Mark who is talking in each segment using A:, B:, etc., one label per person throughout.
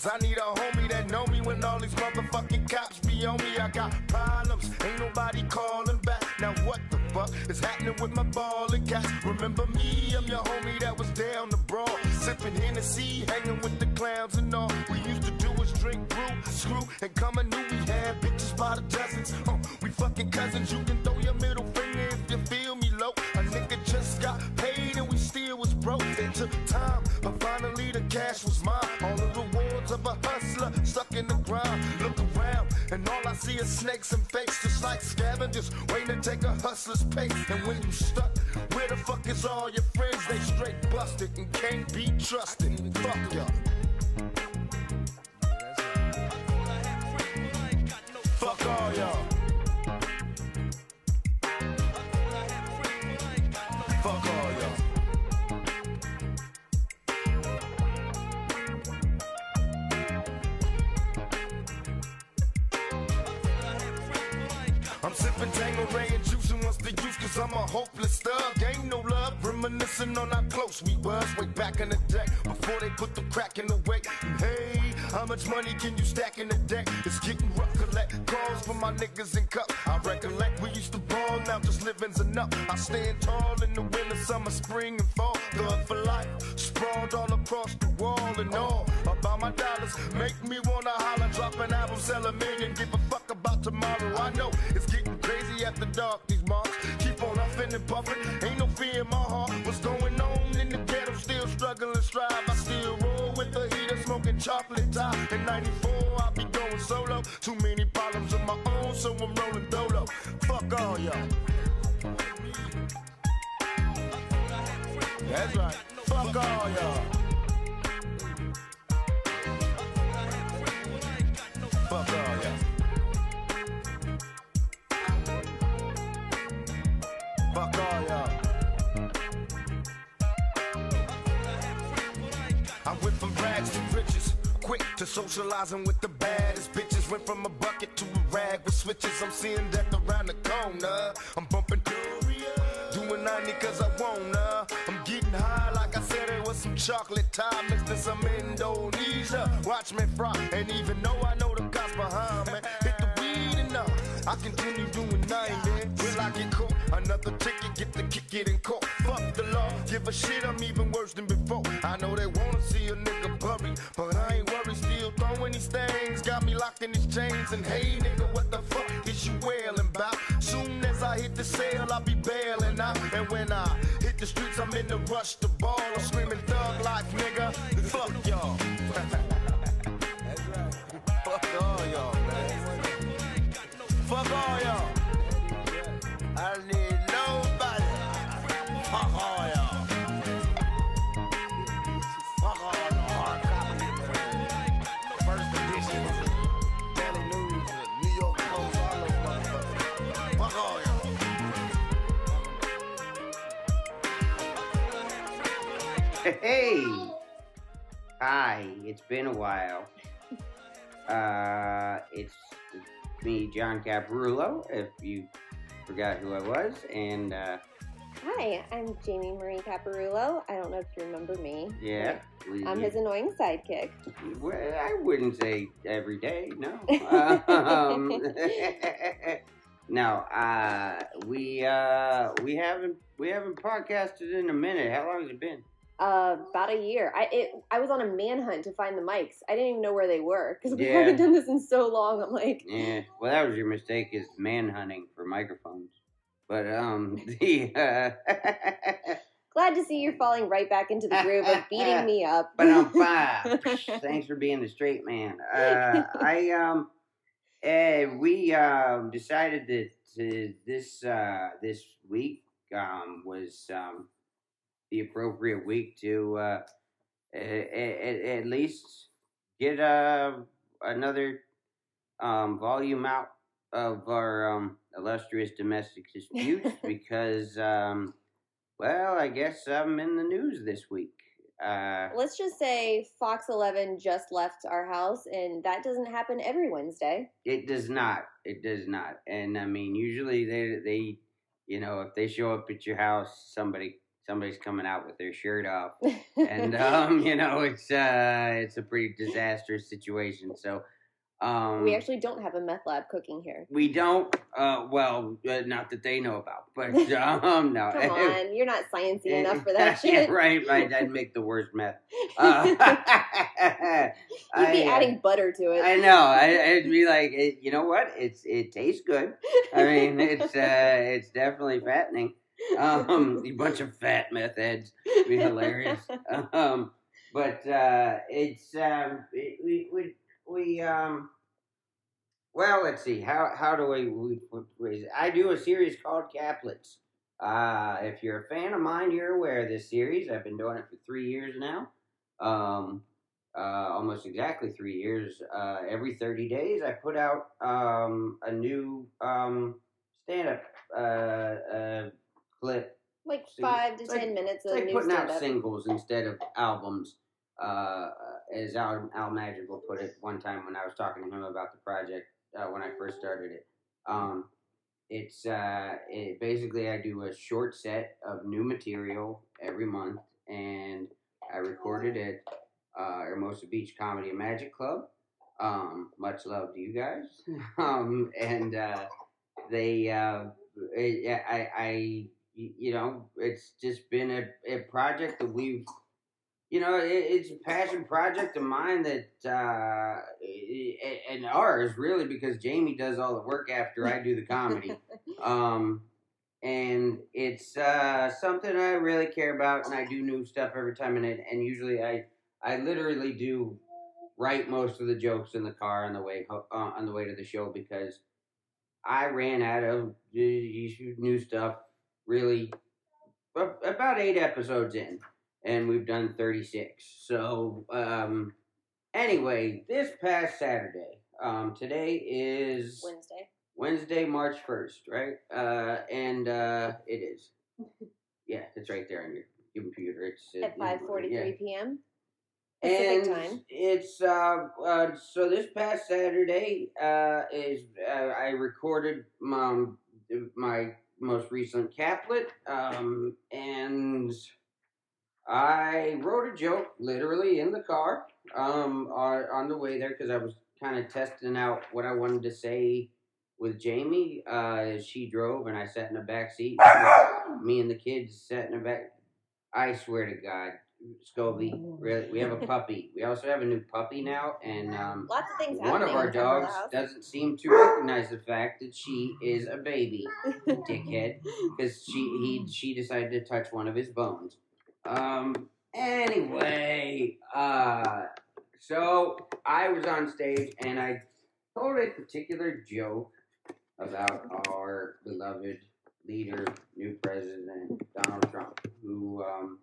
A: problems. I need a homie that know me when all these motherfucking cops be on me. I got problems, ain't nobody calling back. Now what the fuck is happening with my ball and cats? Remember me, I'm your homie that was down the broad, sipping Hennessy, hanging with the clowns and all. We used to do was drink, brew, screw, and come and knew we had bitches by the dozens. Uh, we fucking cousins, you see is snakes and fakes, just like scavengers waiting to take a hustler's pace. And when you stuck, where the fuck is all your friends? They straight busted and can't be trusted. Fuck y'all. Fuck all y'all. Cause I'm a hopeless thug. Ain't no love, reminiscing on how close we was way back in the day before they put the crack in the way. Hey, how much money can you stack in the deck? It's getting rough, collect calls for my niggas in cup. I recollect we used to ball, now just living's enough. I stand tall in the winter, summer, spring, and fall. Thug for life, sprawled all across the wall and all. About my dollars, make me wanna holler, drop an album, sell a million, give a fuck about tomorrow. I know it's getting crazy after dark, these marks keep on huffing and puffing. Ain't no fear in my heart. What's going on in the ghetto? Still struggling, strive. I still roll with the heater, smoking chocolate top. In 94, I'll be going solo. Too many problems of my own, so I'm rolling dolo. Fuck all y'all. That's right. Fuck all y'all. To socializing with the baddest bitches. Went from a bucket to a rag with switches. I'm seeing death around the corner. I'm bumping doing 90 cause I wanna. I'm getting high like I said it was some chocolate time mixed in some Indonesia. Watch me fry, and even though I know the cops behind me, hit the weed enough. I continue doing 90. Will I get caught? Another ticket, get the kick it in court. Fuck the law, give a shit, I'm even worse than before. I know they chains, and hey nigga, what the fuck is you wailing about? Soon as I hit the sale, I'll be bailing out. And when I hit the streets, I'm in the rush to ball. I'm screaming thug life, nigga. Fuck y'all. Fuck all y'all, man. Fuck all y'all. I need
B: Hey! Hi, it's been a while. Uh, it's me, John Caparulo, if you forgot who I was, and uh,
C: Hi, I'm Jamie Marie Caparulo. I don't know if you remember me.
B: yeah, we,
C: I'm his annoying sidekick.
B: well, I wouldn't say every day, no. um, no, uh, we uh, we haven't we haven't podcasted in a minute. How long has it been?
C: Uh, about a year. I it, I was on a manhunt to find the mics. I didn't even know where they were because we
B: Yeah.
C: haven't done this in so long. I'm like,
B: Yeah, well, that was your mistake is manhunting for microphones. But um, the uh,
C: glad to see you're falling right back into the groove of beating me up.
B: but I'm fine. Thanks for being the straight man. Uh, I um, eh, we um decided that this uh this week um was um the appropriate week to uh at, at least get uh another um volume out of our um illustrious domestic disputes because um well I guess I'm in the news this week. Uh
C: Let's just say Fox 11 just left our house, and that doesn't happen every Wednesday.
B: It does not. It does not. And I mean, usually they they, you know, if they show up at your house, somebody somebody's coming out with their shirt off, and um, you know it's uh, it's a pretty disastrous situation. So um,
C: we actually don't have a meth lab cooking here.
B: we don't. Uh, well, uh, not that they know about, but um, no.
C: Come on, you're not sciencey enough for that
B: yeah,
C: shit.
B: right, right. I'd make the worst meth. Uh,
C: You'd be
B: I, uh,
C: adding butter to it.
B: I know. I, I'd be like, it, you know what? It's it tastes good. I mean, it's uh, it's definitely fattening. Um, a bunch of fat meth heads It'd be hilarious. Um, but uh, it's um, it, we we we um. Well, let's see. How how do we, we, we I do a series called Caplets. Uh, if you're a fan of mine, you're aware of this series. I've been doing it for three years now. Um, uh, almost exactly three years. Uh, every 30 days, I put out um, a new um, stand up uh, uh, clip.
C: like five to
B: like-
C: ten minutes of
B: like
C: new
B: putting out singles instead of albums. Uh, as Al, Al Madrigal put it one time when I was talking to him about the project uh, when I first started it. Um, it's uh, it, basically I do a short set of new material every month, and I recorded it uh, Hermosa Beach Comedy and Magic Club. Um, much love to you guys. um, and uh, they, uh, it, I, I, you know, it's just been a, a project that we've, you know, it, it's a passion project of mine that, uh, and ours really because Jamie does all the work after I do the comedy. Um, and it's uh, something I really care about, and I do new stuff every time. And it, and usually I I literally do write most of the jokes in the car on the way ho- uh, on the way to the show because I ran out of new stuff really about eight episodes in, and we've done thirty six. So um, anyway, this past Saturday, um, today is
C: Wednesday.
B: Wednesday, March first, right? Uh, and uh, it is. Yeah, it's right there on your computer. It's uh,
C: At five forty
B: yeah.
C: three p.m.
B: And
C: Pacific time.
B: it's uh, uh, so this past Saturday uh, is uh, I recorded my my most recent caplet, um, and I wrote a joke literally in the car um, on, on the way there because I was kind of testing out what I wanted to say with Jamie uh, she drove, and I sat in the back seat. Me and the kids sat in the back. I swear to God, Scobie, really, we have a puppy. We also have a new puppy now, and um,
C: Lots of things
B: one of our dogs doesn't seem to recognize the fact that she is a baby, dickhead, because she he she decided to touch one of his bones. Um. Anyway, uh, so I was on stage and I told a particular joke about our beloved leader, new president Donald Trump, who um,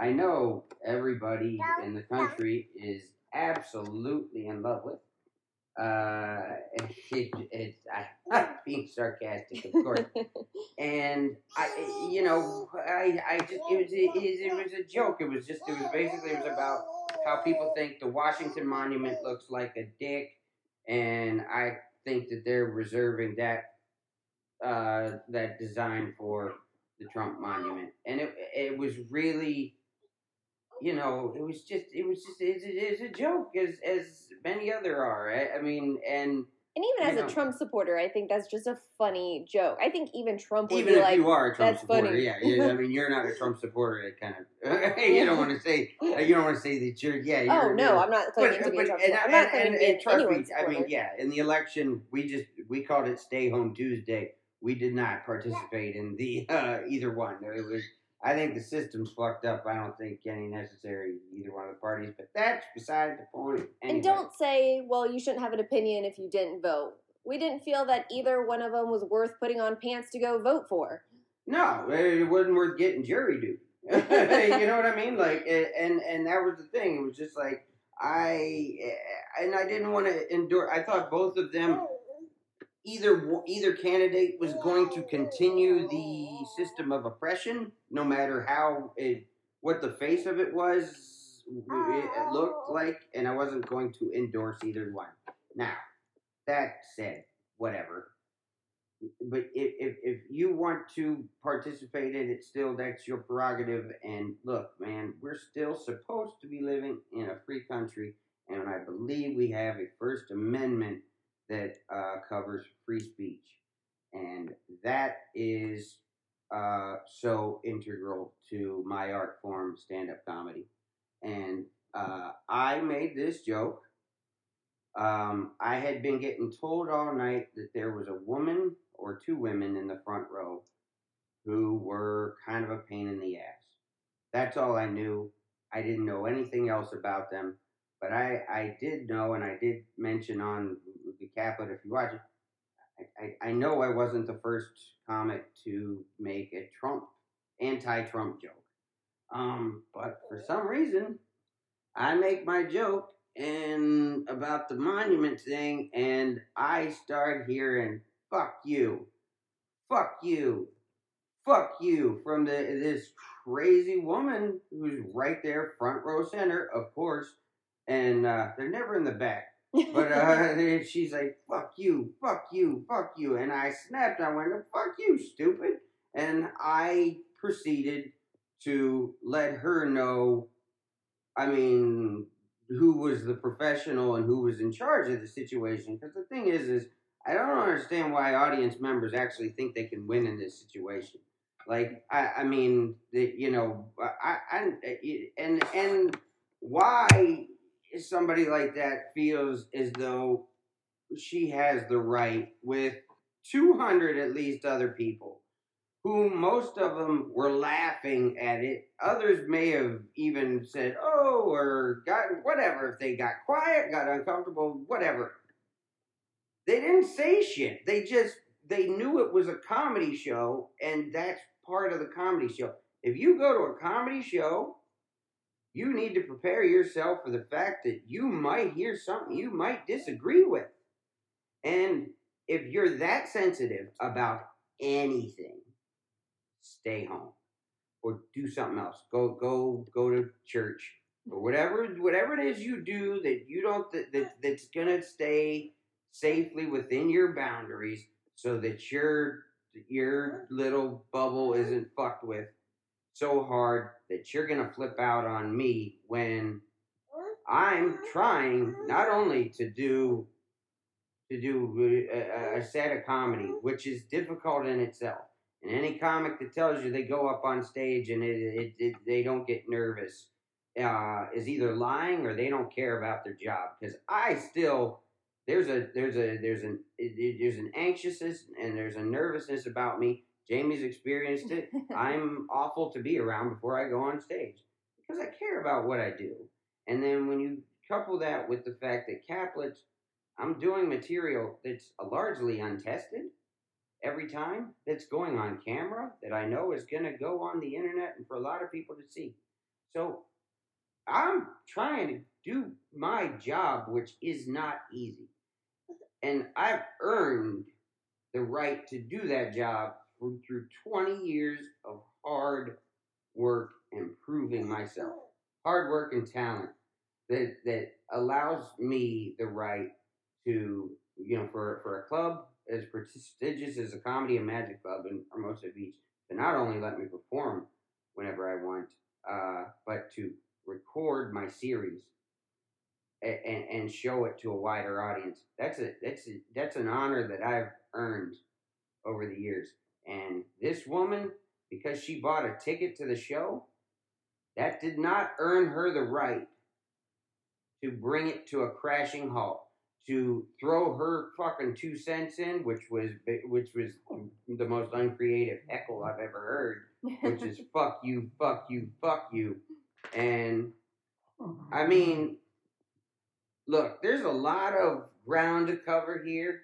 B: I know everybody in the country is absolutely in love with. Uh, it, it, I, I'm being sarcastic, of course. And I, you know, I, I just, it was, it, it was a joke. It was just, it was basically, it was about how people think the Washington Monument looks like a dick, and I think that they're reserving that, uh, that design for the Trump Monument, and it, it was really, you know, it was just, it was just, it's, it's a joke, as as many other are. I, I mean, and
C: And even as
B: you
C: a. Trump supporter, I think that's just a funny joke. I think even Trump would
B: even
C: be
B: if
C: like,
B: you are a Trump supporter,
C: funny."
B: yeah, yeah, I mean, you're not a Trump supporter. It kind of, you don't want to say, uh, you don't want to say that you're, yeah. Oh, you're,
C: "Oh no, I'm not claiming to uh, be a Trump
B: and,
C: supporter. I'm not claiming
B: and,
C: to be
B: me, I mean, yeah, in the election, we just we called it Stay Home Tuesday. We did not participate in the uh, either one. It was, I think the system's fucked up. I don't think any necessary either one of the parties, but that's beside the point. Anyway.
C: And don't say, well, you shouldn't have an opinion if you didn't vote. We didn't feel that either one of them was worth putting on pants to go vote for.
B: No, it wasn't worth getting jury duty. you know what I mean? Like, and and that was the thing. It was just like I eh, and I didn't want to endure. I thought both of them, either either candidate was going to continue the system of oppression, no matter how it, what the face of it was, it looked like, and I wasn't going to endorse either one. Now, that said, whatever. but if, if if you want to participate in it, still that's your prerogative. And look, man, we're still supposed to be living in a free country, and I believe we have a First Amendment that uh, covers free speech, and that is uh, so integral to my art form, stand-up comedy. And uh, I made this joke. Um, I had been getting told all night that there was a woman or two women in the front row who were kind of a pain in the ass. That's all I knew. I didn't know anything else about them, but I, I did know, and I did mention on the if you watch it, I, I, I know I wasn't the first comic to make a Trump, anti-Trump joke. Um, but for some reason, I make my joke and about the monument thing, and I start hearing "fuck you, fuck you, fuck you" from the this crazy woman who's right there, front row center, of course, and uh, they're never in the back. But uh, she's like, "Fuck you, fuck you, fuck you," and I snapped. I went, "Fuck you, stupid!" And I proceeded to let her know. I mean, who was the professional and who was in charge of the situation? Because the thing is, is I don't understand why audience members actually think they can win in this situation. Like, I, I mean, the, you know, I, I, and and why somebody like that feels as though she has the right with 200 at least other people who most of them were laughing at it. Others may have even said oh or got whatever if they got quiet got uncomfortable whatever. They didn't say shit. They just they knew it was a comedy show and that's part of the comedy show. If you go to a comedy show you need to prepare yourself for the fact that you might hear something you might disagree with. And if you're that sensitive about anything, stay home or do something else. Go go go to church or whatever whatever it is you do that you don't that, that that's gonna stay safely within your boundaries so that your your little bubble isn't fucked with so hard that you're going to flip out on me when I'm trying not only to do to do a, a set of comedy, which is difficult in itself. And any comic that tells you they go up on stage and it, it, it they don't get nervous uh, is either lying or they don't care about their job. Because I still there's a there's a there's an there's an anxiousness and there's a nervousness about me Jamie's experienced it. I'm awful to be around before I go on stage because I care about what I do. And then when you couple that with the fact that Caplet, I'm doing material that's largely untested every time, that's going on camera, that I know is going to go on the internet and for a lot of people to see. So I'm trying to do my job, which is not easy. And I've earned the right to do that job through 20 years of hard work and proving myself. Hard work and talent that that allows me the right to, you know, for, for a club as prestigious as a comedy and magic club in Hermosa Beach to not only let me perform whenever I want, uh, but to record my series and, and, and show it to a wider audience. That's a that's a, that's an honor that I've earned over the years. And this woman, because she bought a ticket to the show, that did not earn her the right to bring it to a crashing halt. To throw her fucking two cents in, which was which was the most uncreative heckle I've ever heard, which is "fuck you, fuck you, fuck you," and oh, I mean, look, there's a lot of ground to cover here.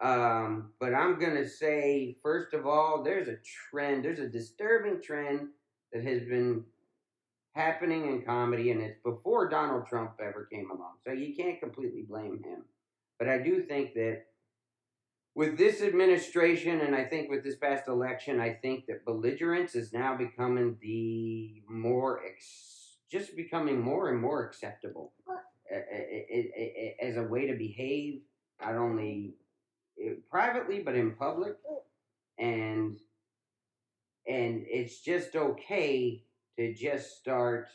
B: Um, but I'm going to say, first of all, there's a trend, there's a disturbing trend that has been happening in comedy, and it's before Donald Trump ever came along. So you can't completely blame him. But I do think that with this administration, and I think with this past election, I think that belligerence is now becoming the more, ex- just becoming more and more acceptable as a way to behave, not only privately, but in public, and and it's just okay to just start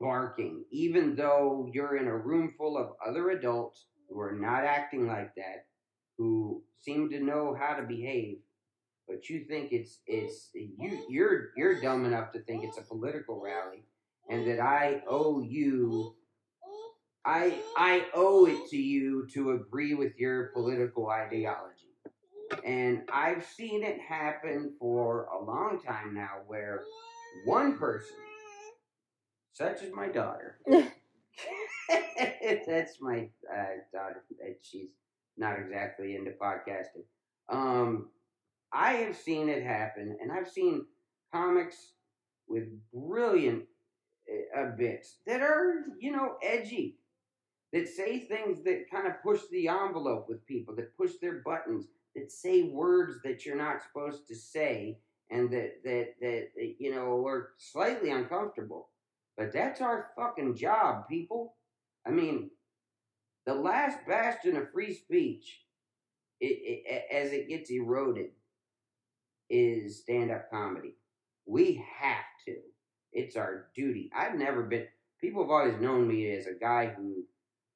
B: barking, even though you're in a room full of other adults who are not acting like that, who seem to know how to behave, but you think it's it's you you're you're dumb enough to think it's a political rally, and that I owe you. I I owe it to you to agree with your political ideology. And I've seen it happen for a long time now where one person, such as my daughter, that's my uh, daughter, that she's not exactly into podcasting. Um, I have seen it happen, and I've seen comics with brilliant uh, bits that are, you know, edgy, that say things that kind of push the envelope with people, that push their buttons, that say words that you're not supposed to say, and that that that, that you know are slightly uncomfortable. But that's our fucking job, people. I mean, the last bastion of free speech, it, it, as it gets eroded, is stand up comedy. We have to. It's our duty. I've never been. People have always known me as a guy who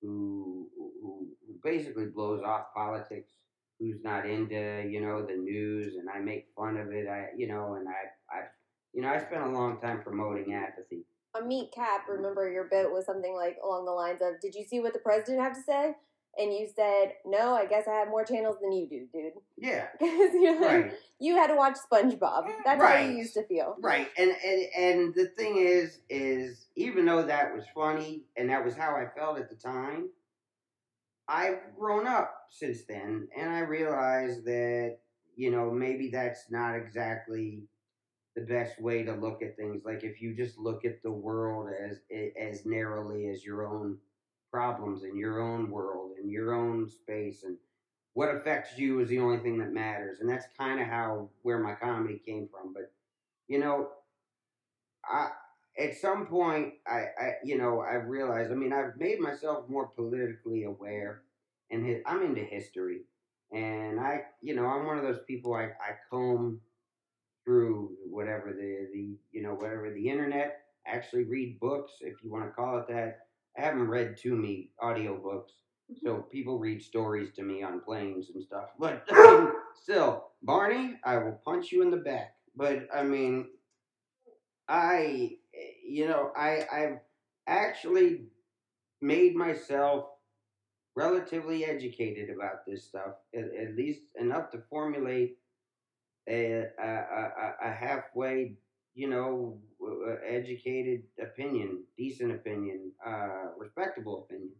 B: who who, basically blows off politics, who's not into you know the news, and I make fun of it. I you know, and I I you know I spent a long time promoting apathy.
C: On Meet Cap, mm. remember your bit was something like along the lines of, "Did you see what the president had to say?" And you said, "No, I guess I have more channels than you do, dude."
B: Yeah,
C: Because you're like,
B: right.
C: you had to watch SpongeBob. That's how you used to feel.
B: Right, and, and and the thing is, is even though that was funny and that was how I felt at the time, I've grown up since then, and I realized that you know maybe that's not exactly the best way to look at things. Like if you just look at the world as as narrowly as your own problems in your own world in your own space and what affects you is the only thing that matters and that's kind of how where my comedy came from but you know i at some point I, I you know i've realized i mean i've made myself more politically aware and hi- i'm into history and i you know i'm one of those people i, I comb through whatever the, the you know whatever the internet actually read books if you want to call it that i haven't read too many audiobooks mm-hmm. so people read stories to me on planes and stuff. But mean, still, Barney, I will punch you in the back. But I mean, I, you know, I I've actually made myself relatively educated about this stuff, at, at least enough to formulate a a, a, a halfway, you know, educated opinion, decent opinion, uh, respectable opinion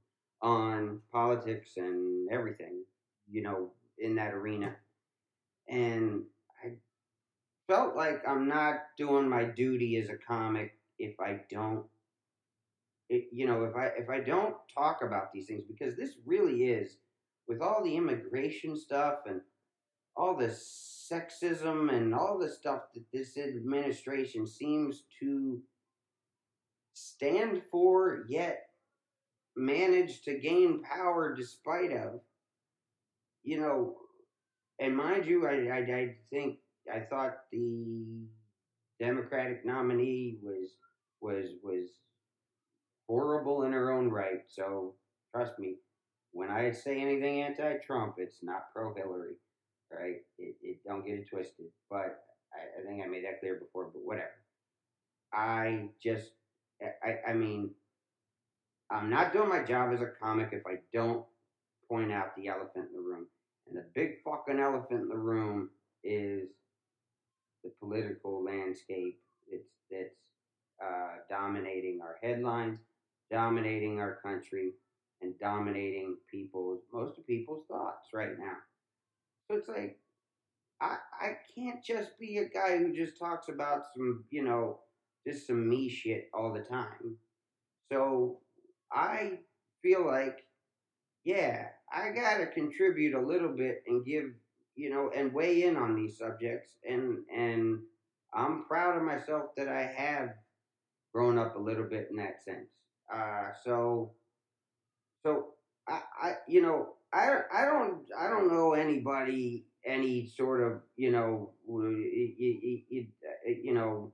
B: on politics and everything, you know, in that arena. And I felt like I'm not doing my duty as a comic if I don't you know, if I if I don't talk about these things because this really is with all the immigration stuff and all the sexism and all the stuff that this administration seems to stand for yet manage to gain power despite of you know? And mind you i i, I think i thought the democratic nominee was was was horrible in her own right. So trust me when i say anything anti-trump it's not pro-hillary right it, it don't get it twisted but I, I think i made that clear before but whatever i just i i mean I'm not doing my job as a comic if I don't point out the elephant in the room. And the big fucking elephant in the room is the political landscape. It's that's uh, dominating our headlines, dominating our country, and dominating people's most of people's thoughts right now. So it's like I I can't just be a guy who just talks about some you know just some me shit all the time. So I feel like, yeah, I gotta contribute a little bit and give, you know, and weigh in on these subjects, and and I'm proud of myself that I have grown up a little bit in that sense. Uh, so, so I, I, you know, I I don't I don't know anybody any sort of you know you, uh, you, you know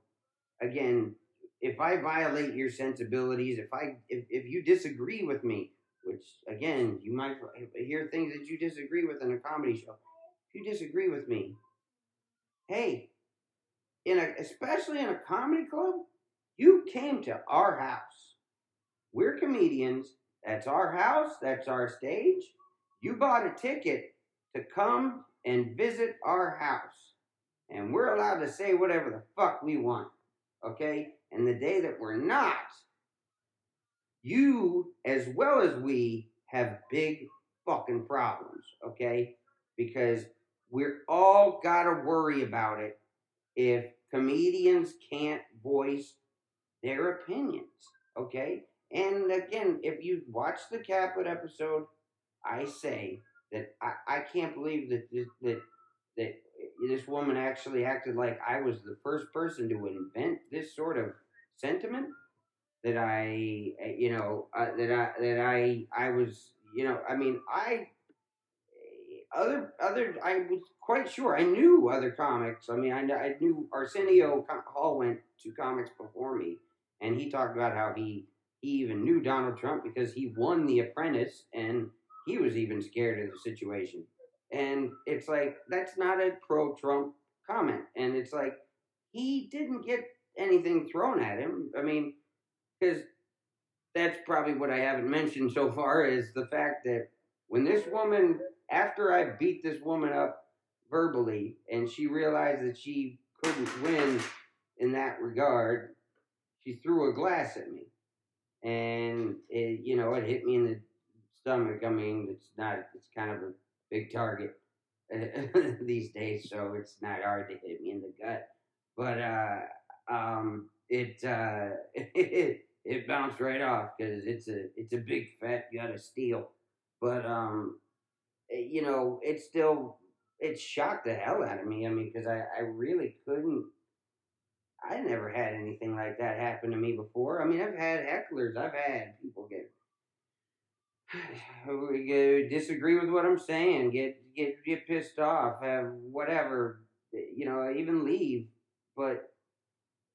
B: again if I violate your sensibilities if I if, if you disagree with me which again you might hear things that you disagree with in a comedy show if you disagree with me hey in a especially in a comedy club you came to our house. We're comedians. That's our house. That's our stage you bought a ticket to come and visit our house. And we're allowed to say whatever the fuck we want. Okay? And the day that we're not, you as well as we have big fucking problems. Okay? Because we're all got to worry about it if comedians can't voice their opinions. Okay? And again, if you watch the Caplet episode, I say that I, I can't believe that this, that that this woman actually acted like I was the first person to invent this sort of sentiment. That I, eh, you know, uh, that I that I I was, you know, I mean, I other other I was quite sure I knew other comics. I mean, I, I knew Arsenio Hall went to comics before me, and he talked about how he he even knew Donald Trump because he won The Apprentice and he was even scared of the situation. And it's like, that's not a pro Trump comment. And it's like, he didn't get anything thrown at him. I mean, because that's probably what I haven't mentioned so far is the fact that when this woman, after I beat this woman up verbally and she realized that she couldn't win in that regard, she threw a glass at me. And it, you know, it hit me in the stomach. I mean, it's not. It's kind of a big target these days, so it's not hard to hit me in the gut. But uh, um, it, uh, it it bounced right off because it's a it's a big fat gut of steel. But um, it, you know, it still it shocked the hell out of me. I mean, because I I really couldn't. I never had anything like that happen to me before. I mean, I've had hecklers. I've had people get disagree with what I'm saying, get get get pissed off, have whatever, you know, even leave. But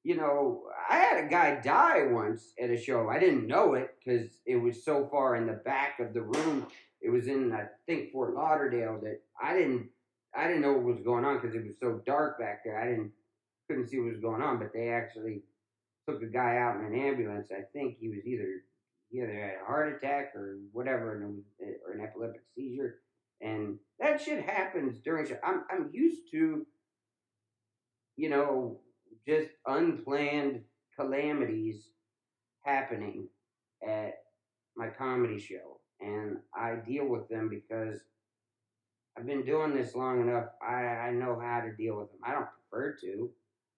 B: you know, I had a guy die once at a show. I didn't know it because it was so far in the back of the room. It was in I think Fort Lauderdale that I didn't I didn't know what was going on because it was so dark back there. I didn't couldn't see what was going on, but they actually took a guy out in an ambulance. I think he was either he either had a heart attack or whatever, or an epileptic seizure, and that shit happens during show. I'm I'm used to, you know, just unplanned calamities happening at my comedy show, and I deal with them because I've been doing this long enough. I, I know how to deal with them. I don't prefer to.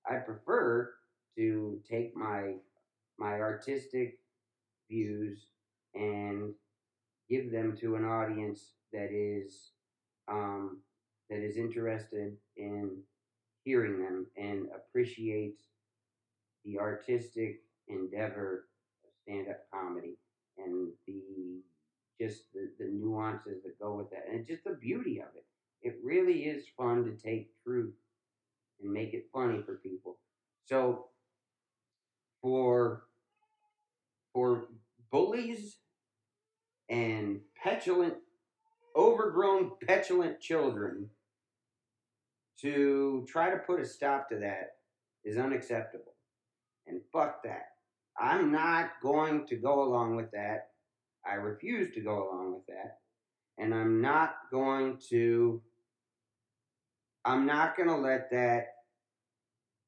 B: I prefer to take my my artistic views and give them to an audience that is um, that is interested in hearing them and appreciates the artistic endeavor of stand-up comedy and the just the, the nuances that go with that and just the beauty of it. It really is fun to take truth and make it funny for people. So for for bullies and petulant, overgrown, petulant children to try to put a stop to that is unacceptable. And fuck that. I'm not going to go along with that. I refuse to go along with that. And I'm not going to, I'm not going to let that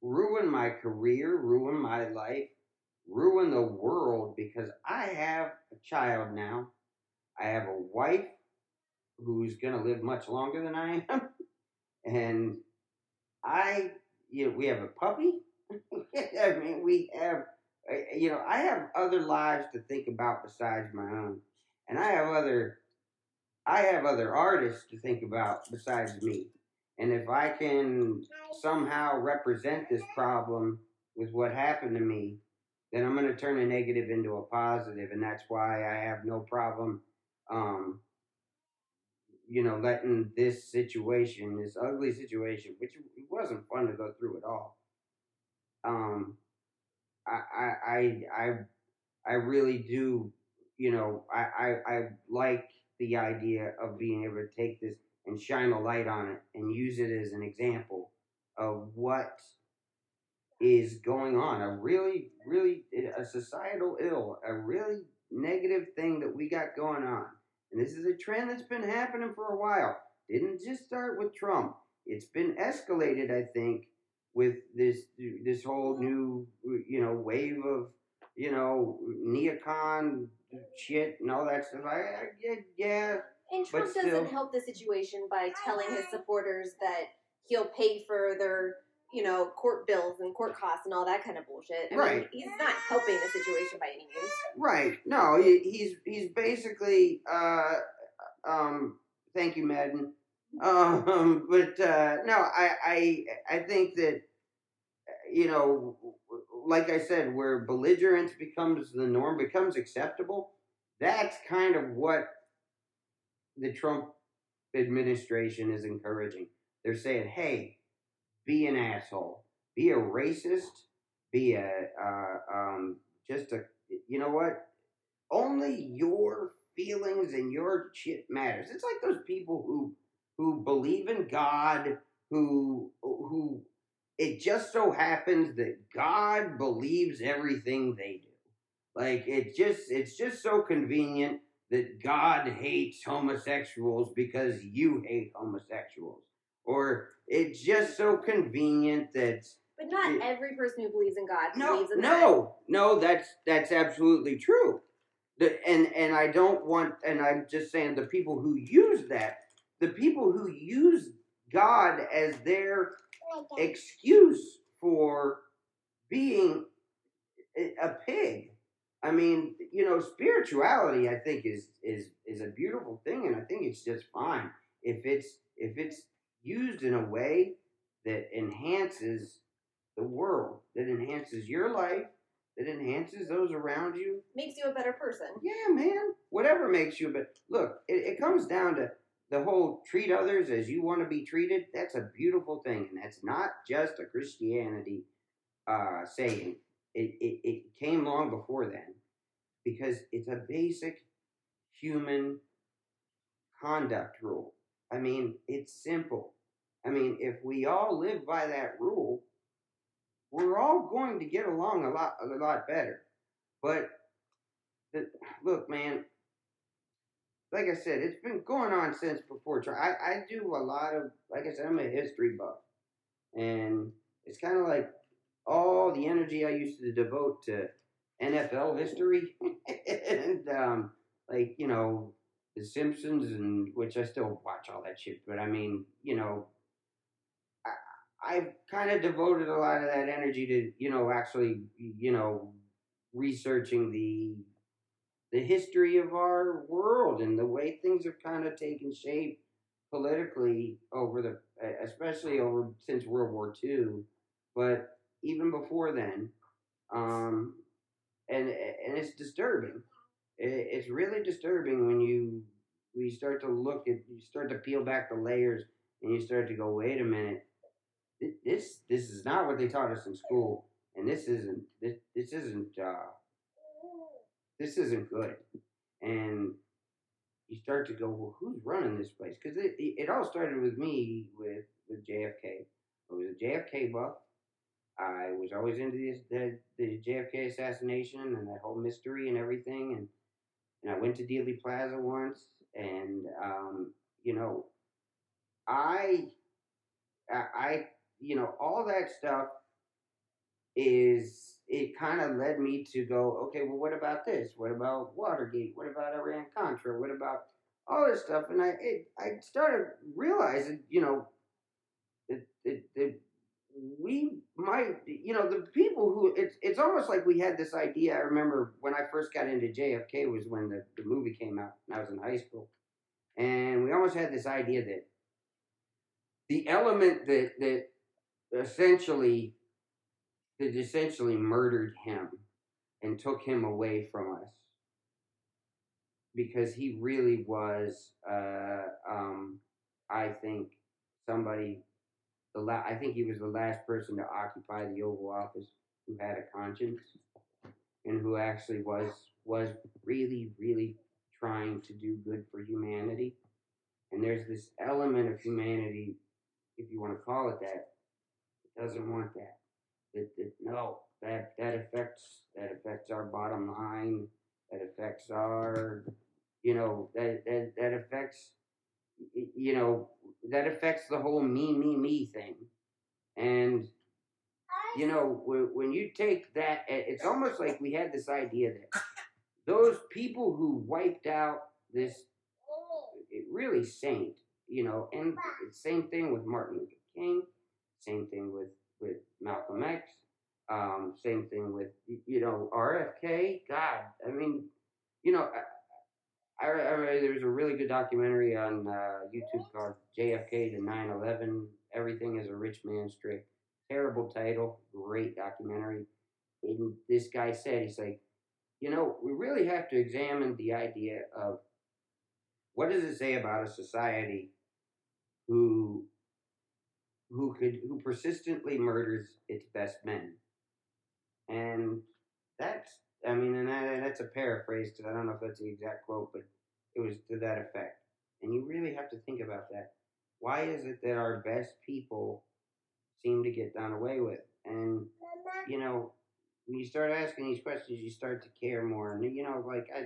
B: ruin my career, ruin my life, ruin the world because I have a child now. I have a wife who's going to live much longer than I am. And I, you know, we have a puppy. I mean, we have, you know, I have other lives to think about besides my own. And I have other, I have other artists to think about besides me. And if I can somehow represent this problem with what happened to me, then I'm going to turn a negative into a positive, and that's why I have no problem um, you know, letting this situation, this ugly situation, which it wasn't fun to go through at all. Um, I, I, I, I, really do, you know, I, I, I like the idea of being able to take this and shine a light on it and use it as an example of what is going on. A really, really, a societal ill, a really negative thing that we got going on. And this is a trend that's been happening for a while. Didn't just start with Trump. It's been escalated, I think, with this this whole new you know wave of you know neocon shit and all that stuff. I, I yeah.
C: And Trump doesn't still, help the situation by telling his supporters that he'll pay for their you know, court bills and court costs and all that kind of bullshit. I right. Mean, he's not helping the situation by any means.
B: Right. No, he, he's he's basically. Uh, um, thank you, Madden. Um, but uh, no, I, I I think that you know, like I said, where belligerence becomes the norm, becomes acceptable. That's kind of what the Trump administration is encouraging. They're saying, "Hey, be an asshole, be a racist, be a uh, um, just a you know what? Only your feelings and your shit matters. It's like those people who who believe in God, who who it just so happens that God believes everything they do. Like it just it's just so convenient that God hates homosexuals because you hate homosexuals. Or it's just so convenient that.
C: But not it, every person who believes in God
B: no,
C: believes in
B: no, that. No, that's that's absolutely true. The, and and I don't want, and I'm just saying the people who use that, the people who use God as their um, excuse for being a pig. I mean, you know, spirituality. I think is is is a beautiful thing, and I think it's just fine if it's if it's used in a way that enhances the world, that enhances your life, that enhances those around you.
C: Makes you a better person.
B: Yeah, man. Whatever makes you, a but look, it, it comes down to the whole treat others as you want to be treated. That's a beautiful thing, and that's not just a Christianity uh, saying. It, it, it came long before then because it's a basic human conduct rule. I mean, it's simple. I mean, if we all live by that rule, we're all going to get along a lot a lot better. But the, look, man, like I said, it's been going on since before. I I do a lot of like I said, I'm a history buff, and it's kind of like all the energy I used to devote to NFL history and um, like you know the Simpsons and which I still watch all that shit. But I mean, you know, I've kind of devoted a lot of that energy to, you know, actually, you know, researching the the history of our world and the way things have kind of taken shape politically over the, especially over since World War II, but even before then, um, and and it's disturbing. It's really disturbing when you you start to look at you start to peel back the layers and you start to go, wait a minute this this is not what they taught us in school, and this isn't this this isn't uh, this isn't good. And you start to go, well, who's running this place? Because it, it all started with me with with JFK. I was a JFK buff. I was always into this, the the JFK assassination and that whole mystery and everything. And and I went to Dealey Plaza once, and um, you know, I I you know, all that stuff is it kind of led me to go, okay, well, what about this? What about Watergate? What about Iran Contra? What about all this stuff? And I it, I started realizing, you know, that, that, we might, you know, the people who it's it's almost like we had this idea. I remember when I first got into JFK was when the, the movie came out, and I was in high school, and we almost had this idea that the element that that essentially that essentially murdered him and took him away from us because he really was, uh, um, I think, somebody. The la- I think he was the last person to occupy the Oval Office who had a conscience and who actually was was really, really trying to do good for humanity. And there's this element of humanity, if you want to call it that, that doesn't want that. That, that no, that that affects that affects our bottom line. That affects our, you know, that that that affects, you know, that affects the whole me me me thing. And you know, when you take that, it's almost like we had this idea that those people who wiped out this really saint, you know, and same thing with Martin Luther King, same thing with with Malcolm X, um, same thing with you know RFK. God, I mean, you know, I, I, I there's a really good documentary on uh, YouTube called JFK to 9/11. Everything is a rich man's trick. Terrible title, great documentary. And this guy said, he's like, you know, we really have to examine the idea of what does it say about a society who who could who persistently murders its best men, and that's I mean, and that, that's a paraphrase because I don't know if that's the exact quote, but it was to that effect. And you really have to think about that. Why is it that our best people seem to get done away with? And you know, when you start asking these questions, you start to care more. And you know, like I,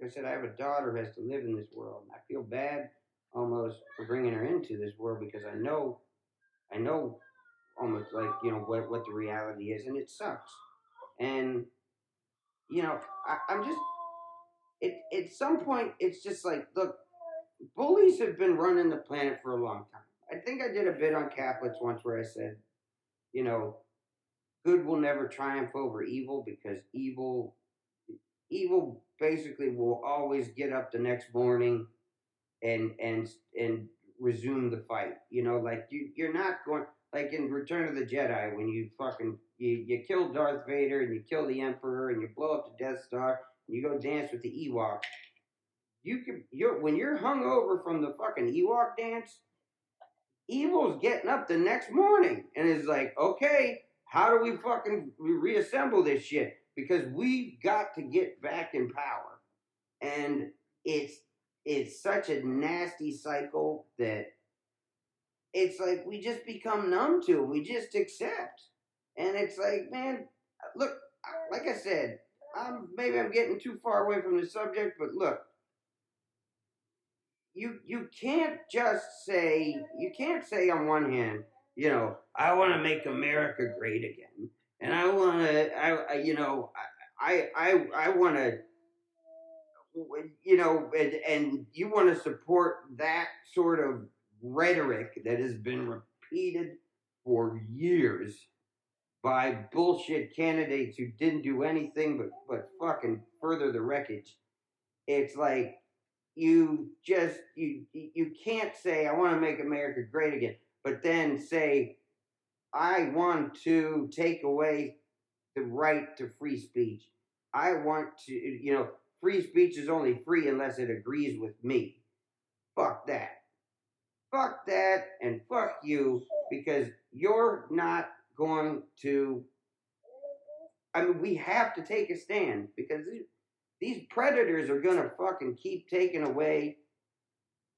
B: like I said, I have a daughter who has to live in this world. And I feel bad almost for bringing her into this world because I know, I know, almost like you know what what the reality is, and it sucks. And you know, I, I'm just, it at some point, it's just like, look, bullies have been running the planet for a long time. I think I did a bit on Catholics once where I said, you know, good will never triumph over evil because evil evil basically will always get up the next morning and and and resume the fight. You know, like you you're not going like in Return of the Jedi when you fucking you, you kill Darth Vader and you kill the Emperor and you blow up the Death Star and you go dance with the Ewok. You can you're when you're hung over from the fucking Ewok dance, evil's getting up the next morning and is like, okay, how do we fucking reassemble this shit? Because we've got to get back in power. And it's it's such a nasty cycle that it's like we just become numb to. it. We just accept. And it's like, man, look, like I said, I'm maybe I'm getting too far away from the subject, but look, you you can't just say you can't say on one hand you know, I want to make America great again, and I want to, I, I, you know, I, I, I want to, you know, and, and you want to support that sort of rhetoric that has been repeated for years by bullshit candidates who didn't do anything but but fucking further the wreckage. It's like you just you you can't say I want to make America great again but then say, I want to take away the right to free speech. I want to, you know, free speech is only free unless it agrees with me. Fuck that. Fuck that and fuck you because you're not going to. I mean, we have to take a stand because these predators are going to fucking keep taking away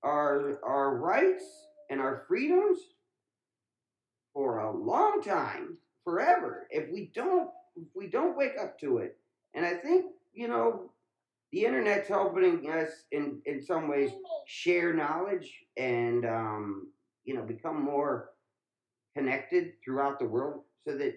B: our our rights and our freedoms for a long time, forever, if we don't if we don't wake up to it. And I think, you know, the internet's helping us in, in some ways share knowledge and um, you know, become more connected throughout the world so that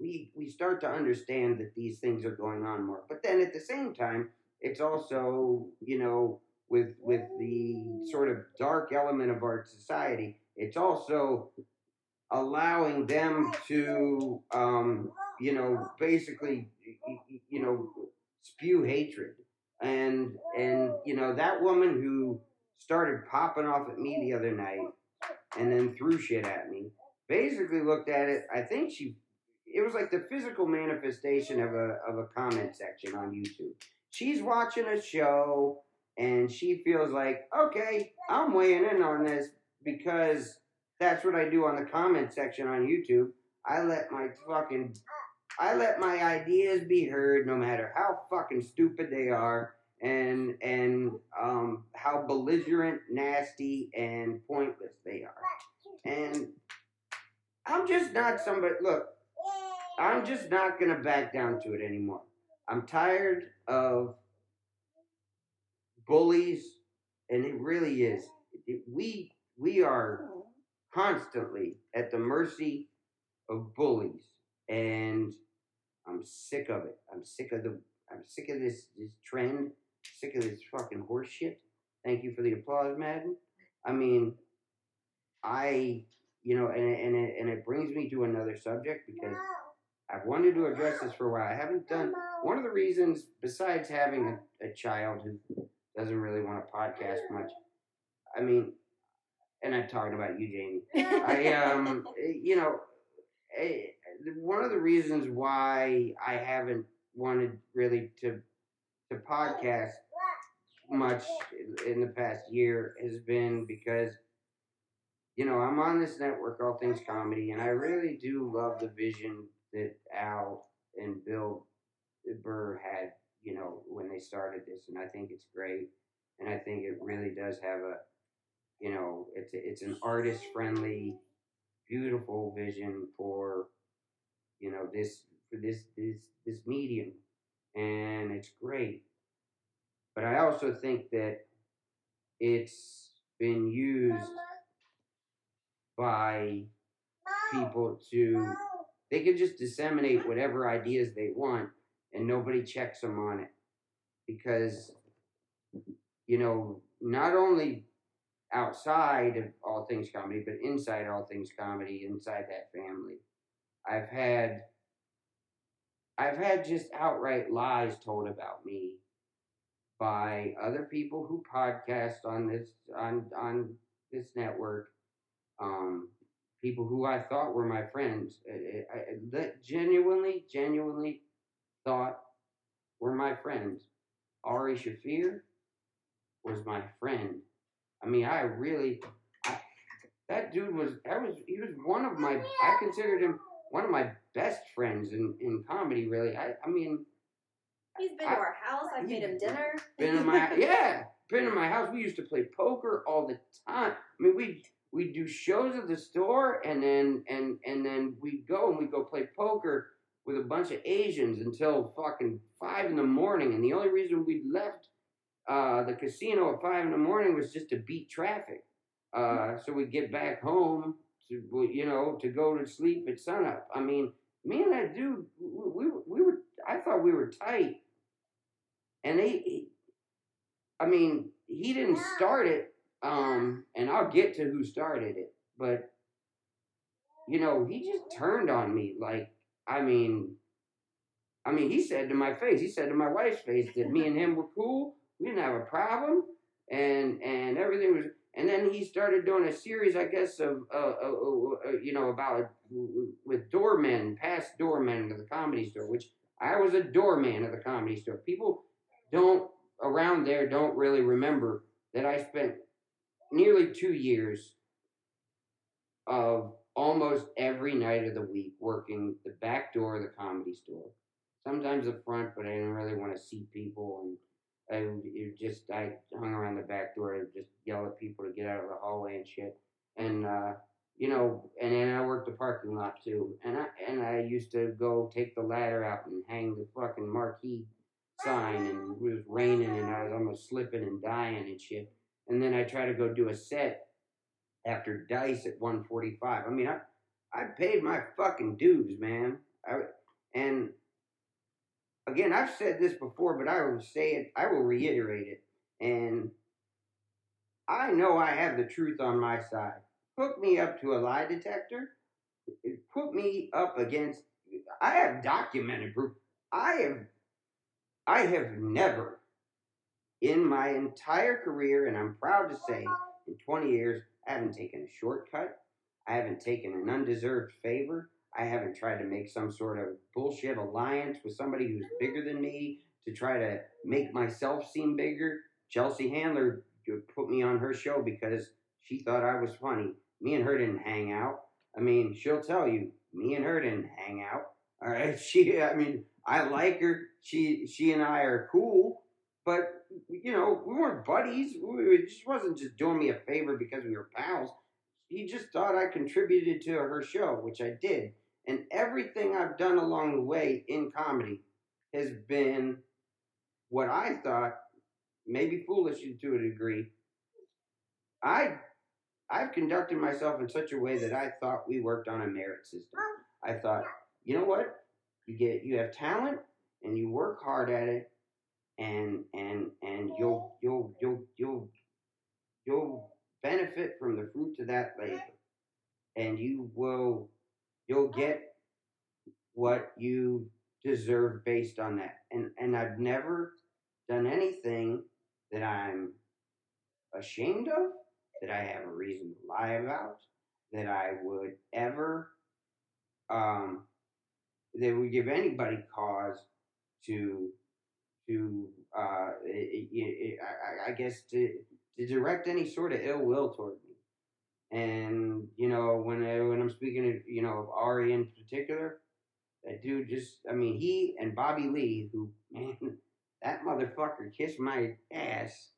B: we we start to understand that these things are going on more. But then at the same time, it's also, you know, with with the sort of dark element of our society, it's also allowing them to, um, you know, basically, you know, spew hatred. And and you know that woman who started popping off at me the other night and then threw shit at me basically looked at it. I think she it was like the physical manifestation of a of a comment section on YouTube. She's watching a show and she feels like, okay, I'm weighing in on this because that's what I do on the comment section on YouTube. I let my fucking I let my ideas be heard no matter how fucking stupid they are and and um, how belligerent, nasty, and pointless they are. And I'm just not somebody. Look, I'm just not gonna back down to it anymore. I'm tired of bullies, and it really is. We we are constantly at the mercy of bullies, and I'm sick of it. I'm sick of the. I'm sick of this this trend. Sick of this fucking horse shit. Thank you for the applause, Madden. I mean, I you know, and and it, and it brings me to another subject because I've wanted to address this for a while. I haven't done one of the reasons, besides having a, a child who doesn't really want to podcast much. I mean, and I'm talking about you, Jamie. I um, you know, eh, one of the reasons why I haven't wanted really to to podcast much in the past year has been because you know I'm on this network, All Things Comedy, and I really do love the vision that Al and Bill Burr had, you know, when they started this, and I think it's great, and I think it really does have a, you know, it's a, it's an artist friendly, beautiful vision for, you know, this for this this this medium, and it's great. But I also think that it's been used by people to they can just disseminate whatever ideas they want and nobody checks them on it because you know not only outside of all things comedy but inside all things comedy inside that family i've had i've had just outright lies told about me by other people who podcast on this on on this network um people who I thought were my friends, I, I, genuinely, genuinely thought were my friends. Ari Shaffir was my friend. I mean, I really, I, that dude was, that was, he was one of my, I considered him one of my best friends in, in comedy, really. I, I mean,
C: He's been I, to our house. I've made him dinner.
B: Been in my yeah, been in my house. We used to play poker all the time. I mean, we we do shows at the store and then and and then we go and we go play poker with a bunch of Asians until fucking five in the morning. And the only reason we left uh, the casino at five in the morning was just to beat traffic. Uh, so we'd get back home to you know to go to sleep at sunup. I mean, me and that dude, we, we, we were. I thought we were tight, and they. I mean, he didn't start it um, and I'll get to who started it, but you know, he just turned on me. Like, I mean, I mean, he said to my face, he said to my wife's face that me and him were cool. We didn't have a problem, and and everything was. And then he started doing a series, I guess, of uh, uh, uh, uh you know about with doormen, past doormen of the comedy store, which I was a doorman of the comedy store. People don't around there don't really remember that I spent nearly two years of almost every night of the week working the back door of the comedy store. Sometimes the front, but I didn't really want to see people, and I you just I hung around the back door and just yell at people to get out of the hallway and shit. And uh, you know, and then I worked the parking lot too, and I and I used to go take the ladder out and hang the fucking marquee sign, and it was raining, and I was almost slipping and dying and shit and then I try to go do a set after Dice at 145. I mean, I I paid my fucking dues, man. I, and again, I've said this before, but I will say it. I will reiterate it. And I know I have the truth on my side. Hook me up to a lie detector. Put me up against. I have documented proof. I have. I have never in my entire career, and I'm proud to say, in 20 years, I haven't taken a shortcut. I haven't taken an undeserved favor. I haven't tried to make some sort of bullshit alliance with somebody who's bigger than me to try to make myself seem bigger. Chelsea Handler uh, put me on her show because she thought I was funny. Me and her didn't hang out. I mean, she'll tell you, me and her didn't hang out. All right, she. I mean, I like her. She she and I are cool, but you know, we weren't buddies. We, she wasn't just doing me a favor because we were pals. He just thought I contributed to her show, which I did. And everything I've done along the way in comedy has been what I thought, maybe foolish to a degree. I I've conducted myself in such a way that I thought we worked on a merit system. I thought, you know what? You get you have talent and you work hard at it and and and you'll you'll you'll you'll you'll benefit from the fruits of that labor. And you will you'll get what you deserve based on that. And and I've never done anything that I'm ashamed of, that I have a reason to lie about, that I would ever um that would give anybody cause to to uh it, it, it, I, I guess to to direct any sort of ill will toward me. And you know, when I, when I'm speaking of you know of Ari in particular, that dude just I mean he and Bobby Lee, who man, that motherfucker kissed my ass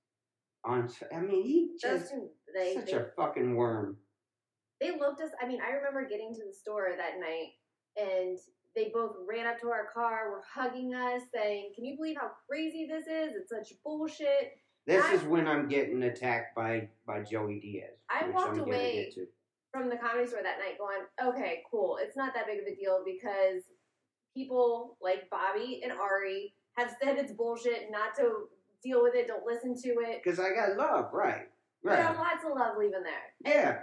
B: on. I mean he just they, such they, a fucking worm.
C: They looked us. I mean, I remember getting to the store that night and they both ran up to our car, were hugging us, saying, "Can you believe how crazy this is? It's such bullshit."
B: This I, is when I'm getting attacked by by Joey Diaz.
C: I walked away from the comedy store that night going, okay, cool. It's not that big of a deal because people like Bobby and Ari have said it's bullshit not to deal with it, don't listen to it.
B: Because I got love, right? Right.
C: There lots of love leaving there.
B: Yeah,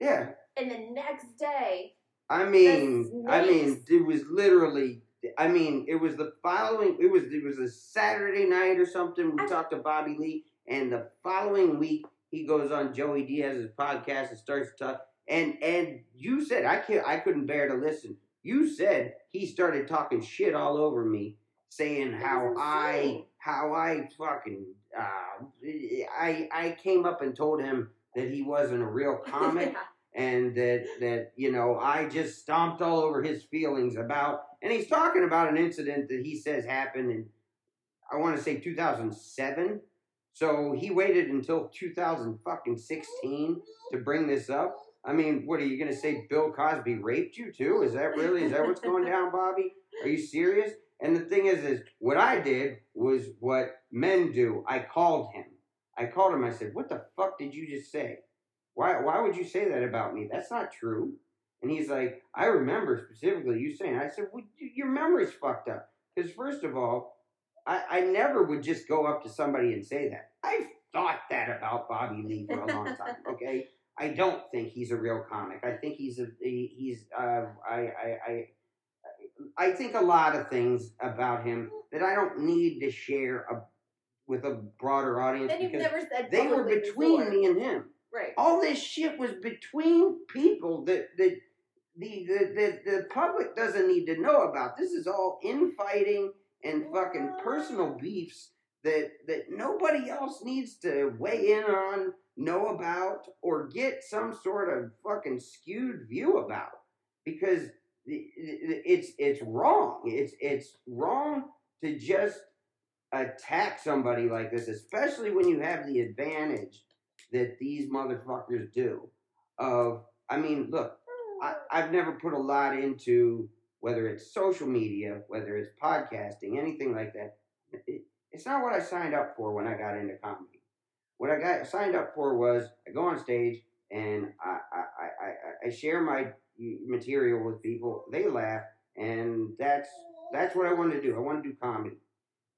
B: yeah.
C: And the next day,
B: I mean, I mean, it was literally I mean, it was the following. It was it was a Saturday night or something. We I, talked to Bobby Lee, and the following week he goes on Joey Diaz's podcast and starts to talk. And and you said I can't. I couldn't bear to listen. You said he started talking shit all over me, saying how I how I fucking uh, I I came up and told him that he wasn't a real comic. and that that you know I just stomped all over his feelings about and he's talking about an incident that he says happened in I want to say 2007 so he waited until 2016 to bring this up. I mean what are you going to say Bill Cosby raped you too? Is that really is that what's going down Bobby? Are you serious? And the thing is is what I did was what men do. I called him. I called him. I said what the fuck did you just say why, why would you say that about me? That's not true. And he's like, I remember specifically you saying. I said, well, your memory's fucked up. Because first of all, I, I never would just go up to somebody and say that. I've thought that about Bobby Lee for a long time. Okay, I don't think he's a real comic. I think he's a he's uh, I, I I I think a lot of things about him that I don't need to share a, with a broader audience.
C: Then you've never said
B: they were between
C: before.
B: me and him.
C: Right.
B: All this shit was between people that that the the, the, the public doesn't need to know about. This is all infighting and fucking personal beefs that that nobody else needs to weigh in on, know about, or get some sort of fucking skewed view about. Because it's it's wrong. It's it's wrong to just attack somebody like this, especially when you have the advantage that these motherfuckers do. Of, I mean, look, I, I've never put a lot into whether it's social media, whether it's podcasting, anything like that. It, it's not what I signed up for when I got into comedy. What I got signed up for was I go on stage and I, I, I, I share my material with people. They laugh, and that's that's what I wanted to do. I want to do comedy,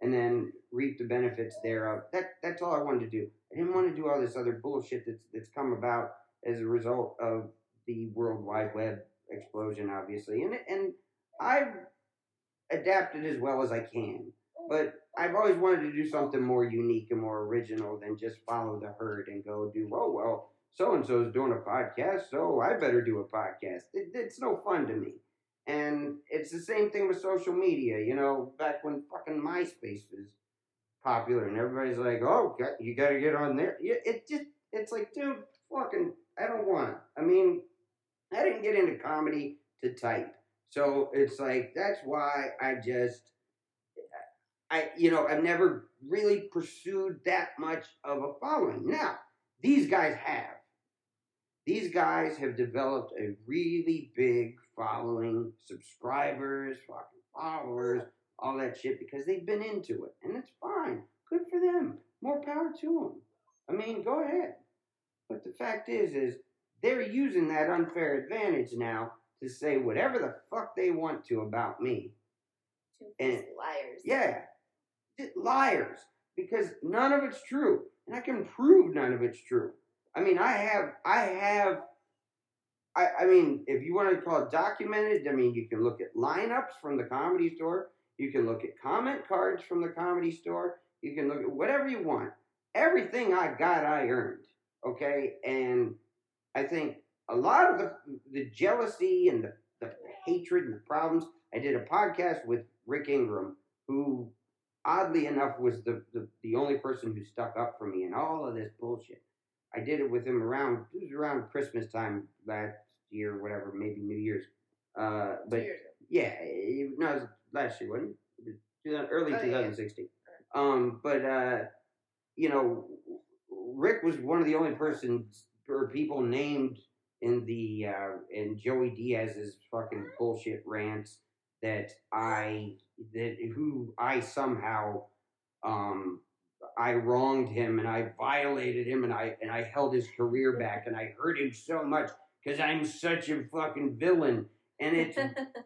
B: and then reap the benefits thereof. That that's all I wanted to do. I didn't want to do all this other bullshit that's that's come about as a result of the World Wide Web explosion, obviously. And and I've adapted as well as I can, but I've always wanted to do something more unique and more original than just follow the herd and go do oh well so and so is doing a podcast, so I better do a podcast. It, it's no fun to me. And it's the same thing with social media. You know, back when fucking MySpace was popular, and everybody's like, "Oh, you got to get on there." It just it's like, dude, fucking, I don't want. I mean, I didn't get into comedy to type, so it's like that's why I just. I, you know, I've never really pursued that much of a following. Now, these guys have. These guys have developed a really big following, subscribers, fucking followers, all that shit because they've been into it. And it's fine. Good for them. More power to them. I mean, go ahead. But the fact is, is they're using that unfair advantage now to say whatever the fuck they want to about me.
C: And liars.
B: Yeah. Liars. Because none of it's true. And I can prove none of it's true. I mean, I have, I have, I, I mean, if you want to call it documented, I mean, you can look at lineups from the comedy store. You can look at comment cards from the comedy store. You can look at whatever you want. Everything I got, I earned. Okay, and I think a lot of the the jealousy and the, the hatred and the problems. I did a podcast with Rick Ingraham, who oddly enough was the, the, the only person who stuck up for me in all of this bullshit. I did it with him around it was around Christmas time last year, whatever, maybe New Year's. Uh, but yeah, it, no, it was last year, wasn't it? Early oh, 2016. Um, but uh, you know, Rick was one of the only persons or people named in the uh, in Joey Diaz's fucking bullshit rants that I that who I somehow um I wronged him and I violated him and I and I held his career back and I hurt him so much because I'm such a fucking villain and it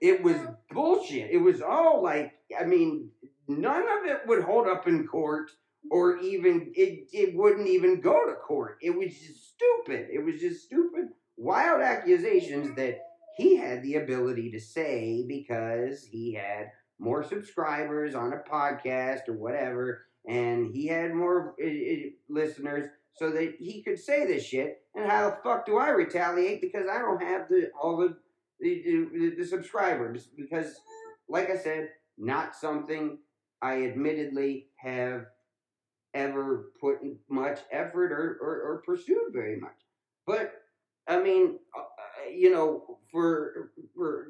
B: it was bullshit. It was all like I mean none of it would hold up in court or even it it wouldn't even go to court. It was just stupid. It was just stupid, wild accusations that he had the ability to say because he had more subscribers on a podcast or whatever, and he had more uh, uh, listeners, so that he could say this shit. And how the fuck do I retaliate because I don't have the all the the, the, subscribers? Because, like I said, not something I admittedly have ever put much effort or, or, or pursued very much. But I mean, uh, uh, you know, for for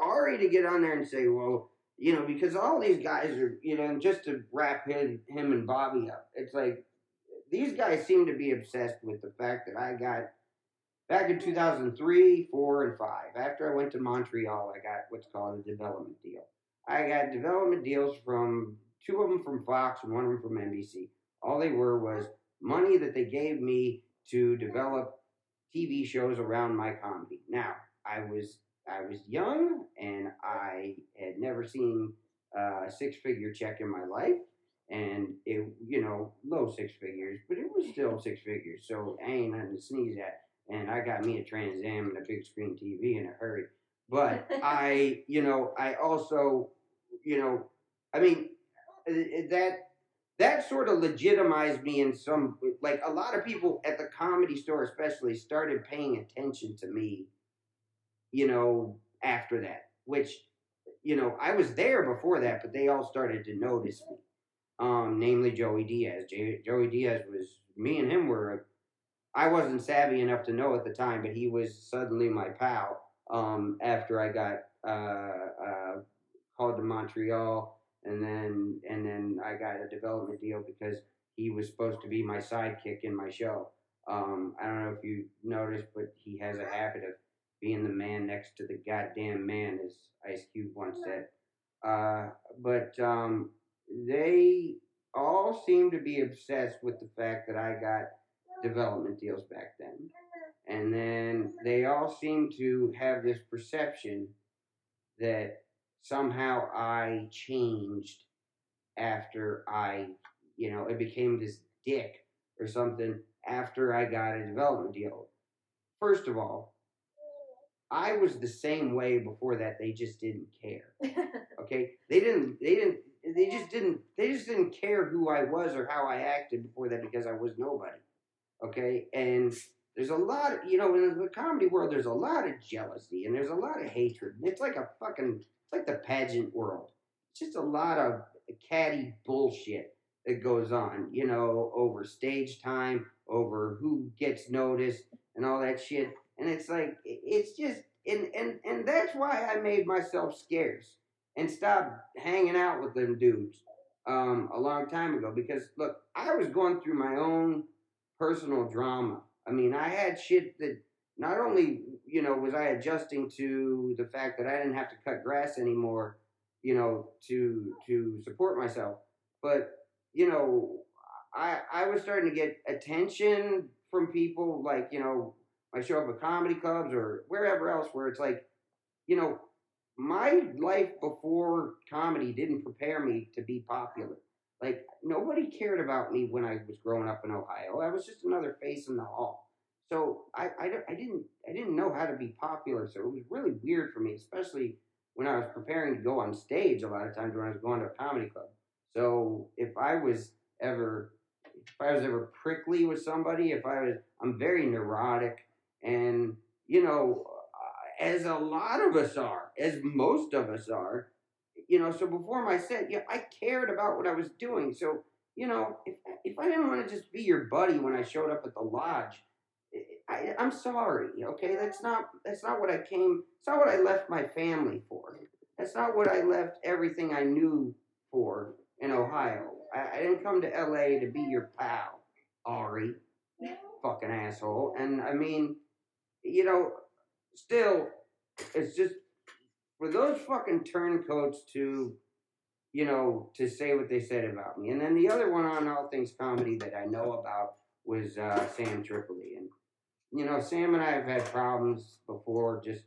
B: Ari to get on there and say, well, you know, because all these guys are, you know, just to wrap him him and Bobby up, it's like these guys seem to be obsessed with the fact that I got back in 2003, 4, and 5. After I went to Montreal, I got what's called a development deal. I got development deals from two of them from Fox and one of them from NBC. All they were was money that they gave me to develop TV shows around my comedy. Now, I was I was young and I had never seen a six figure check in my life. And it, you know, low six figures, but it was still six figures. So I ain't nothing to sneeze at. And I got me a Trans Am and a big screen TV in a hurry. But I, you know, I also, you know, I mean, that that sort of legitimized me in some like a lot of people at the comedy store especially started paying attention to me you know after that which you know i was there before that but they all started to notice me um namely joey diaz joey diaz was me and him were i wasn't savvy enough to know at the time but he was suddenly my pal um after i got uh, uh called to montreal and then and then I got a development deal because he was supposed to be my sidekick in my show. Um, I don't know if you noticed, but he has a habit of being the man next to the goddamn man, as Ice Cube once said. Uh, but um, they all seem to be obsessed with the fact that I got development deals back then. And then they all seem to have this perception that somehow I changed after I, you know, it became this dick or something after I got a development deal. First of all, I was the same way before that. They just didn't care. Okay, they didn't. They didn't. They just didn't. They just didn't care who I was or how I acted before that because I was nobody. Okay, and there's a lot of you know in the comedy world. There's a lot of jealousy and there's a lot of hatred. It's like a fucking it's like the pageant world. It's just a lot of catty bullshit that goes on, you know, over stage time, over who gets noticed and all that shit. And it's like it's just and and and that's why I made myself scarce and stopped hanging out with them dudes um, a long time ago. Because look, I was going through my own personal drama. I mean, I had shit that not only you know was I adjusting to the fact that I didn't have to cut grass anymore, you know, to to support myself, but you know, I I was starting to get attention from people like you know I show up at comedy clubs or wherever else where it's like, you know, my life before comedy didn't prepare me to be popular. Like nobody cared about me when I was growing up in Ohio. I was just another face in the hall. So I, I, I didn't I didn't know how to be popular. So it was really weird for me, especially when I was preparing to go on stage. A lot of times when I was going to a comedy club. So if I was ever if I was ever prickly with somebody, if I was I'm very neurotic and you know uh, as a lot of us are, as most of us are, you know, so before my set, yeah, I cared about what I was doing. So, you know, if, if I didn't want to just be your buddy when I showed up at the lodge, eh, I, I'm sorry, okay? That's not that's not what I came. It's not what I left my family for. That's not what I left everything I knew for in Ohio. I, I didn't come to L.A. to be your pal, Ari, fucking asshole. And I mean, you know, still, it's just for those fucking turncoats to, you know, to say what they said about me. And then the other one on All Things Comedy that I know about was uh, Sam Tripoli. And, you know, Sam and I have had problems before, just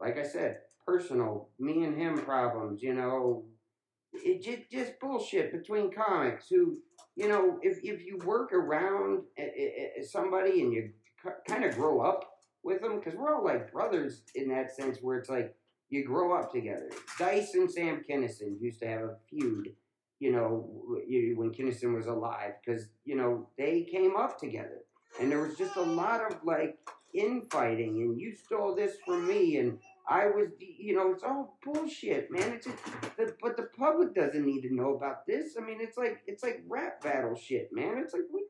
B: like I said, personal, me and him problems, you know, it just, just bullshit between comics who, you know, if, if you work around eh, eh, eh, somebody and you kind of grow up with them, because we're all like brothers in that sense, where it's like you grow up together. Dice and Sam Kinison used to have a feud, you know, when Kinison was alive, because, you know, they came up together. And there was just a lot of like infighting, and you stole this from me, and I was, you know, it's all bullshit, man. It's just, but the public doesn't need to know about this. I mean, it's like it's like rap battle shit, man. It's like we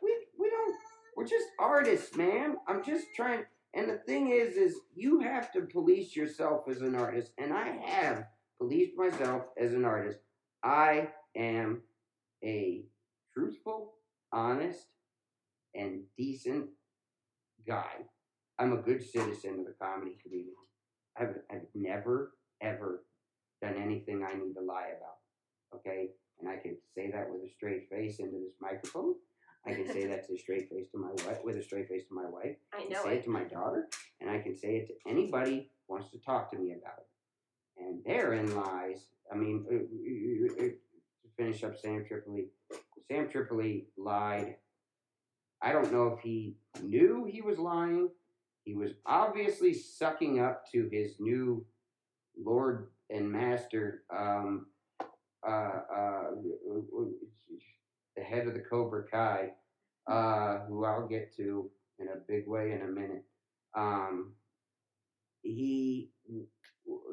B: we we don't. We're just artists, man. I'm just trying. And the thing is, is you have to police yourself as an artist, and I have policed myself as an artist. I am a truthful, honest, and decent guy. I'm a good citizen of the comedy community. I've, I've never, ever done anything I need to lie about. Okay? And I can say that with a straight face into this microphone. I can say that to a straight face to my wife, with a straight face to my wife.
C: I know
B: say
C: it.
B: it to my daughter, and I can say it to anybody who wants to talk to me about it. And therein lies, I mean, uh, uh, uh, to finish up Sam Tripoli, Sam Tripoli lied. I don't know if he knew he was lying. He was obviously sucking up to his new Lord and Master, um, uh, uh, the head of the Cobra Kai, uh, who I'll get to in a big way in a minute. Um, he,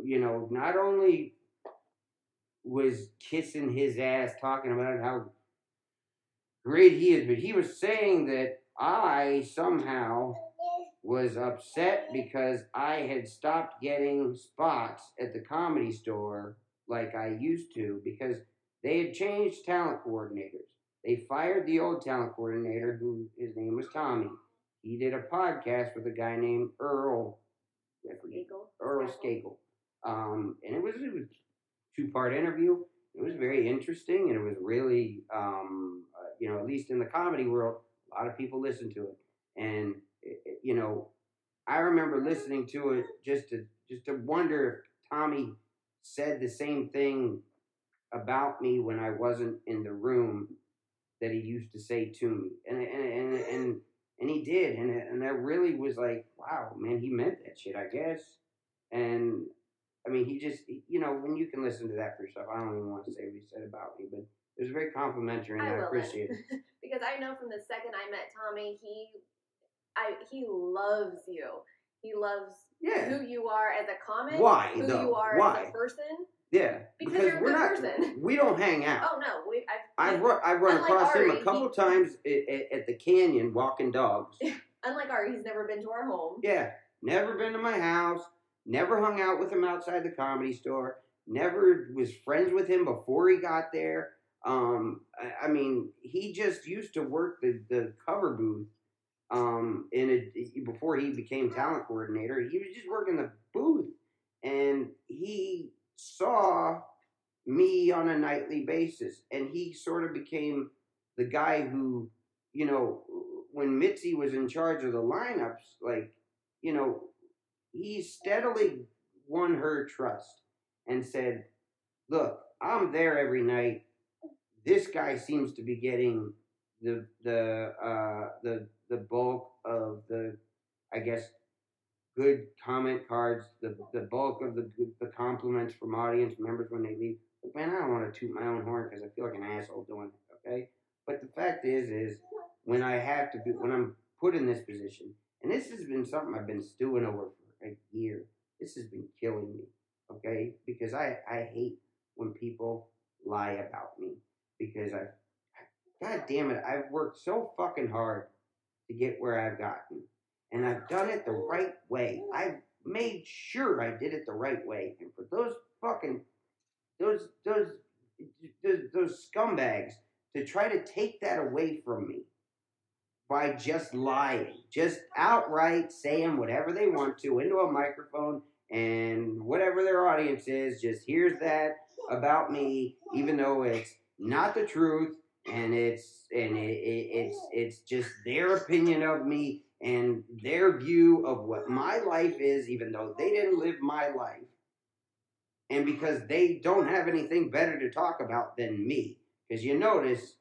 B: you know, not only was kissing his ass, talking about how great he is, but he was saying that I somehow was upset because I had stopped getting spots at the comedy store like I used to because they had changed talent coordinators. They fired the old talent coordinator, who his name was Tommy. He did a podcast with a guy named Earl.
C: Skakel.
B: Earl Skakel. Um, and it was, it was two part interview. It was very interesting, and it was really, um, uh, you know, at least in the comedy world, a lot of people listened to it. And it, it, you know, I remember listening to it just to just to wonder if Tommy said the same thing about me when I wasn't in the room that he used to say to me, and and and and, and he did, and and that really was like, wow, man, he meant that shit, I guess. And I mean, he just, you know, when you can listen to that for yourself, I don't even want to say what he said about me, but it was very complimentary, and I,
C: I
B: appreciate it.
C: because I know from the second I met Tommy, he, I he loves you. He loves
B: Yeah.
C: who you are as a comic.
B: Why,
C: Who
B: though?
C: you are
B: Why?
C: as a person.
B: Yeah,
C: because, you're a
B: we're
C: good
B: not.
C: person.
B: We don't hang out.
C: Oh no, we.
B: I've
C: I've,
B: run, I've run across him a couple
C: he-
B: times at, at, at the canyon walking dogs.
C: unlike Ari, he's never been to our home.
B: Yeah, never been to my house. Never hung out with him outside the comedy store. Never was friends with him before he got there. Um, I, I mean, he just used to work the, the cover booth. Um, in a before he became talent coordinator, he was just working the booth, and he saw me on a nightly basis, and he sort of became the guy who, you know, when Mitzi was in charge of the lineups, like, you know, he steadily won her trust and said, "Look, I'm there every night. This guy seems to be getting the the uh, the the bulk of the, I guess, good comment cards, the the bulk of the the compliments from audience members when they leave. But man, I don't want to toot my own horn because I feel like an asshole doing it. Okay, but the fact is, is when I have to be when I'm put in this position, and this has been something I've been stewing over for a year. This has been killing me. Okay, because I I hate when people lie about me because I, God damn it, I've worked so fucking hard to get where I've gotten, and I've done it the right way. I've made sure I did it the right way, and for those fucking those those those, those scumbags to try to take that away from me by just lying, just outright saying whatever they want to into a microphone and whatever their audience is just hears that about me, even though it's not the truth and it's and it, it, it's it's just their opinion of me and their view of what my life is, even though they didn't live my life, and because they don't have anything better to talk about than me. Because you notice,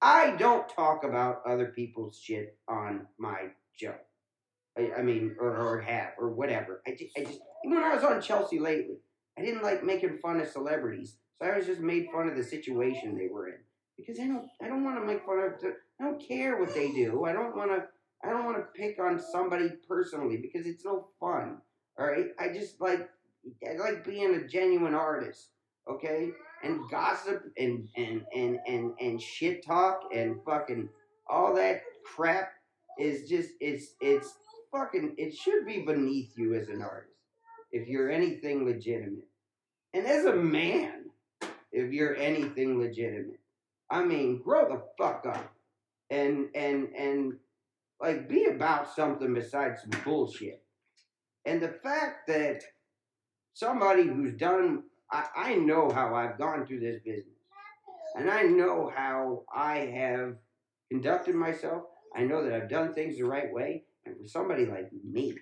B: I don't talk about other people's shit on my show. I, I mean, or, or have, or whatever. I just, I just, even when I was on Chelsea lately, I didn't like making fun of celebrities. So I was just made fun of the situation they were in because I don't, I don't want to make fun of. I don't care what they do. I don't want to. I don't want to pick on somebody personally because it's no fun. All right, I just like, I like being a genuine artist. Okay, and gossip and and and and and shit talk and fucking all that crap is just it's it's fucking it should be beneath you as an artist if you're anything legitimate. And as a man, if you're anything legitimate. I mean, grow the fuck up. And and and like be about something besides some bullshit. And the fact that somebody who's done I, I know how I've gone through this business. And I know how I have conducted myself. I know that I've done things the right way. And for somebody like me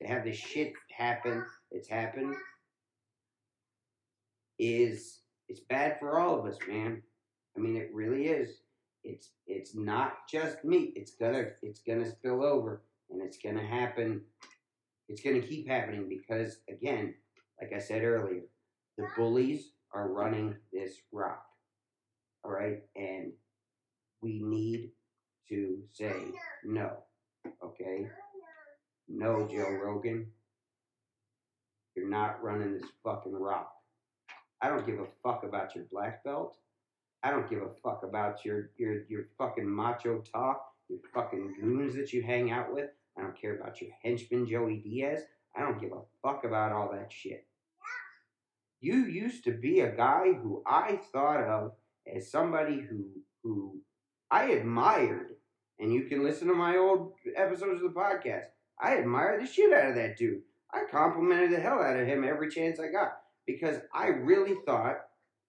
B: to have this shit happen it's happened is it's bad for all of us, man. I mean it really is. It's it's not just me. It's gonna it's gonna spill over and it's gonna happen. It's gonna keep happening because again, like I said earlier, the bullies are running this rock. All right, and we need to say no. Okay? No, Joe Rogan. You're not running this fucking rock. I don't give a fuck about your black belt. I don't give a fuck about your your your fucking macho talk, your fucking goons that you hang out with. I don't care about your henchman Joey Diaz. I don't give a fuck about all that shit. You used to be a guy who I thought of as somebody who who I admired, and you can listen to my old episodes of the podcast. I admire the shit out of that dude. I complimented the hell out of him every chance I got because I really thought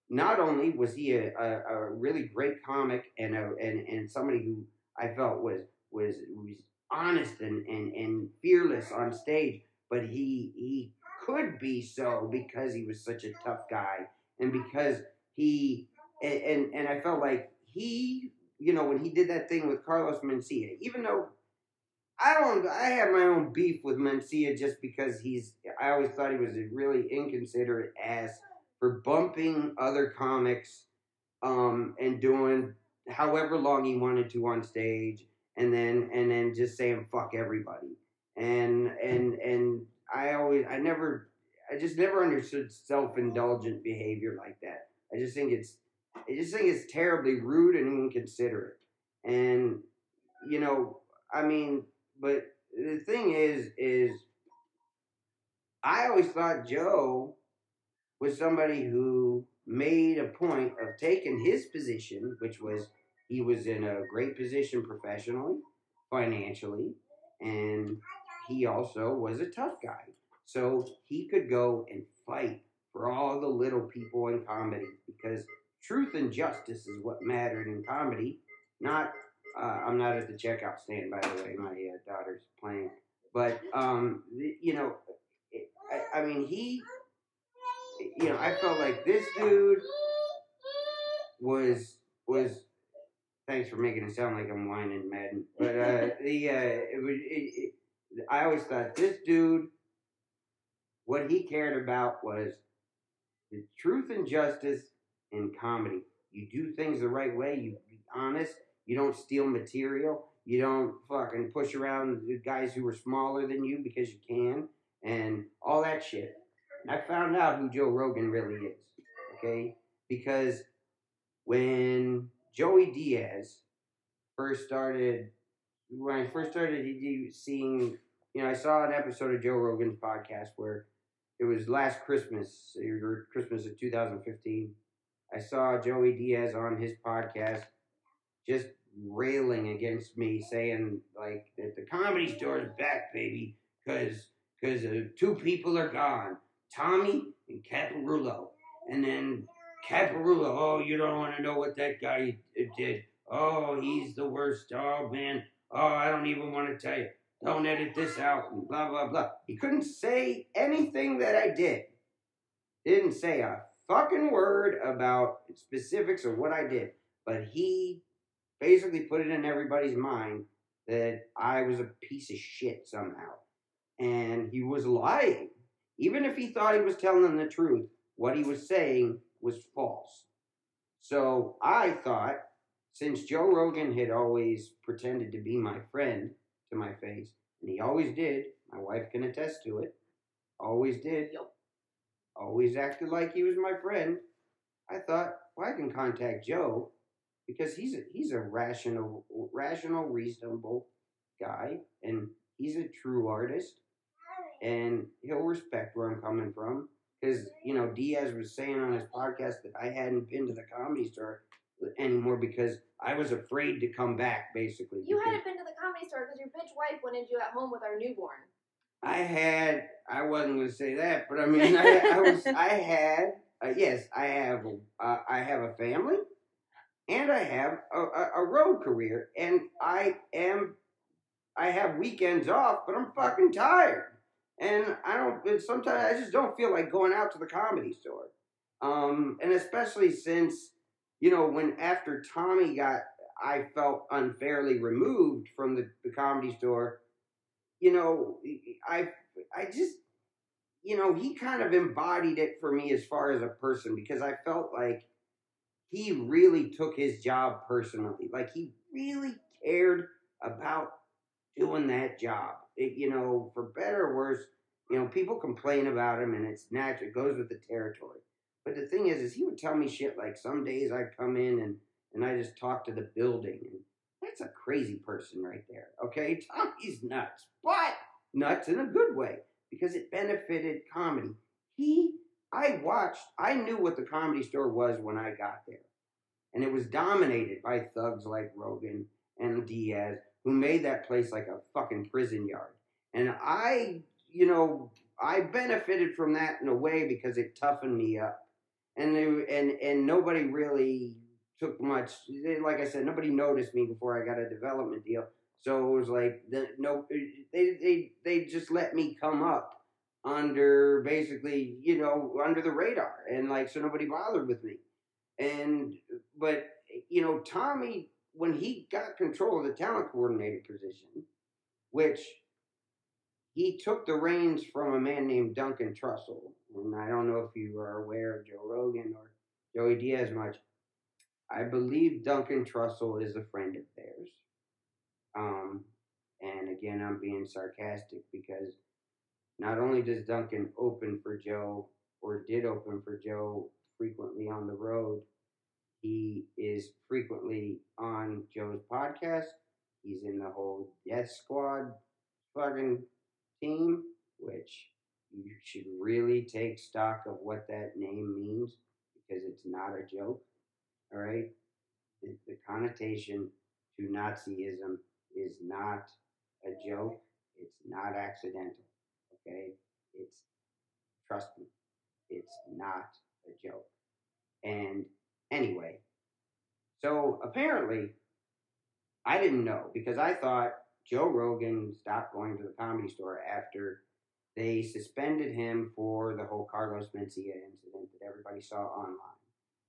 B: not only was he a, a, a really great comic and a, and and somebody who I felt was was was honest and, and, and fearless on stage, but he he could be so because he was such a tough guy and because he and and, and I felt like he you know when he did that thing with Carlos Mencia, even though I don't I have my own beef with Mencia just because he's I always thought he was a really inconsiderate ass for bumping other comics um, and doing however long he wanted to on stage and then and then just saying fuck everybody and and and I always I never I just never understood self indulgent behavior like that. I just think it's I just think it's terribly rude and inconsiderate. And you know, I mean, but the thing is, is I always thought Joe was somebody who made a point of taking his position, which was he was in a great position professionally, financially, and he also was a tough guy. So he could go and fight for all the little people in comedy because truth and justice is what mattered in comedy. Not, uh, I'm not at the checkout stand, by the way. My uh, daughter's playing, but um, you know, I, I mean, he, you know, I felt like this dude was was. Thanks for making it sound like I'm whining, Madden. But uh, the uh, it, it, it, I always thought this dude, what he cared about was the truth and justice in comedy. You do things the right way. You be honest. You don't steal material. You don't fucking push around the guys who are smaller than you because you can and all that shit. I found out who Joe Rogan really is. Okay? Because when Joey Diaz first started, when I first started seeing, you know, I saw an episode of Joe Rogan's podcast where it was last Christmas, or Christmas of 2015. I saw Joey Diaz on his podcast just railing against me, saying like that the comedy store is back, baby, because because uh, two people are gone, Tommy and Caparulo, and then Caparulo. Oh, you don't want to know what that guy did. Oh, he's the worst. Oh man. Oh, I don't even want to tell you. Don't edit this out and blah blah blah. He couldn't say anything that I did. Didn't say a fucking word about specifics of what I did. But he basically put it in everybody's mind that I was a piece of shit somehow. And he was lying. Even if he thought he was telling them the truth, what he was saying was false. So I thought, since Joe Rogan had always pretended to be my friend to my face, and he always did, my wife can attest to it, always did, yep. always acted like he was my friend, I thought, well, I can contact Joe because he's a, he's a rational, rational, reasonable guy, and he's a true artist, and he'll respect where I'm coming from. Because you know, Diaz was saying on his podcast that I hadn't been to the comedy store anymore because I was afraid to come back. Basically,
C: you hadn't been to the comedy store because your bitch wife wanted you at home with our newborn.
B: I had. I wasn't going to say that, but I mean, I, I was. I had. Uh, yes, I have. Uh, I have a family and I have a, a, a, road career, and I am, I have weekends off, but I'm fucking tired, and I don't. Sometimes I just don't feel like going out to the comedy store, um, and especially since, you know, when after Tommy got, I felt unfairly removed from the, the comedy store. You know, I, I just, you know, he kind of embodied it for me as far as a person because I felt like he really took his job personally. Like he really cared about doing that job. It, you know, for better or worse, you know, people complain about him and it's natural. It goes with the territory. But the thing is, is he would tell me shit like some days I'd come in and, and I just talk to the building and that's a crazy person right there. Okay. Tommy's nuts, but nuts in a good way because it benefited comedy. He I watched, I knew what the comedy store was when I got there. And it was dominated by thugs like Rogan and Diaz, who made that place like a fucking prison yard. And I, you know, I benefited from that in a way because it toughened me up. And they, and and nobody really took much. Like I said, nobody noticed me before I got a development deal. So it was like the, no, they they they just let me come up under basically, you know, under the radar, and like so nobody bothered with me. And but you know, Tommy, when he got control of the talent coordinator position, which he took the reins from a man named Duncan Trussell, and I don't know if you are aware of Joe Rogan or Joey Diaz much. I believe Duncan Trussell is a friend of theirs. Um, and again, I'm being sarcastic because not only does Duncan open for Joe or did open for Joe frequently on the road, he is frequently on Joe's podcast. He's in the whole Death Squad fucking team, which you should really take stock of what that name means because it's not a joke. All right? The, the connotation to Nazism is not a joke. It's not accidental. Okay? It's, trust me, it's not a joke. And anyway, so apparently, I didn't know because I thought Joe Rogan stopped going to the comedy store after they suspended him for the whole Carlos Mencia incident that everybody saw online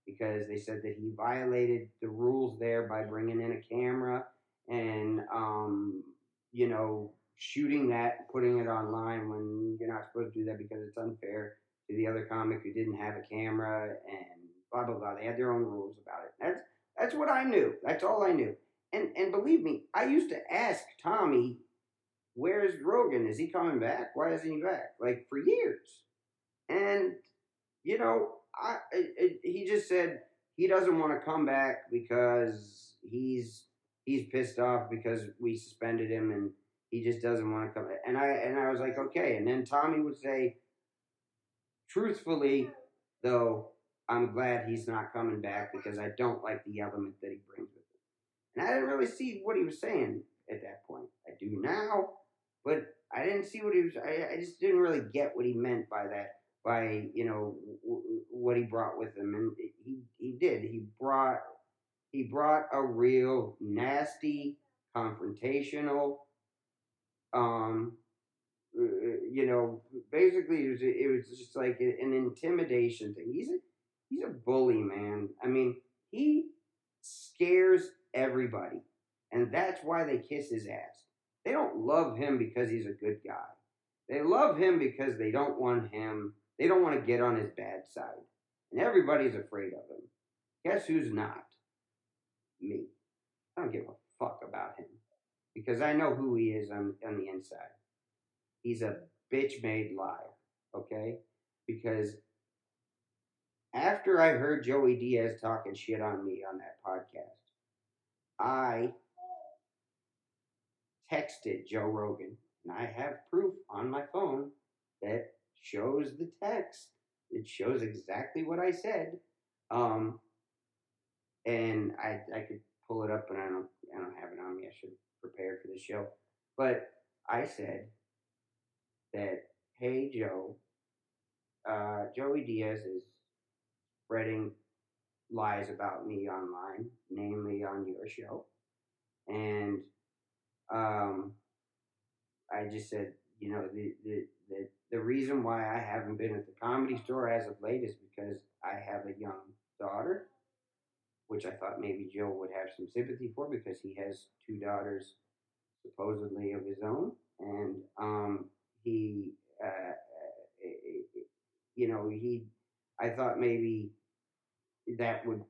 B: because they said that he violated the rules there by bringing in a camera and, um, you know, shooting that, putting it online when you're not supposed to do that because it's unfair to the other comic who didn't have a camera and blah blah blah. They had their own rules about it. That's that's what I knew. That's all I knew. And and believe me, I used to ask Tommy, "Where's Rogan? Is he coming back? Why isn't he back?" Like for years. And you know, I it, it, he just said he doesn't want to come back because he's he's pissed off because we suspended him and he just doesn't want to come. And I and I was like, okay. And then Tommy would say, truthfully, though, I'm glad he's not coming back because I don't like the element that he brings with him. And I didn't really see what he was saying at that point. I do now, but I didn't see what he was. I, I just didn't really get what he meant by that. By you know w- what he brought with him, and he he did. He brought he brought a real nasty, confrontational, um, uh, you know, basically it was, it was just like an intimidation thing. He's a he's a bully, man. I mean, he scares everybody, and that's why they kiss his ass. They don't love him because he's a good guy. They love him because they don't want him. They don't want to get on his bad side, and everybody's afraid of him. Guess who's not? Me. I don't give a fuck about him because I know who he is on on the inside. He's a bitch made liar. Okay, because after I heard Joey Diaz talking shit on me on that podcast, I texted Joe Rogan, and I have proof on my phone that shows the text. It shows exactly what I said. Um, and I I could pull it up, but I don't I don't have it on me. I should prepare for the show. But I said that, hey Joe, uh, Joey Diaz is spreading lies about me online, namely on your show. And um, I just said, you know, the, the, the, the reason why I haven't been at the comedy store as of late is because I have a young daughter, which I thought maybe Joe would have some sympathy for because he has two daughters supposedly of his own. And um, he, uh, you know, he, I thought maybe that would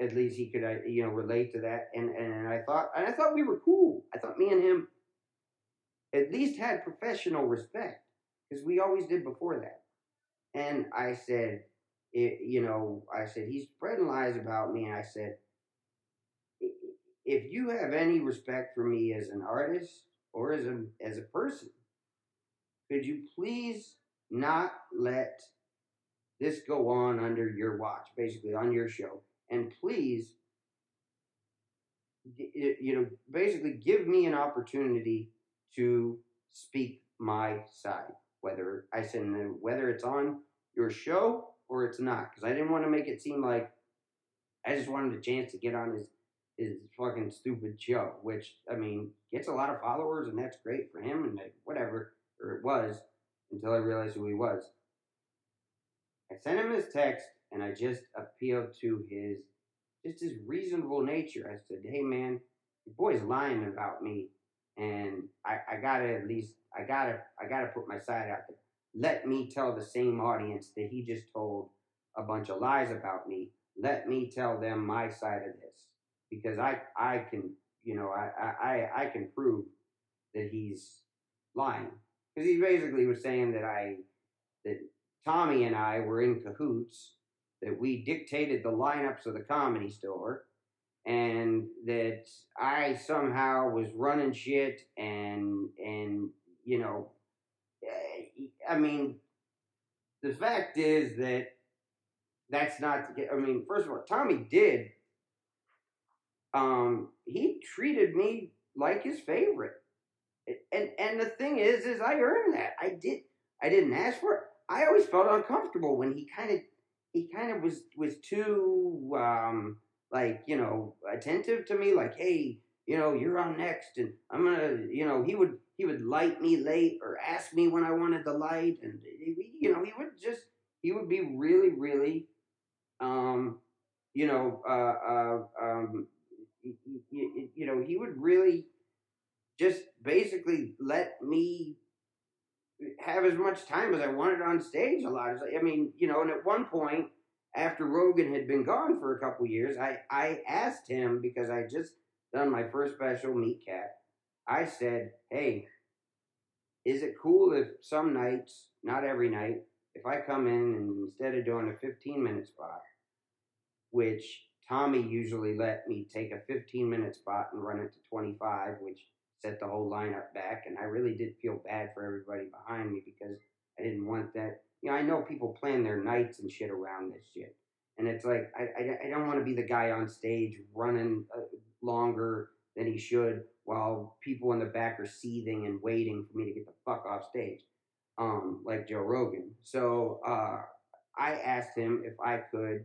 B: at least he could uh, you know relate to that and and I thought and I thought we were cool. I thought me and him at least had professional respect because we always did before that. And I said, it, you know, I said he's spreading lies about me. And I said, if you have any respect for me as an artist or as a as a person, could you please not let this go on under your watch, basically on your show. And please, you know, basically give me an opportunity to speak my side, whether I said whether it's on your show or it's not, because I didn't want to make it seem like I just wanted a chance to get on his his fucking stupid show, which I mean gets a lot of followers and that's great for him and whatever, or it was until I realized who he was. I sent him his text and I just appealed to his just his reasonable nature. I said, Hey man, your boy's lying about me and I, I gotta at least I gotta I gotta put my side out there. Let me tell the same audience that he just told a bunch of lies about me. Let me tell them my side of this. Because I I can you know, I I, I can prove that he's lying. because he basically was saying that I that Tommy and I were in cahoots, that we dictated the lineups of the comedy store, and that I somehow was running shit and and you know, eh, I mean, the fact is that that's not. I mean, first of all, Tommy did. Um, he treated me like his favorite, and and the thing is, is I earned that. I did. I didn't ask for it. I always felt uncomfortable when he kind of he kind of was was too um like you know attentive to me like hey you know you're on next and i'm gonna you know he would he would light me late or ask me when i wanted the light and you know he would just he would be really really um you know uh uh um you, you know he would really just basically let me have as much time as I wanted on stage a lot. I mean, you know, and at one point, after Rogan had been gone for a couple years, I, I asked him because I just done my first special, Meet Cap. I said, hey, is it cool if some nights, not every night, if I come in and instead of doing a 15 minute spot, which Tommy usually let me take a 15 minute spot and run it to 25, which set the whole lineup back. And I really did feel bad for everybody behind me because I didn't want that. You know, I know people plan their nights and shit around this shit. And it's like, I, I, I don't want to be the guy on stage running uh, longer than he should while people in the back are seething and waiting for me to get the fuck off stage, um, like Joe Rogan. So uh, I asked him if I could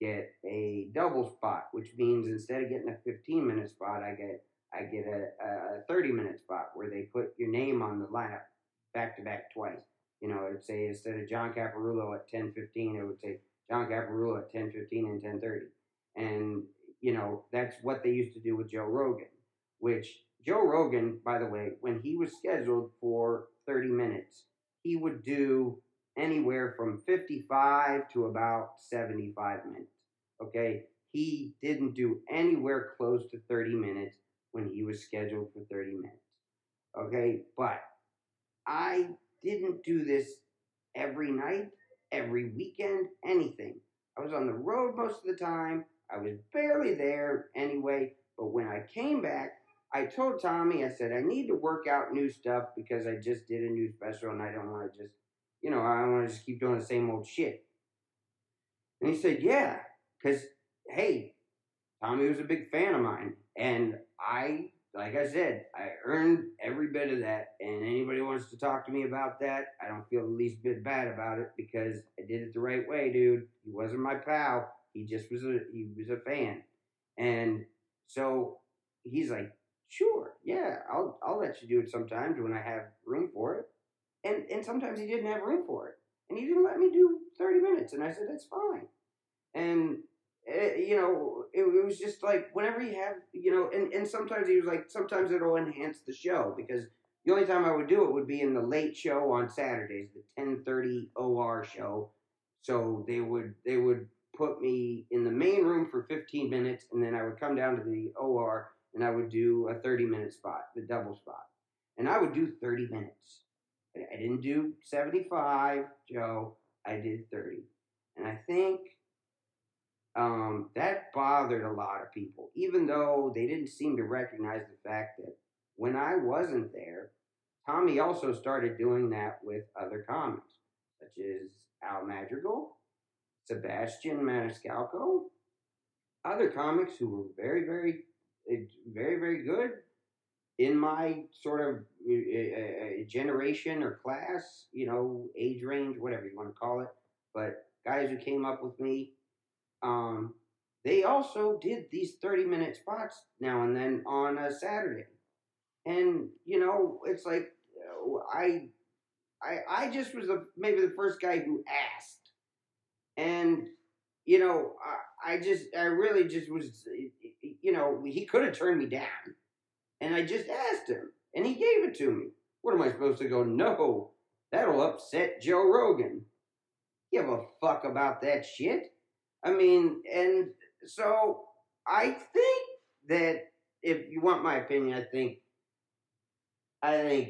B: get a double spot, which means instead of getting a 15 minute spot, I get I get a, a 30 minute spot where they put your name on the lineup back to back twice. You know, it'd say instead of John Caparulo at 10:15, it would say John Caparulo at 10:15 and 10:30. And you know, that's what they used to do with Joe Rogan, which Joe Rogan, by the way, when he was scheduled for 30 minutes, he would do anywhere from 55 to about 75 minutes. Okay? He didn't do anywhere close to 30 minutes when he was scheduled for 30 minutes. Okay, but I didn't do this every night, every weekend, anything. I was on the road most of the time. I was barely there anyway. But when I came back, I told Tommy, I said, I need to work out new stuff because I just did a new special and I don't want to just, you know, I want to just keep doing the same old shit. And he said, Yeah, because, hey, Tommy was a big fan of mine. And I, like I said, I earned every bit of that. And anybody wants to talk to me about that, I don't feel the least bit bad about it because I did it the right way, dude. He wasn't my pal. He just was a he was a fan. And so he's like, sure, yeah, I'll I'll let you do it sometimes when I have room for it. And and sometimes he didn't have room for it. And he didn't let me do 30 minutes. And I said, that's fine. And it, you know, it, it, was just like whenever you have, you know, and, and sometimes he was like, sometimes it'll enhance the show because the only time I would do it would be in the late show on Saturdays, the 10:30 OR show. So they would they would put me in the main room for 15 minutes, and then I would come down to the OR and I would do a 30 minute spot, the double spot, and I would do 30 minutes. I didn't do 75, Joe. I did 30, and I think um, that bothered a lot of people, even though they didn't seem to recognize the fact that when I wasn't there, Tommy also started doing that with other comics, such as Al Madrigal, Sebastian Maniscalco, other comics who were very, very, eh, very, very good in my sort of uh, generation or class, you know, age range, whatever you want to call it. But guys who came up with me um, they also did these 30 minute spots now and then on a Saturday. And, you know, it's like, uh, I, I, I just was maybe the first guy who asked. And, you know, I, I just, I really just was, you know, he could have turned me down. And I just asked him, and he gave it to me. What am I supposed to go? No, that'll upset Joe Rogan. Give a fuck about that shit. I mean, and so I think that if you want my opinion, I think I think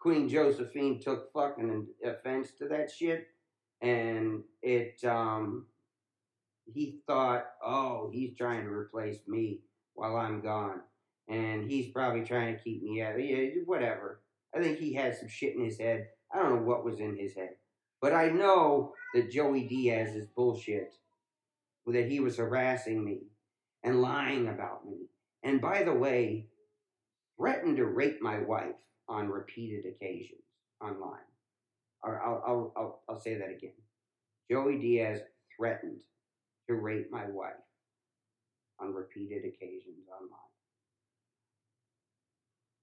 B: Queen Josephine took fucking offense to that shit, and it um, he thought, oh, he's trying to replace me while I'm gone, and he's probably trying to keep me out. Yeah, whatever. I think he had some shit in his head. I don't know what was in his head, but I know that Joey Diaz is bullshit. That he was harassing me and lying about me, and by the way, threatened to rape my wife on repeated occasions online. Or I'll, I'll, I'll, I'll say that again. Joey Diaz threatened to rape my wife on repeated occasions online.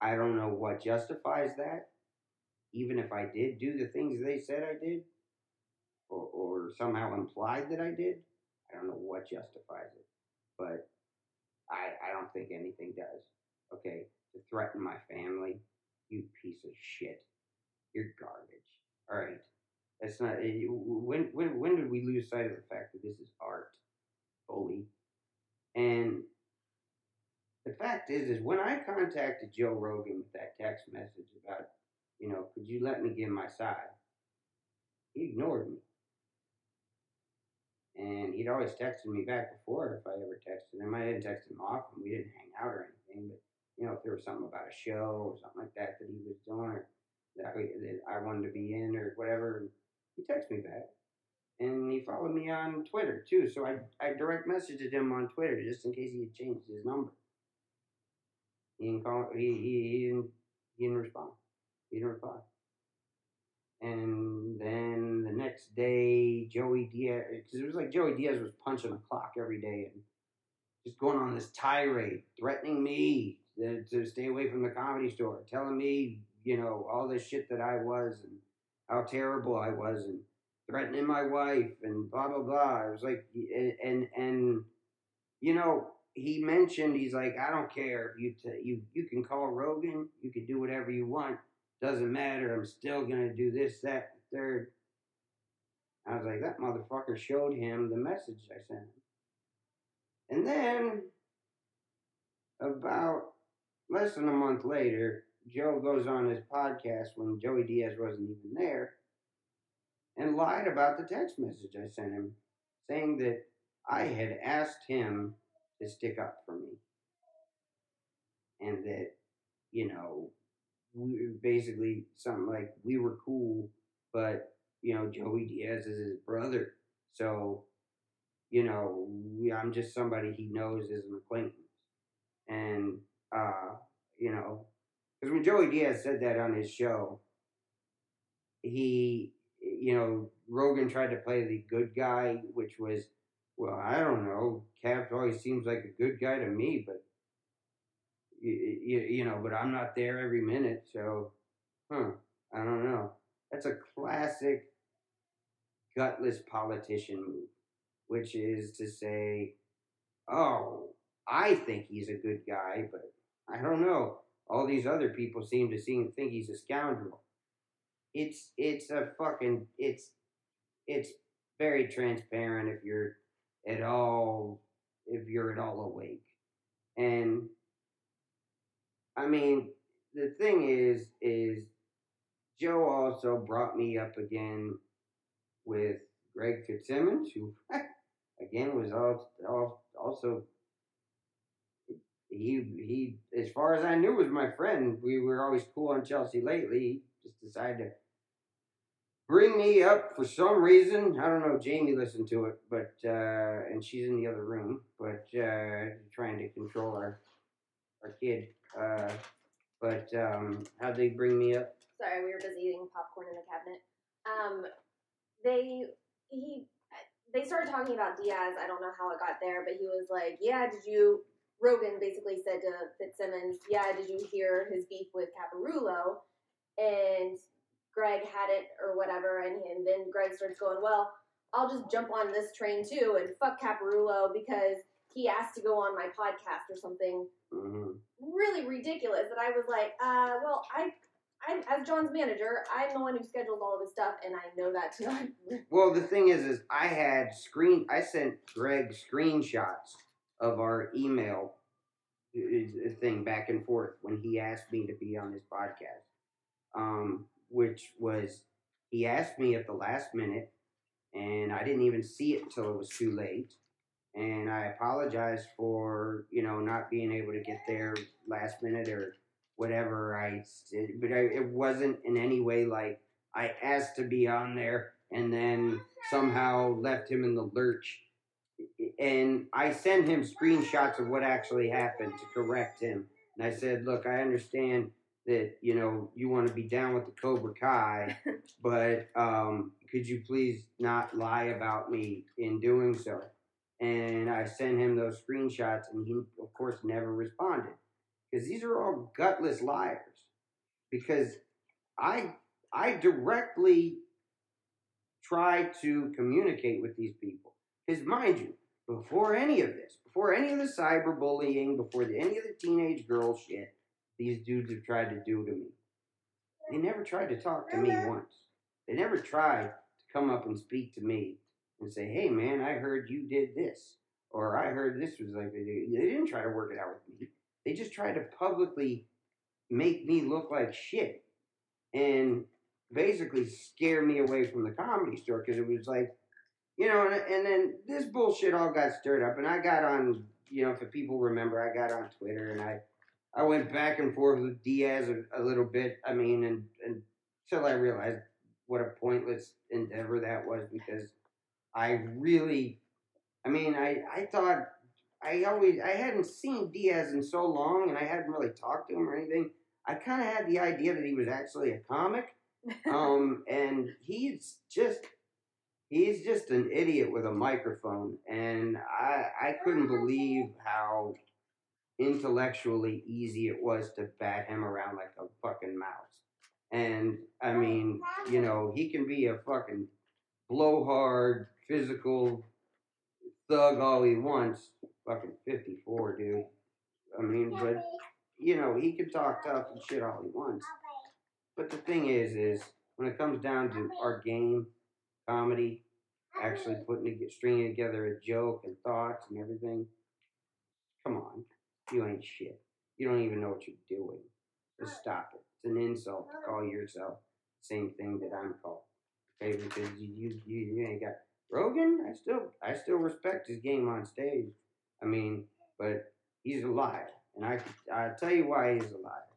B: I don't know what justifies that. Even if I did do the things they said I did, or, or somehow implied that I did, I don't know what justifies it. But I, I don't think anything does. Okay, to threaten my family, you piece of shit. You're garbage. All right. That's not. Eh, when when when did we lose sight of the fact that this is art, bully? And the fact is, is when I contacted Joe Rogan with that text message about, you know, could you let me give my side? He ignored me. And he'd always texted me back before if I ever texted him. I didn't text him often. We didn't hang out or anything, but you know, if there was something about a show or something like that that he was doing or that, that I wanted to be in or whatever, he texted me back. And he followed me on Twitter too. So I, I direct messaged him on Twitter just in case he had changed his number. He didn't call. He he, he didn't he didn't respond. He didn't reply. And then the next day, Joey Diaz, because it was like Joey Diaz was punching the clock every day and just going on this tirade, threatening me to, to stay away from the comedy store, telling me, you know, all this shit that I was and how terrible I was and threatening my wife and blah blah blah. It was like and and, and you know he mentioned he's like I don't care you t- you you can call Rogan you can do whatever you want doesn't matter I'm still gonna do this that third. I was like that motherfucker showed him the message I sent him, and then about less than a month later, Joe goes on his podcast when Joey Diaz wasn't even there and lied about the text message I sent him saying that I had asked him to stick up for me. And that, you know, we basically something like we were cool, but, you know, Joey Diaz is his brother. So, you know, I'm just somebody he knows as an acquaintance. And, uh, you know, because when Joey Diaz said that on his show, he, you know, Rogan tried to play the good guy, which was, well, I don't know. Cap always seems like a good guy to me, but you, you, know, but I'm not there every minute, so, huh? I don't know. That's a classic gutless politician move, which is to say, oh, I think he's a good guy, but I don't know. All these other people seem to seem think he's a scoundrel. It's it's a fucking it's it's very transparent if you're at all if you're at all awake. And I mean, the thing is is Joe also brought me up again with Greg Fitzsimmons, who again was also, he he as far as I knew was my friend. We were always cool on Chelsea lately. He just decided to bring me up for some reason. I don't know. Jamie listened to it, but uh, and she's in the other room, but uh, trying to control our our kid. Uh, but um, how'd they bring me up?
C: Sorry, we were busy eating popcorn in the cabinet. Um, they he they started talking about Diaz. I don't know how it got there, but he was like, "Yeah, did you Rogan basically said to Fitzsimmons, "Yeah, did you hear his beef with Caparulo?" And Greg had it or whatever, and, and then Greg starts going, "Well, I'll just jump on this train too and fuck Caparulo because he asked to go on my podcast or something mm-hmm. really ridiculous." That I was like, uh, "Well, I." I'm, as John's manager, I'm the one who scheduled all of his stuff, and I know that too.
B: well, the thing is, is I had screen. I sent Greg screenshots of our email thing back and forth when he asked me to be on his podcast. um, which was he asked me at the last minute, and I didn't even see it until it was too late. And I apologize for you know not being able to get there last minute or whatever I did, but I, it wasn't in any way like I asked to be on there and then somehow left him in the lurch. And I sent him screenshots of what actually happened to correct him. And I said, look, I understand that, you know, you want to be down with the Cobra Kai, but um, could you please not lie about me in doing so? And I sent him those screenshots, and he, of course, never responded. Because these are all gutless liars. Because I I directly try to communicate with these people. Because, mind you, before any of this, before any of the cyberbullying, before the, any of the teenage girl shit these dudes have tried to do to me, they never tried to talk to me once. They never tried to come up and speak to me and say, hey, man, I heard you did this. Or I heard this was like, they didn't try to work it out with me. They just tried to publicly make me look like shit. And basically scare me away from the comedy store because it was like, you know, and, and then this bullshit all got stirred up, and I got on, you know, if people remember, I got on Twitter and I, I went back and forth with Diaz a, a little bit. I mean, and, and until I realized what a pointless endeavor that was because I really, I mean, I, I thought I always I hadn't seen Diaz in so long, and I hadn't really talked to him or anything. I kind of had the idea that he was actually a comic, um, and he's just he's just an idiot with a microphone, and I I couldn't believe how intellectually easy it was to bat him around like a fucking mouse. And I mean, you know, he can be a fucking blowhard, physical thug all he wants. Fucking 54, dude. I mean, but, you know, he can talk tough and shit all he wants. But the thing is, is when it comes down to our game, comedy, actually putting stringing together a joke and thoughts and everything, come on, you ain't shit. You don't even know what you're doing. Just stop it. It's an insult to call yourself the same thing that I'm called. Okay, because you you, you ain't got Rogan. I still I still respect his game on stage. I mean, but he's a liar, and I I tell you why he's a liar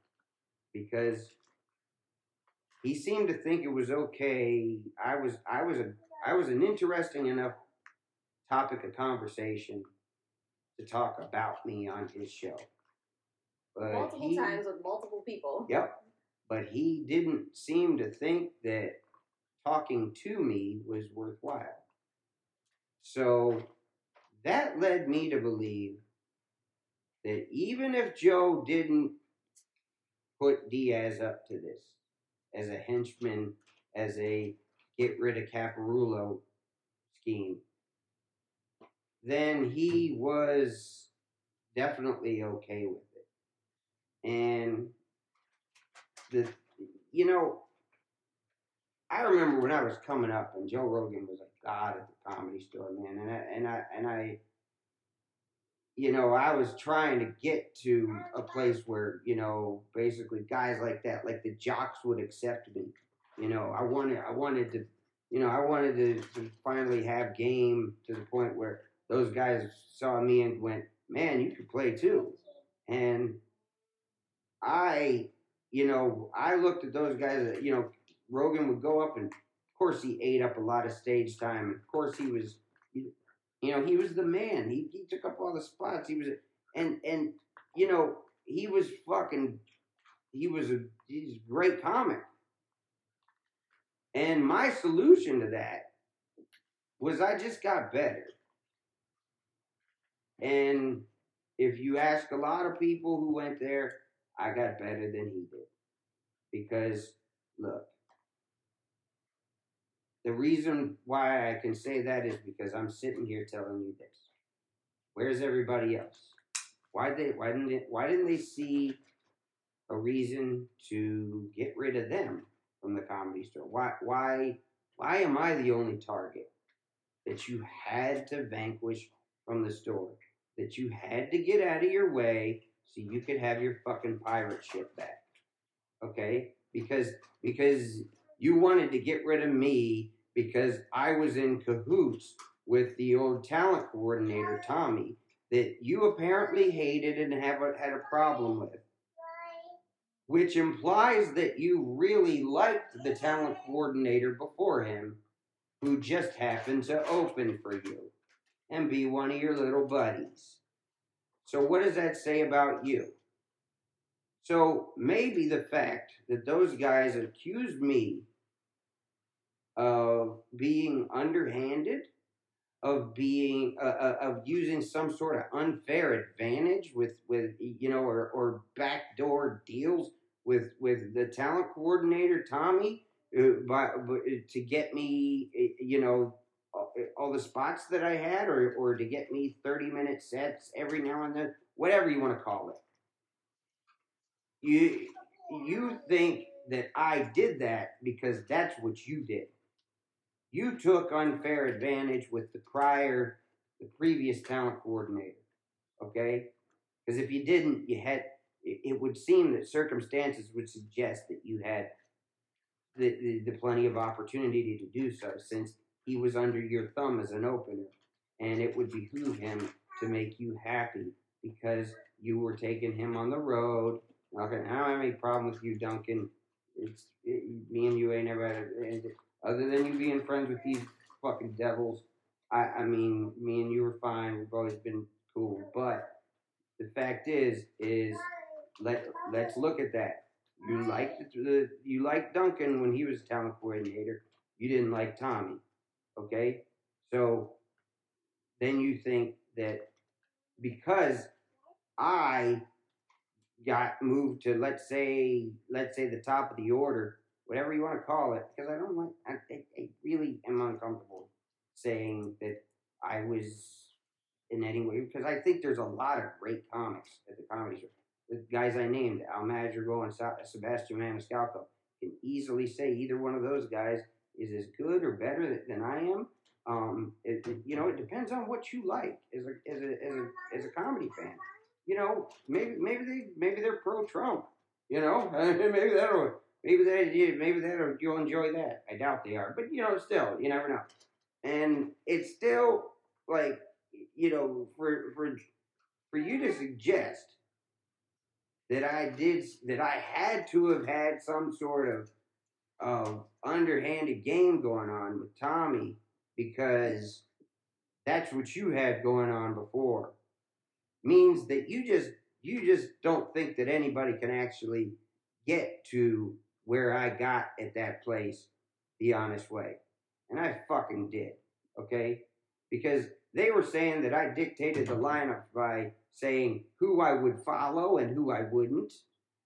B: because he seemed to think it was okay. I was I was a I was an interesting enough topic of conversation to talk about me on his show.
C: But multiple he, times with multiple people.
B: Yep. But he didn't seem to think that talking to me was worthwhile. So that led me to believe that even if Joe didn't put Diaz up to this, as a henchman, as a get rid of Caparulo scheme, then he was definitely okay with it. And the, you know, I remember when I was coming up and Joe Rogan was a god at the comedy store, man, and I and I and I you know, I was trying to get to a place where, you know, basically guys like that, like the jocks would accept me. You know, I wanted, I wanted to, you know, I wanted to, to finally have game to the point where those guys saw me and went, man, you could play too. And I, you know, I looked at those guys, you know, Rogan would go up and of course he ate up a lot of stage time. Of course he was you know, he was the man. He he took up all the spots. He was and and you know, he was fucking he was a he's a great comic. And my solution to that was I just got better. And if you ask a lot of people who went there, I got better than he did. Because look, the reason why I can say that is because I'm sitting here telling you this. Where's everybody else? Why they why didn't why didn't they see a reason to get rid of them from the comedy store? Why why why am I the only target that you had to vanquish from the store? That you had to get out of your way so you could have your fucking pirate ship back. Okay? because because you wanted to get rid of me because I was in cahoots with the old talent coordinator Tommy that you apparently hated and have a, had a problem with, which implies that you really liked the talent coordinator before him, who just happened to open for you and be one of your little buddies. So, what does that say about you? So, maybe the fact that those guys accused me of being underhanded, of being uh, uh, of using some sort of unfair advantage with with you know or or backdoor deals with with the talent coordinator Tommy uh, by, to get me you know all the spots that I had or or to get me 30 minute sets every now and then whatever you want to call it. You you think that I did that because that's what you did you took unfair advantage with the prior, the previous talent coordinator. Okay? Because if you didn't, you had, it, would seem that circumstances would suggest that you had the, the, the plenty of opportunity to do so since he was under your thumb as an opener. And it would behoove him to make you happy because you were taking him on the road. Okay, I don't have any problem with you, Duncan. It's it, me and you ain't never had a, other than you being friends with these fucking devils, I, I mean, me and you were fine. We've always been cool. But the fact is, is let let's look at that. You liked the you liked Duncan when he was talent coordinator. You didn't like Tommy. Okay, so then you think that because I got moved to let's say let's say the top of the order whatever you want to call it, because I don't like, I, I really am uncomfortable saying that I was in any way, because I think there's a lot of great comics at the comedy show. The guys I named, Al Madrigal and Sebastian Maniscalco, can easily say either one of those guys is as good or better than I am. Um, it, it, you know, it depends on what you like as a as a as a as a comedy fan. You know, maybe maybe they maybe they're pro Trump. You know, maybe that'll Maybe they maybe that you'll enjoy that. I doubt they are, but you know, still, you never know. And it's still like you know, for for for you to suggest that I did that I had to have had some sort of of underhanded game going on with Tommy because that's what you had going on before means that you just you just don't think that anybody can actually get to where I got at that place the honest way. And I fucking did. Okay? Because they were saying that I dictated the lineup by saying who I would follow and who I wouldn't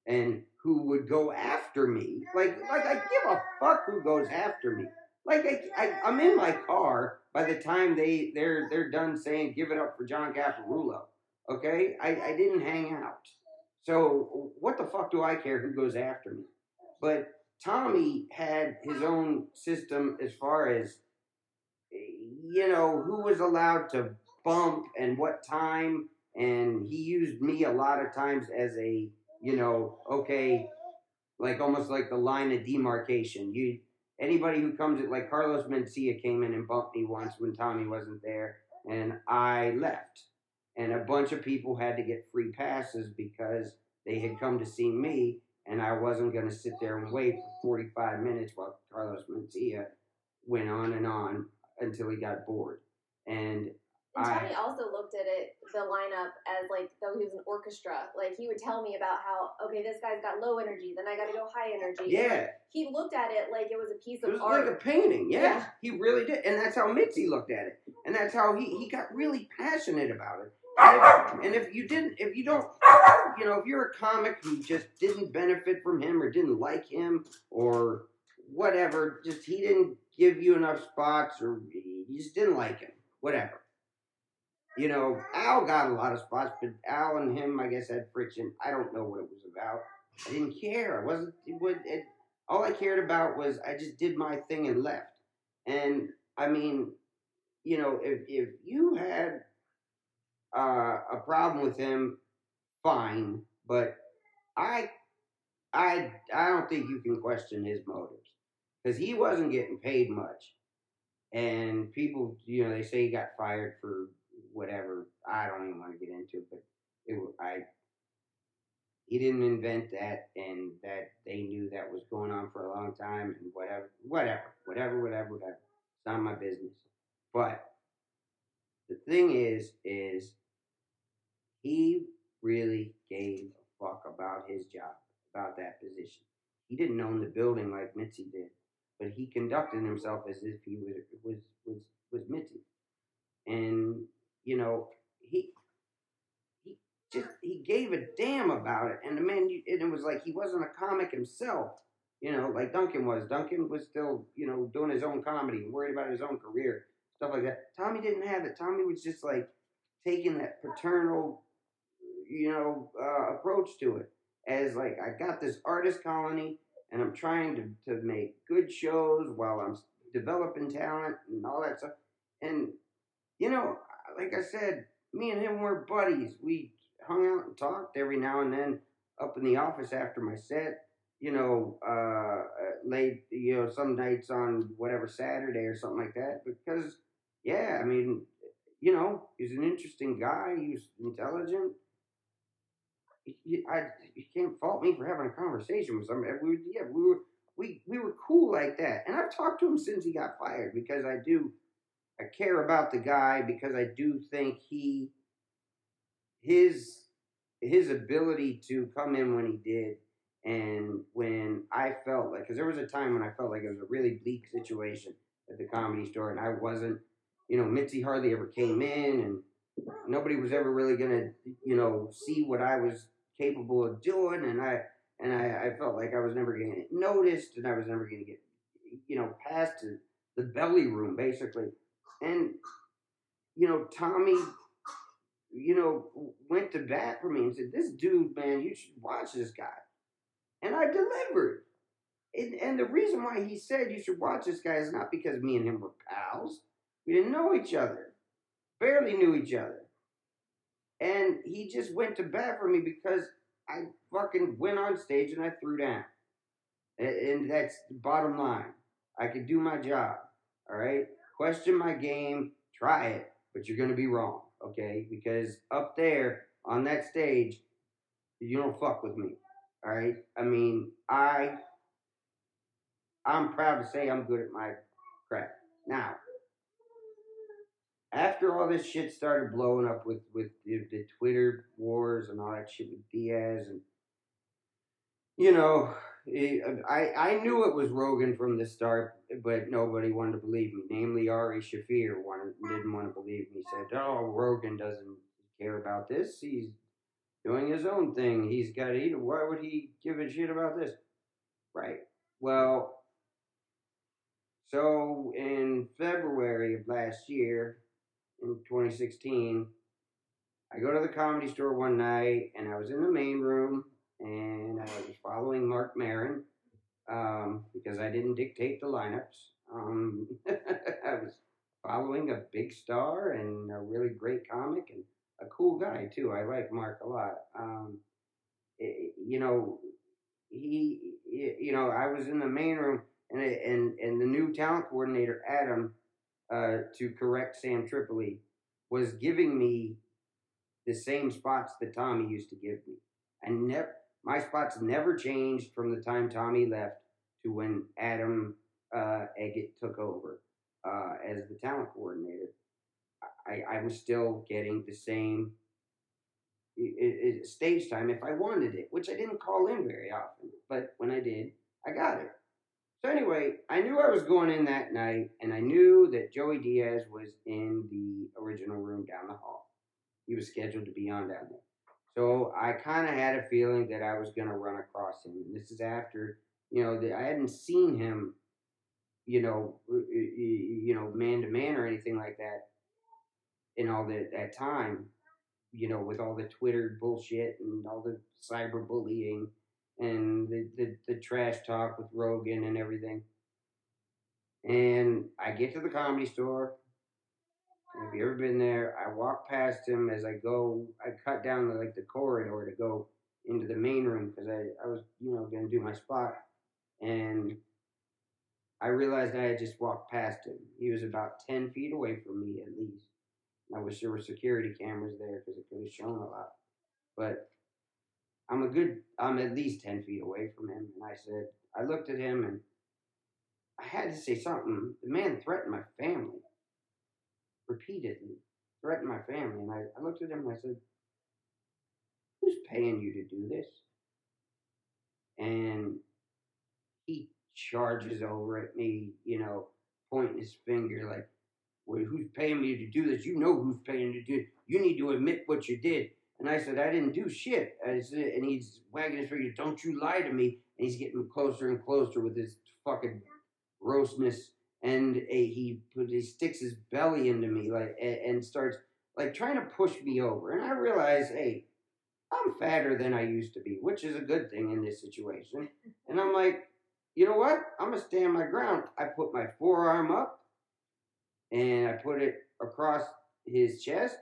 B: and who would go after me. Like like I give a fuck who goes after me. Like I, I am in my car by the time they they're they're done saying give it up for John Caparulo. Okay? I, I didn't hang out. So what the fuck do I care who goes after me? But Tommy had his own system as far as, you know, who was allowed to bump and what time. And he used me a lot of times as a, you know, okay, like almost like the line of demarcation. You anybody who comes at like Carlos Mencia came in and bumped me once when Tommy wasn't there, and I left. And a bunch of people had to get free passes because they had come to see me, and I wasn't going to sit there and wait for 45 minutes while Carlos Mencia went on and on until he got bored. And,
C: and Tony I, also looked at it, the lineup, as like though he was an orchestra. Like he would tell me about how, okay, this guy's got low energy, then I got to go high energy.
B: Yeah.
C: Like, he looked at it like it was a piece
B: of
C: it was art.
B: like a painting. Yeah, yeah, he really did. And that's how Mitzi looked at it. And that's how he, he got really passionate about it. And if, and if you didn't, if you don't, you know, if you're a comic who just didn't benefit from him or didn't like him or whatever, just he didn't give you enough spots or you just didn't like him, whatever. You know, Al got a lot of spots, but Al and him, I guess, had friction. I don't know what it was about. I didn't care. I wasn't. It. It, all I cared about was I just did my thing and left. And I mean, you know, if if you had uh, a problem with him, fine. But I I I don't think you can question his motives because he wasn't getting paid much, and people, you know, they say he got fired for whatever. I don't even want to get into it, but it I he didn't invent that, and that they knew that was going on for a long time, and whatever, whatever, whatever, whatever, whatever. It's not my business. But the thing is, is he really gave a fuck about his job, about that position. He didn't own the building like Mitzi did, but he conducted himself as if he was was was was Mitzi, and you know he he just he gave a damn about it, and the man and it was like he wasn't a comic himself, you know, like Duncan was. Duncan was still you know doing his own comedy, worried about his own career, stuff like that. Tommy didn't have it. Tommy was just like taking that paternal you know, uh, approach to it as like I got this artist colony and I'm trying to, to make good shows while I'm developing talent and all that stuff. And, you know, like I said, me and him were buddies. We hung out and talked every now and then up in the office after my set, you know, uh, late, you know, some nights on whatever Saturday or something like that. Because, yeah, I mean, you know, he's an interesting guy. He's intelligent you, I, can't fault me for having a conversation with somebody. We, yeah, we were we we were cool like that, and I've talked to him since he got fired because I do I care about the guy because I do think he his his ability to come in when he did and when I felt like because there was a time when I felt like it was a really bleak situation at the comedy store and I wasn't you know Mitzi hardly ever came in and nobody was ever really gonna you know see what I was capable of doing, and I and I, I felt like I was never going to get noticed, and I was never going to get you know past the belly room basically, and you know Tommy, you know went to bat for me and said, "This dude, man, you should watch this guy," and I delivered. And, and the reason why he said you should watch this guy is not because me and him were pals. We didn't know each other, barely knew each other. And he just went to bat for me because I fucking went on stage and I threw down. And that's the bottom line. I could do my job. All right? Question my game, try it, but you're going to be wrong. Okay? Because up there on that stage, you don't fuck with me. All right? I mean, I. I'm proud to say I'm good at my craft. Now, after all this shit started blowing up with with the, the, Twitter wars and all that shit with Diaz and you know, I I knew it was Rogan from the start, but nobody wanted to believe me. Namely, Ari Shaffir wanted, didn't want to believe me. Said, "Oh, Rogan doesn't care about this. He's doing his own thing. He's got to eat. Why would he give a shit about this?" Right. Well, so in February of last year, in 2016, I go to the comedy store one night and I was in the main room and I was following Mark Maron um, because I didn't dictate the lineups. Um, I was following a big star and a really great comic and a cool guy too. I like Mark a lot. Um, it, you know, he, you know, I was in the main room and and and the new talent coordinator Adam uh, to correct Sam Tripoli was giving me the same spots that Tommy used to give me. And my spots never changed from the time Tommy left to when Adam uh, Eget took over uh, as the talent coordinator. I, I was still getting the same it, it, stage time if I wanted it, which I didn't call in very often. But when I did, I got it. So anyway, I knew I was going in that night, and I knew that Joey Diaz was in the original room down the hall. He was scheduled to be on down there. So I kind of had a feeling that I was going to run across him. This is after, you know, the, I hadn't seen him, you know, you know, man to man or anything like that in all the, that time, you know, with all the Twitter bullshit and all the cyber bullying and the, the, the trash talk with Rogan and everything. And I get to the comedy store. Have you ever been there? I walk past him as I go. I cut down the, like the corridor to go into the main room because I, I was, you know, gonna do my spot, and I realized I had just walked past him. He was about ten feet away from me at least. I wish there were security cameras there because it could have shown a lot. But I'm a good, I'm at least 10 feet away from him. And I said, I looked at him and I had to say something. The man threatened my family repeatedly, threatened my family. And I, I looked at him and I said, Who's paying you to do this? And he charges over at me, you know, pointing his finger like, well, who's paying me to do this? You know who's paying to do it. You need to admit what you did. And I said, I didn't do shit. Said, and he's wagging his finger, don't you lie to me. And he's getting closer and closer with his fucking grossness. And uh, he put he sticks his belly into me like and, and starts like trying to push me over. And I realize, hey, I'm fatter than I used to be, which is a good thing in this situation. And I'm like, you know what? I'm gonna stand my ground. I put my forearm up and I put it across his chest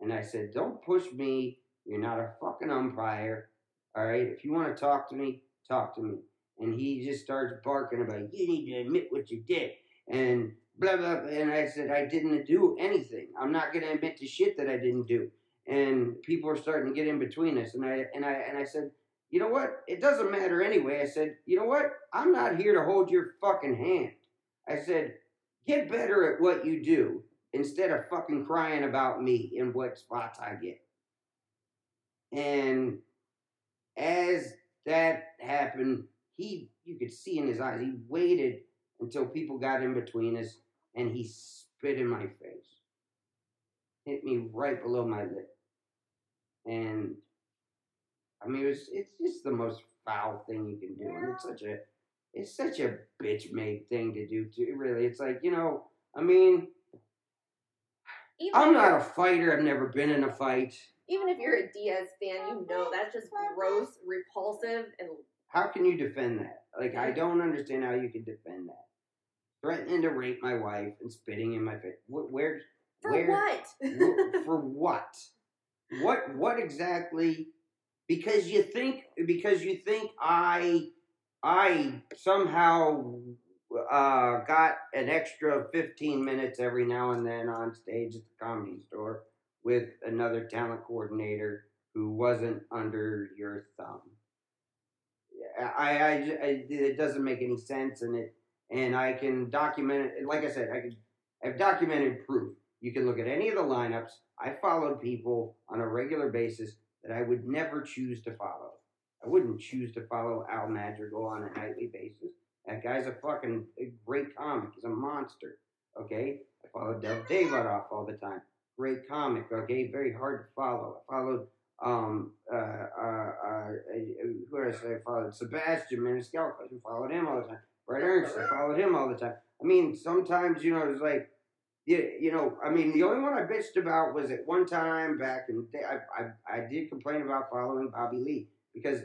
B: and I said, Don't push me. You're not a fucking umpire. All right. If you want to talk to me, talk to me. And he just starts barking about, You need to admit what you did. And blah, blah. And I said, I didn't do anything. I'm not going to admit to shit that I didn't do. And people are starting to get in between us. And I, and I, and I said, you know what? It doesn't matter anyway. I said, you know what? I'm not here to hold your fucking hand. I said, get better at what you do instead of fucking crying about me and what spots I get. And as that happened, he you could see in his eyes, he waited until people got in between us and he spit in my face. Hit me right below my lip. And I mean it was it's just the most foul thing you can do. And it's such a it's such a bitch made thing to do too. Really. It's like, you know, I mean even I'm not a fighter. I've never been in a fight.
C: Even if you're a Diaz fan, you know that's just gross, repulsive, and.
B: How can you defend that? Like, I mm. don't understand how you can defend that. Threatening to rape my wife and spitting in my face. Where?
C: For
B: where,
C: what?
B: for what? What? What exactly? Because you think because you think I I somehow uh, got an extra 15 minutes every now and then on stage at the comedy store with another talent coordinator who wasn't under your thumb. I, I, I, it doesn't make any sense, and it, and I can document it. Like I said, I could, I've documented proof. You can look at any of the lineups. I followed people on a regular basis that I would never choose to follow. I wouldn't choose to follow Al Madrigal on a nightly basis. That guy's a fucking great comic. He's a monster. Okay, I followed Dov Davidoff all the time. Great comic. Okay, very hard to follow. I followed um uh uh, uh who else I say? followed? Sebastian Maniscalco. I followed him all the time. Bret Ernst. I followed him all the time. I mean, sometimes you know it's like. You, you know, I mean, the only one I bitched about was at one time back in day, I, I, I did complain about following Bobby Lee because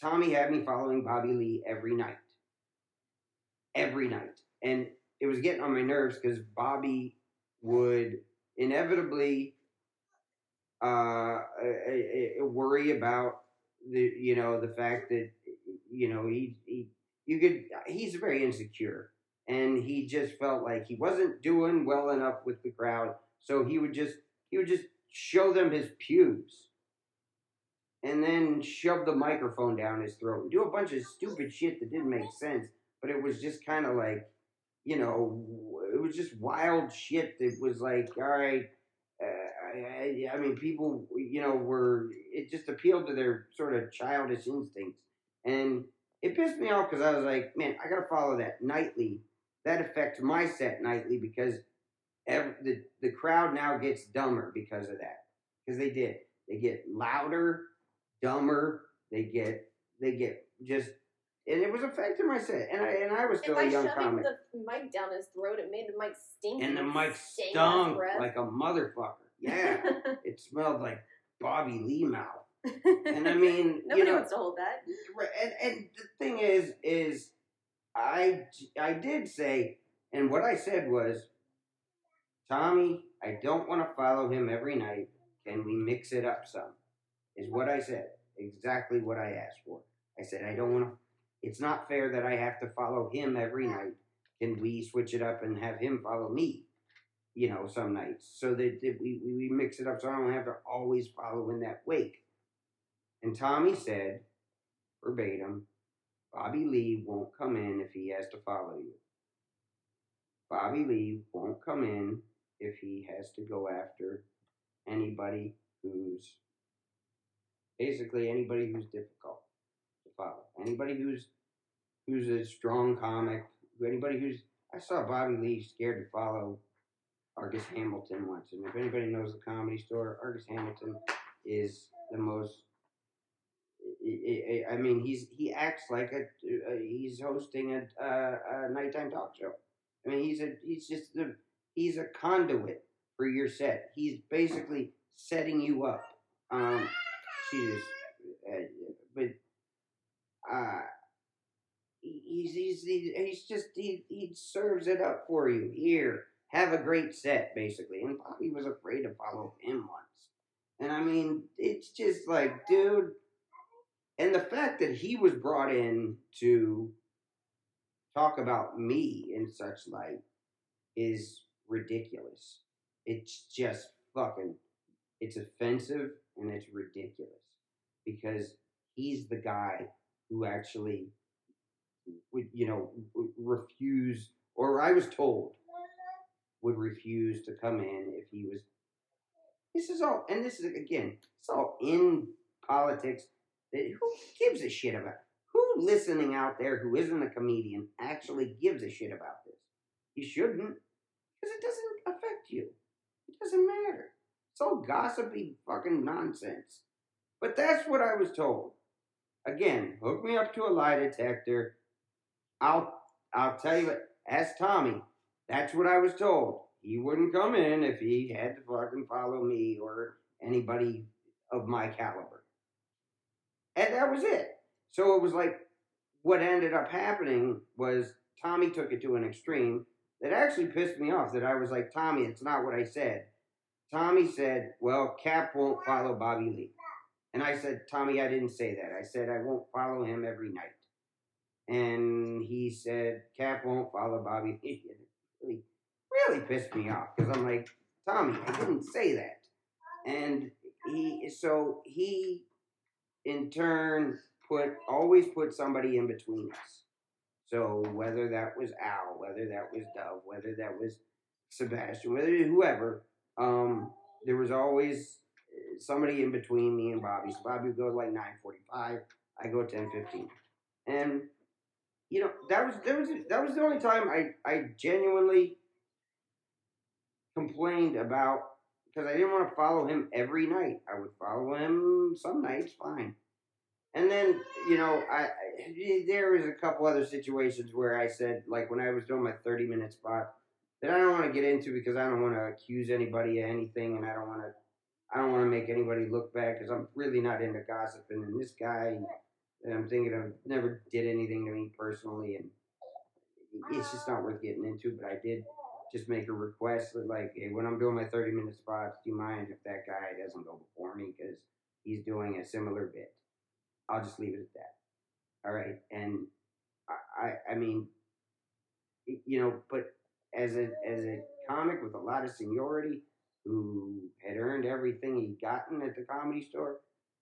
B: Tommy had me following Bobby Lee every night every night. And it was getting on my nerves because Bobby would inevitably uh, worry about the you know the fact that you know he, he you could he's very insecure. And he just felt like he wasn't doing well enough with the crowd. So he would just he would just show them his pubes and then shove the microphone down his throat and do a bunch of stupid shit that didn't make sense but it was just kind of like, you know, it was just wild shit. It was like, all right, uh, I, I, mean, people, you know, were it just appealed to their sort of childish instincts, and it pissed me off because I was like, man, I gotta follow that nightly. That affects my set nightly because every, the the crowd now gets dumber because of that. Because they did, they get louder, dumber. They get they get just and it was affecting my set. And I and I was still
C: a
B: young comic.
C: the mic down his throat, it made the mic stink.
B: And the mic stunk like a motherfucker. Yeah, it smelled like Bobby Lee mouth. And I mean,
C: nobody
B: you know,
C: wants to hold that.
B: And and the thing is, is I I did say, and what I said was, Tommy, I don't want to follow him every night. Can we mix it up some? Is what I said. exactly what I asked for. I said, I don't want to, it's not fair that I have to follow him every night. Can we switch it up and have him follow me, you know, some nights so that, that we, we mix it up so I don't have to always follow in that wake? And Tommy said, verbatim, Bobby Lee won't come in if he has to follow you. Bobby Lee won't come in if he has to go after anybody who's basically anybody who's difficult follow. Anybody who's who's a strong comic. Anybody who's I saw Bobby Lee scared to follow Argus Hamilton once, and if anybody knows the comedy store, Argus Hamilton is the most. I mean, he's he acts like a uh, he's hosting a, a, a nighttime talk show. I mean, he's a he's just the he's a conduit for your set. He's basically setting you up. Um, Jesus, uh, but uh, he's he's he's just he he serves it up for you here. Have a great set, basically. And Bobby was afraid to follow him once. And I mean, it's just like, dude. And the fact that he was brought in to talk about me in such light is ridiculous. It's just fucking, it's offensive and it's ridiculous because he's the guy who actually would, you know, refuse, or I was told would refuse to come in if he was. This is all, and this is again, it's all in politics. Who gives a shit about? Who listening out there who isn't a comedian actually gives a shit about this? You shouldn't, because it doesn't affect you. It doesn't matter. It's all gossipy fucking nonsense. But that's what I was told. Again, hook me up to a lie detector. I'll I'll tell you what, ask Tommy. That's what I was told. He wouldn't come in if he had to fucking follow me or anybody of my caliber. And that was it. So it was like what ended up happening was Tommy took it to an extreme that actually pissed me off that I was like, Tommy, it's not what I said. Tommy said, Well, Cap won't follow Bobby Lee. And I said, Tommy, I didn't say that. I said, I won't follow him every night. And he said, Cap won't follow Bobby. It really, really pissed me off because I'm like, Tommy, I didn't say that. And he, so he, in turn, put, always put somebody in between us. So whether that was Al, whether that was Dov, whether that was Sebastian, whether whoever, um, there was always somebody in between me and Bobby. So Bobby would go like 9:45. I go 10:15, and you know that was that was that was the only time I I genuinely complained about because I didn't want to follow him every night. I would follow him some nights, fine. And then you know I, I there was a couple other situations where I said like when I was doing my 30 minute spot that I don't want to get into because I don't want to accuse anybody of anything and I don't want to I don't want to make anybody look bad because I'm really not into gossiping. And this guy, I'm thinking of, never did anything to me personally, and it's just not worth getting into. But I did just make a request that, like, hey, when I'm doing my 30 minute spots, do you mind if that guy doesn't go before me because he's doing a similar bit? I'll just leave it at that. All right, and I, I, I mean, you know, but as a as a comic with a lot of seniority who had earned everything he'd gotten at the comedy store,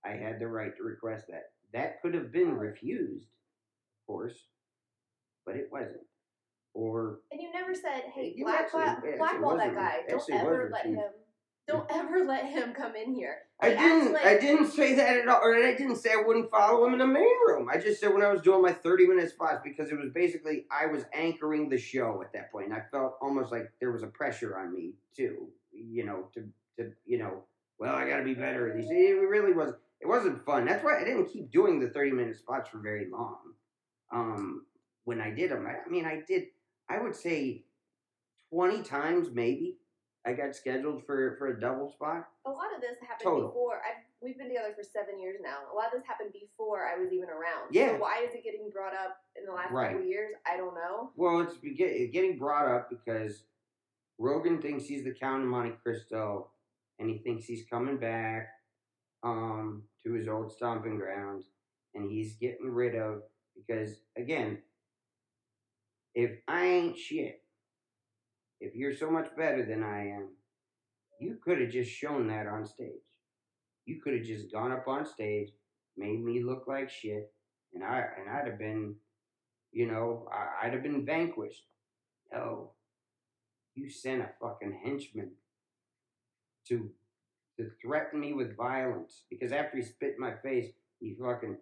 B: I had the right to request that. That could have been refused, of course, but it wasn't. Or
C: and you never said, "Hey, blackball, blackball that guy. Don't ever let him don't ever let him come in here.
B: I didn't. Like, I didn't say that at all, or I didn't say I wouldn't follow him in the main room. I just said when I was doing my thirty-minute spots because it was basically I was anchoring the show at that point. And I felt almost like there was a pressure on me too. You know, to to you know, well, I got to be better at these. It really was. It wasn't fun. That's why I didn't keep doing the thirty-minute spots for very long. Um, when I did them, I, I mean, I did. I would say twenty times maybe I got scheduled for for a double spot.
C: A lot of this happened Total. before. I've, we've been together for seven years now. A lot of this happened before I was even around. Yeah. So why is it getting brought up in the last right. couple years? I don't know.
B: Well, it's getting brought up because Rogan thinks he's the Count of Monte Cristo, and he thinks he's coming back, um, to his old stomping ground, and he's getting rid of because again, if I ain't shit, if you're so much better than I am, you could have just shown that on stage. You could have just gone up on stage, made me look like shit, and I and I'd have been, you know, I, I'd have been vanquished. No, you sent a fucking henchman to to threaten me with violence because after he spit in my face, he fucking,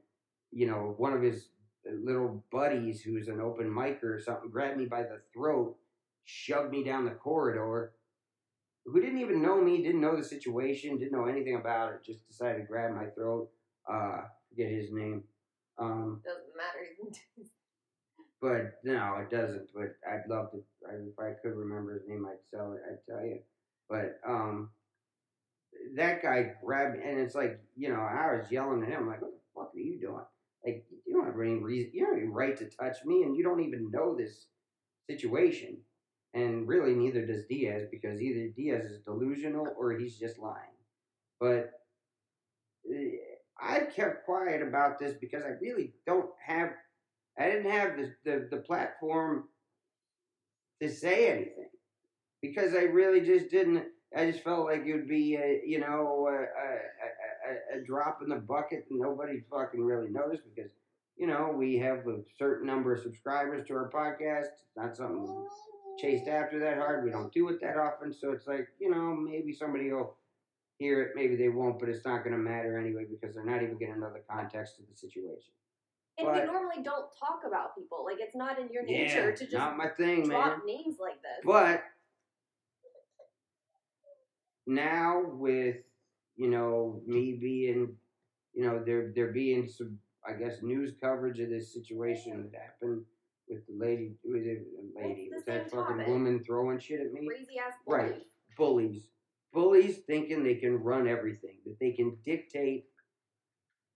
B: you know, one of his little buddies who's an open micer or something grabbed me by the throat, shoved me down the corridor. Who didn't even know me, didn't know the situation, didn't know anything about it, just decided to grab my throat. Uh, forget his name. Um,
C: Doesn't matter.
B: but no, it doesn't. But I'd love to. If I could remember his name, I'd tell it. I'd tell you. But um, that guy grabbed and it's like you know, I was yelling at him like, "What the fuck are you doing? Like, you don't have any reason. You don't have any right to touch me, and you don't even know this situation." And really, neither does Diaz because either Diaz is delusional or he's just lying. But eh, I've kept quiet about this because I really don't have I didn't have the, the, the platform to say anything because I really just didn't. I just felt like it would be, a, you know, a, a, a, drop in the bucket and nobody fucking really noticed because, you know, we have a certain number of subscribers to our podcast. It's not something chased after that hard. We don't do it that often. So it's like, you know, maybe somebody will hear it, maybe they won't, but it's not going to matter anyway because they're not even getting to the context of the situation.
C: And
B: But-
C: we normally don't talk about people. Like it's not in your
B: Yeah,
C: nature to just
B: not my thing,
C: drop
B: man.
C: names like this.
B: But now with you know me being, you know, there there being some, I guess, news coverage of this situation that happened with the lady, with the lady, with that fucking
C: topic.
B: woman throwing shit at me.
C: Crazy ass
B: Right. Bullies, bullies thinking they can run everything, that they can dictate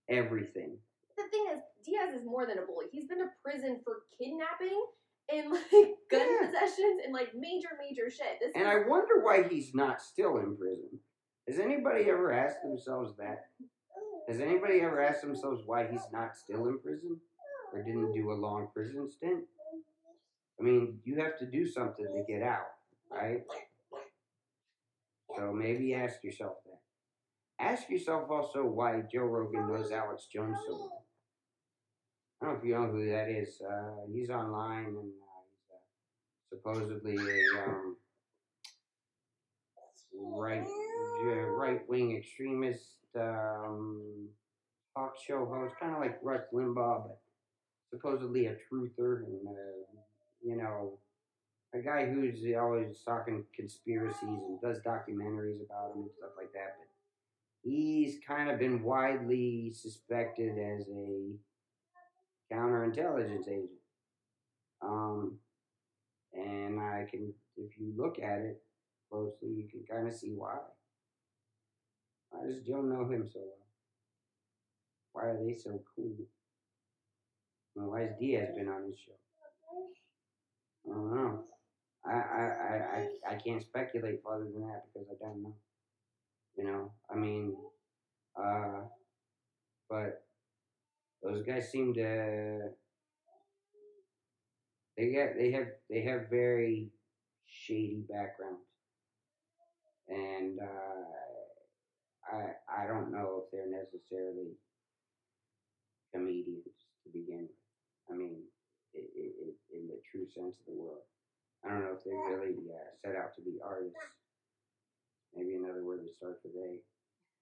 B: everything.
C: The thing is, Diaz is more than a bully. He's been to prison for kidnapping and like gun
B: Yeah.
C: possessions and like major, major shit. This
B: And
C: is,
B: I wonder why he's not still in prison. Has anybody ever asked themselves that? Has anybody ever asked themselves why he's not still in prison? Or didn't do a long prison stint? I mean, you have to do something to get out, right? So maybe ask yourself that. Ask yourself also why Joe Rogan knows Alex Jones so well. I don't know if you know who that is. Uh, he's online and uh, he's supposedly a um, right right wing extremist um, talk show host, kind of like Rush Limbaugh, but supposedly a truther and uh, you know a guy who's always talking conspiracies and does documentaries about them and stuff like that. But he's kind of been widely suspected as a counterintelligence agent. Um, and I can, if you look at it closely, you can kind of see why. Why does Joe know him so well? Why are they so cool? Why has Diaz been on his show? I don't know. I, I, I, I, I can't speculate further than that because I don't know. You know, I mean, uh, but those guys seem to they get they have they have very shady backgrounds, and uh, I I don't know if they're necessarily comedians to begin with. I mean, i i i in the true sense of the word, I don't know if they really uh, set out to be artists. Maybe another word that starts with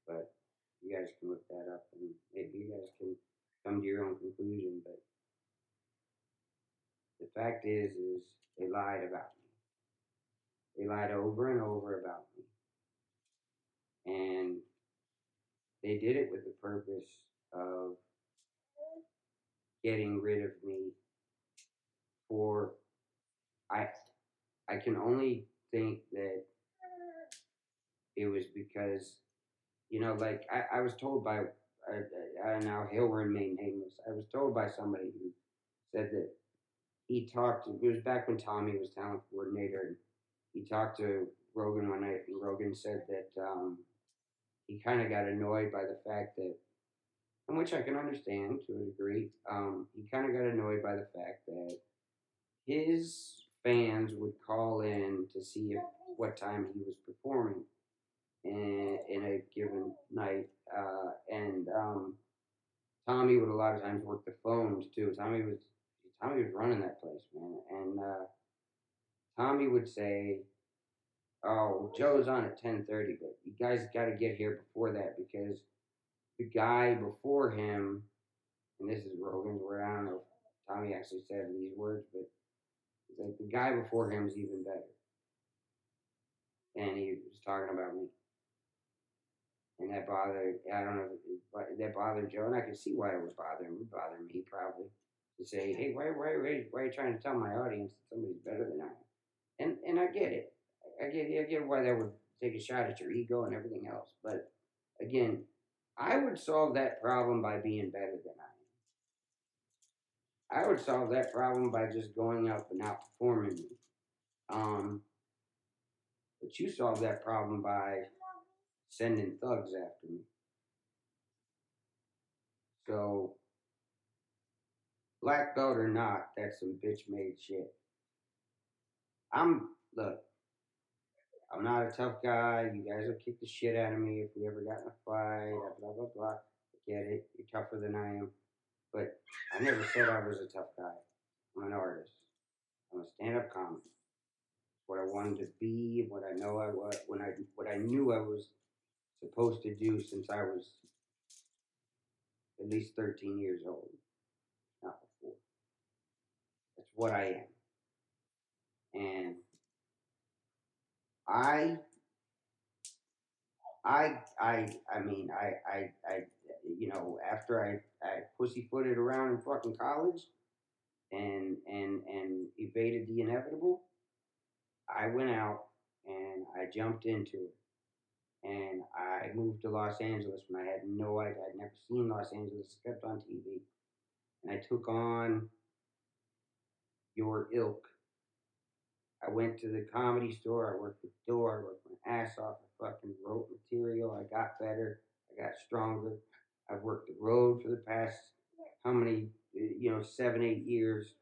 B: but you guys can look that up and maybe you guys can come to your own conclusion. But the fact is, is they lied about me. They lied over and over about me, and they did it with the purpose of getting rid of me. For I, I can only think that it was because, you know, like I, I was told by, I, I now remain nameless. I was told by somebody who said that he talked. It was back when Tommy was talent coordinator, and he talked to Rogan one night, and Rogan said that um, he kind of got annoyed by the fact that, and which I can understand to a degree. Um, he kind of got annoyed by the fact that his fans would call in to see if, what time he was performing in, in a given night, uh, and um, Tommy would a lot of times work the phones too. Tommy was Tommy was running that place, man, and uh, Tommy would say, "Oh, Joe's on at ten thirty, but you guys got to get here before that because the guy before him, and this is Rogan's word. I don't know if Tommy actually said these words, but like the guy before him is even better." And he was talking about me and that bothered I don't know if that bothered Joe, and I could see why it was bothering would bother me probably to say, hey, why why why, why are you trying to tell my audience that somebody's better than I am? And and I get it, I get I get why that would take a shot at your ego and everything else, but again, I would solve that problem by being better than I am. I would solve that problem by just going up and outperforming me. Um, but you solve that problem by sending thugs after me. So, black belt or not, that's some bitch made shit. I'm, look, I'm not a tough guy. You guys will kick the shit out of me if we ever got in a fight, blah, blah, blah. I get it. You're tougher than I am. But I never said I was a tough guy. I'm an artist. I'm a stand up comic. What I wanted to be, what I know I was, when I, what I knew I was supposed to do since I was at least 13 years old, not before. That's what I am. And I, I, I, I mean, I, I, I, you know, after I, I pussyfooted around in fucking college and, and, and evaded the inevitable, I went out and I jumped into it and I moved to Los Angeles when I had no idea. I'd never seen Los Angeles except on TV. And I took on your ilk. I went to the comedy store. I worked the door. I worked my ass off. I fucking wrote material. I got better. I got stronger. I've worked the road for the past how many, uh, you know, seven, eight years.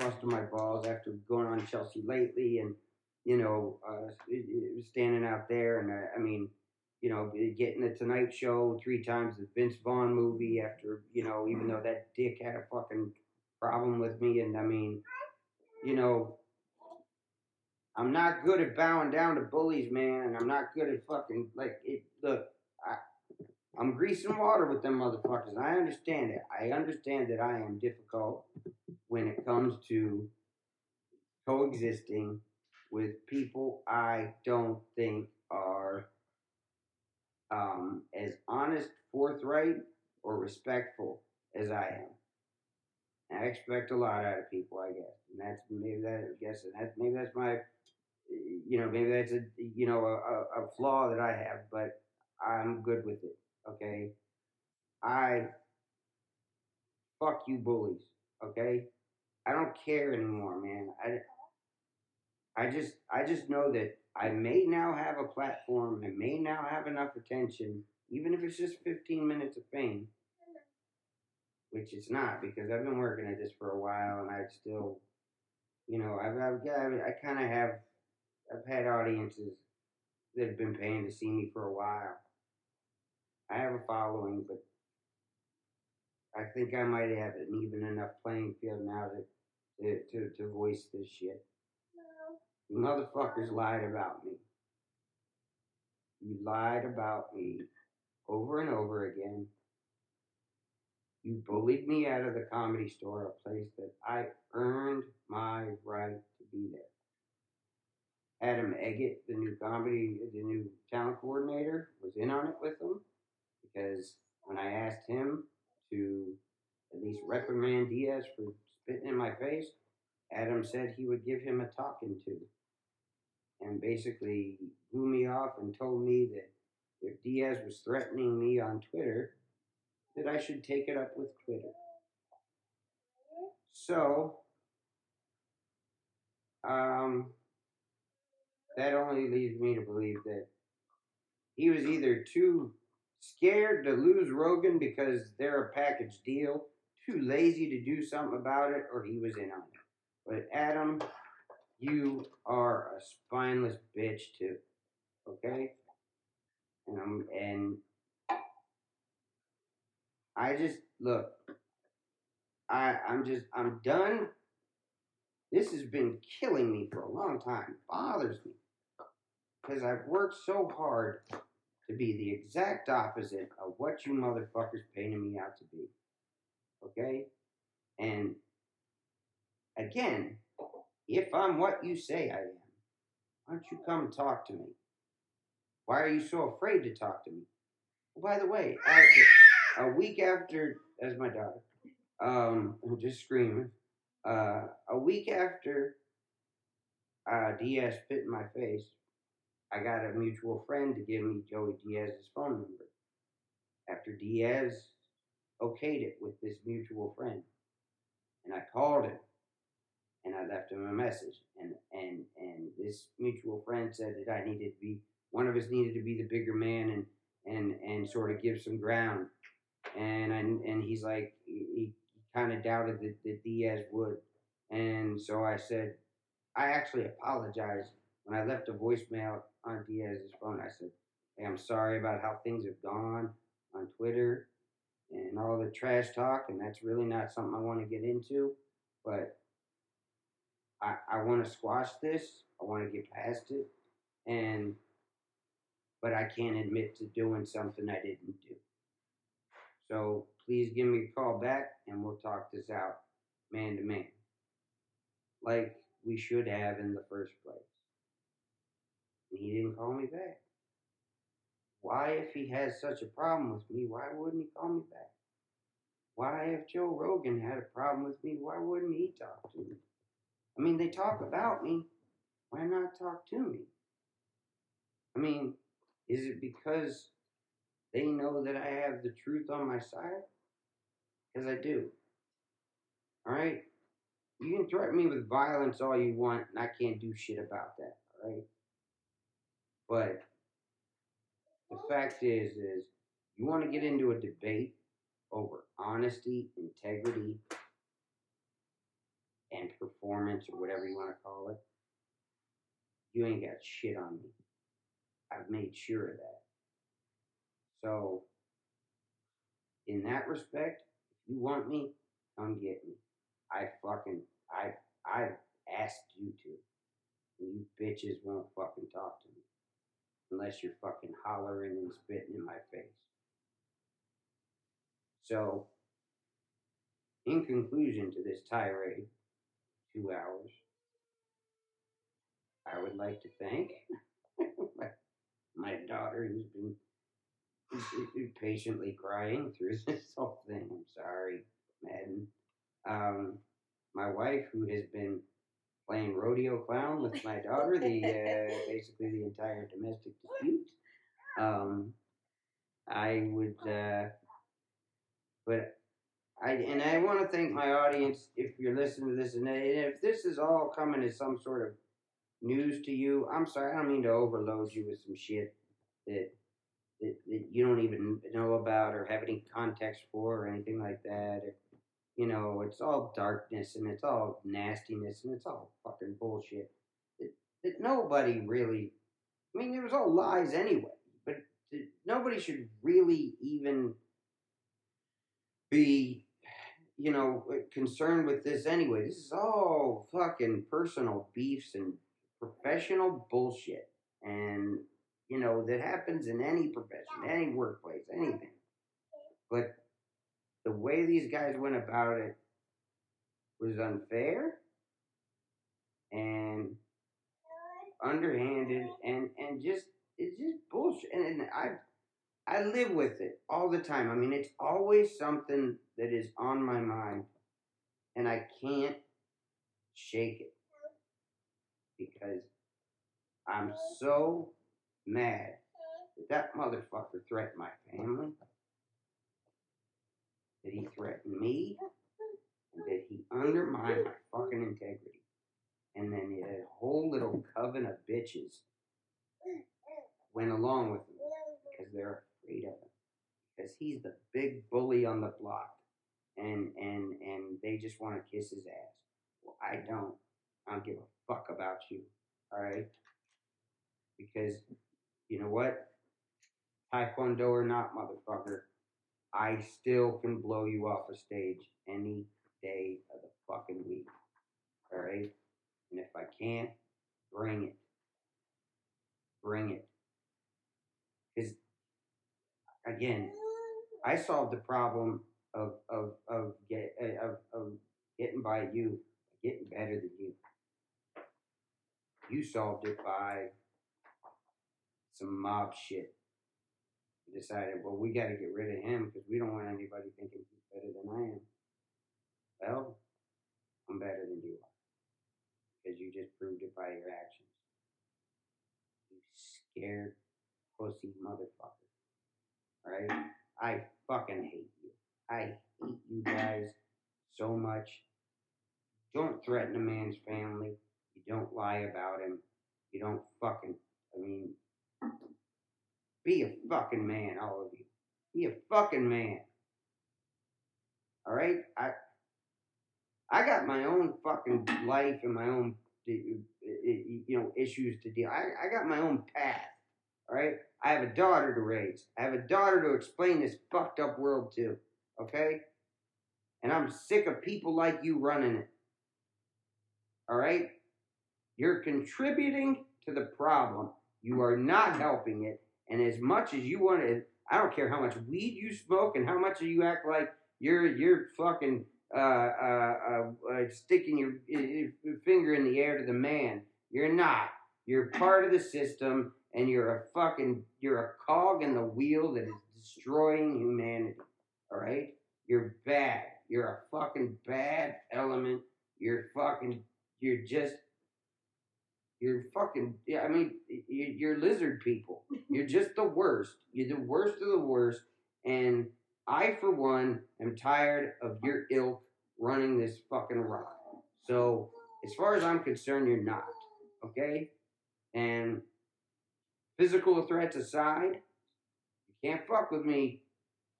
B: Busting my balls after going on Chelsea Lately and you know, uh, standing out there, and I mean, you know, getting the Tonight Show three times, the Vince Vaughn movie after, you know, even though that dick had a fucking problem with me, and I mean, you know, I'm not good at bowing down to bullies, man, and I'm not good at fucking like it. Look, I, I'm greasing water with them motherfuckers. I understand it. I understand that I am difficult when it comes to coexisting with people I don't think are um, as honest, forthright, or respectful as I am. And I expect a lot out of people, I guess, and that's maybe that. I guess and that's maybe that's my, you know, maybe that's a you know a, a, flaw that I have, but I'm good with it. Okay, I fuck you bullies. Okay, I don't care anymore, man. I I just I just know that I may now have a platform. I may now have enough attention, even if it's just 15 minutes of fame, which it's not because I've been working at this for a while and I still, you know, I've, I've got I kind of have I've had audiences that have been paying to see me for a while. I have a following, but I think I might have an even enough playing field now to to, to, to voice this shit. You motherfuckers lied about me. You lied about me over and over again. You bullied me out of the comedy store, a place that I earned my right to be there. Adam Eget, the new comedy, the new talent coordinator, was in on it with them because when I asked him to at least reprimand Diaz for spitting in my face, Adam said he would give him a talking to and basically blew me off and told me that if Diaz was threatening me on Twitter, that I should take it up with Twitter. So, um, that only leads me to believe that he was either too scared to lose Rogan because they're a package deal, too lazy to do something about it, or he was in on it. But Adam, you are a spineless bitch too. Okay? And I'm and I just look. I I'm just I'm done. This has been killing me for a long time. It bothers me because I've worked so hard to be the exact opposite of what you motherfuckers painted me out to be. Okay? And again, if I'm what you say I am, why don't you come talk to me? Why are you so afraid to talk to me? Well, by the way, a week after, as my daughter, um, just screaming, uh, a week after uh, Diaz spit in my face, I got a mutual friend to give me Joey Diaz's phone number. After Diaz okayed it with this mutual friend, and I called him, him a message, and and and this mutual friend said that I needed to be one of us needed to be the bigger man and and and sort of give some ground, and and, and he's like he, he kind of doubted that, that Diaz would, and so I said I actually apologized. When I left a voicemail on Diaz's phone, I said, Hey, I'm sorry about how things have gone on Twitter and all the trash talk, and that's really not something I want to get into. But I, I want to squash this. I want to get past it. And, but I can't admit to doing something I didn't do. So please give me a call back and we'll talk this out man to man. Like we should have in the first place. And he didn't call me back. Why, if he has such a problem with me, why wouldn't he call me back? Why, if Joe Rogan had a problem with me, why wouldn't he talk to me? I mean, they talk about me. Why not talk to me? I mean, is it because they know that I have the truth on my side? Because I do. All right? You can threaten me with violence all you want, and I can't do shit about that. All right? But the fact is, is you want to get into a debate over honesty, integrity, and performance, or whatever you want to call it, you ain't got shit on me. I've made sure of that. So, in that respect, if you want me, come get me. I fucking, I, I've asked you to. And you bitches won't fucking talk to me unless you're fucking hollering and spitting in my face. So, in conclusion to this tirade, two hours, I would like to thank my, my daughter who's been patiently crying through this whole thing. I'm sorry, Madden. Um, my wife who has been playing rodeo clown with my daughter, the uh, basically the entire domestic dispute. Um, I would, uh, but I and I want to thank my audience if you're listening to this, and if this is all coming as some sort of news to you, I'm sorry, I don't mean to overload you with some shit that that, that you don't even know about or have any context for or anything like that you know, it's all darkness and it's all nastiness and it's all fucking bullshit. It, it, nobody really, I mean, it was all lies anyway, but nobody should really even be, you know, uh, concerned with this anyway. This is all fucking personal beefs and professional bullshit. And, you know, that happens in any profession, any workplace, anything. But the way these guys went about it was unfair and underhanded and and just it's just bullshit and, and I I live with it all the time. I mean, it's always something that is on my mind and I can't shake it because I'm so mad that that motherfucker threatened my family, that he threatened me, and that he undermined my fucking integrity. And then a whole little coven of bitches went along with him because they're afraid of him. Because he's the big bully on the block and and and they just want to kiss his ass. Well, I don't. I don't give a fuck about you. All right, because you know what, Taekwondo or not, motherfucker, I still can blow you off a stage any day of the fucking week. All right, and if I can't, bring it. Bring it. Because again, I solved the problem of of of get eh, of, of getting by you, getting better than you. You solved it by some mob shit. You decided, well, we got to get rid of him because we don't want anybody thinking he's better than I am. Well, I'm better than you are because you just proved it by your actions. You scared pussy motherfucker. Alright? I fucking hate. I hate you guys so much. Don't threaten a man's family. You don't lie about him. You don't fucking, I mean, be a fucking man, all of you. Be a fucking man. Alright? I, I got my own fucking life and my own, you know, issues to deal. I, I got my own path. All right. I have a daughter to raise. I have a daughter to explain this fucked up world to. Okay. And I'm sick of people like you running it. All right. You're contributing to the problem. You are not helping it. And as much as you want to, I don't care how much weed you smoke and how much you act like you're you're fucking uh, uh, uh, uh, sticking your, your finger in the air to the man. You're not. You're part of the system, and you're a fucking you're a cog in the wheel that is destroying humanity. All right. You're bad. You're a fucking bad element. You're fucking. You're just. You're fucking. Yeah, I mean, you're lizard people. You're just the worst. You're the worst of the worst, and I, for one, am tired of your ilk running this fucking rock. So, as far as I'm concerned, you're not. Okay? And physical threats aside, you can't fuck with me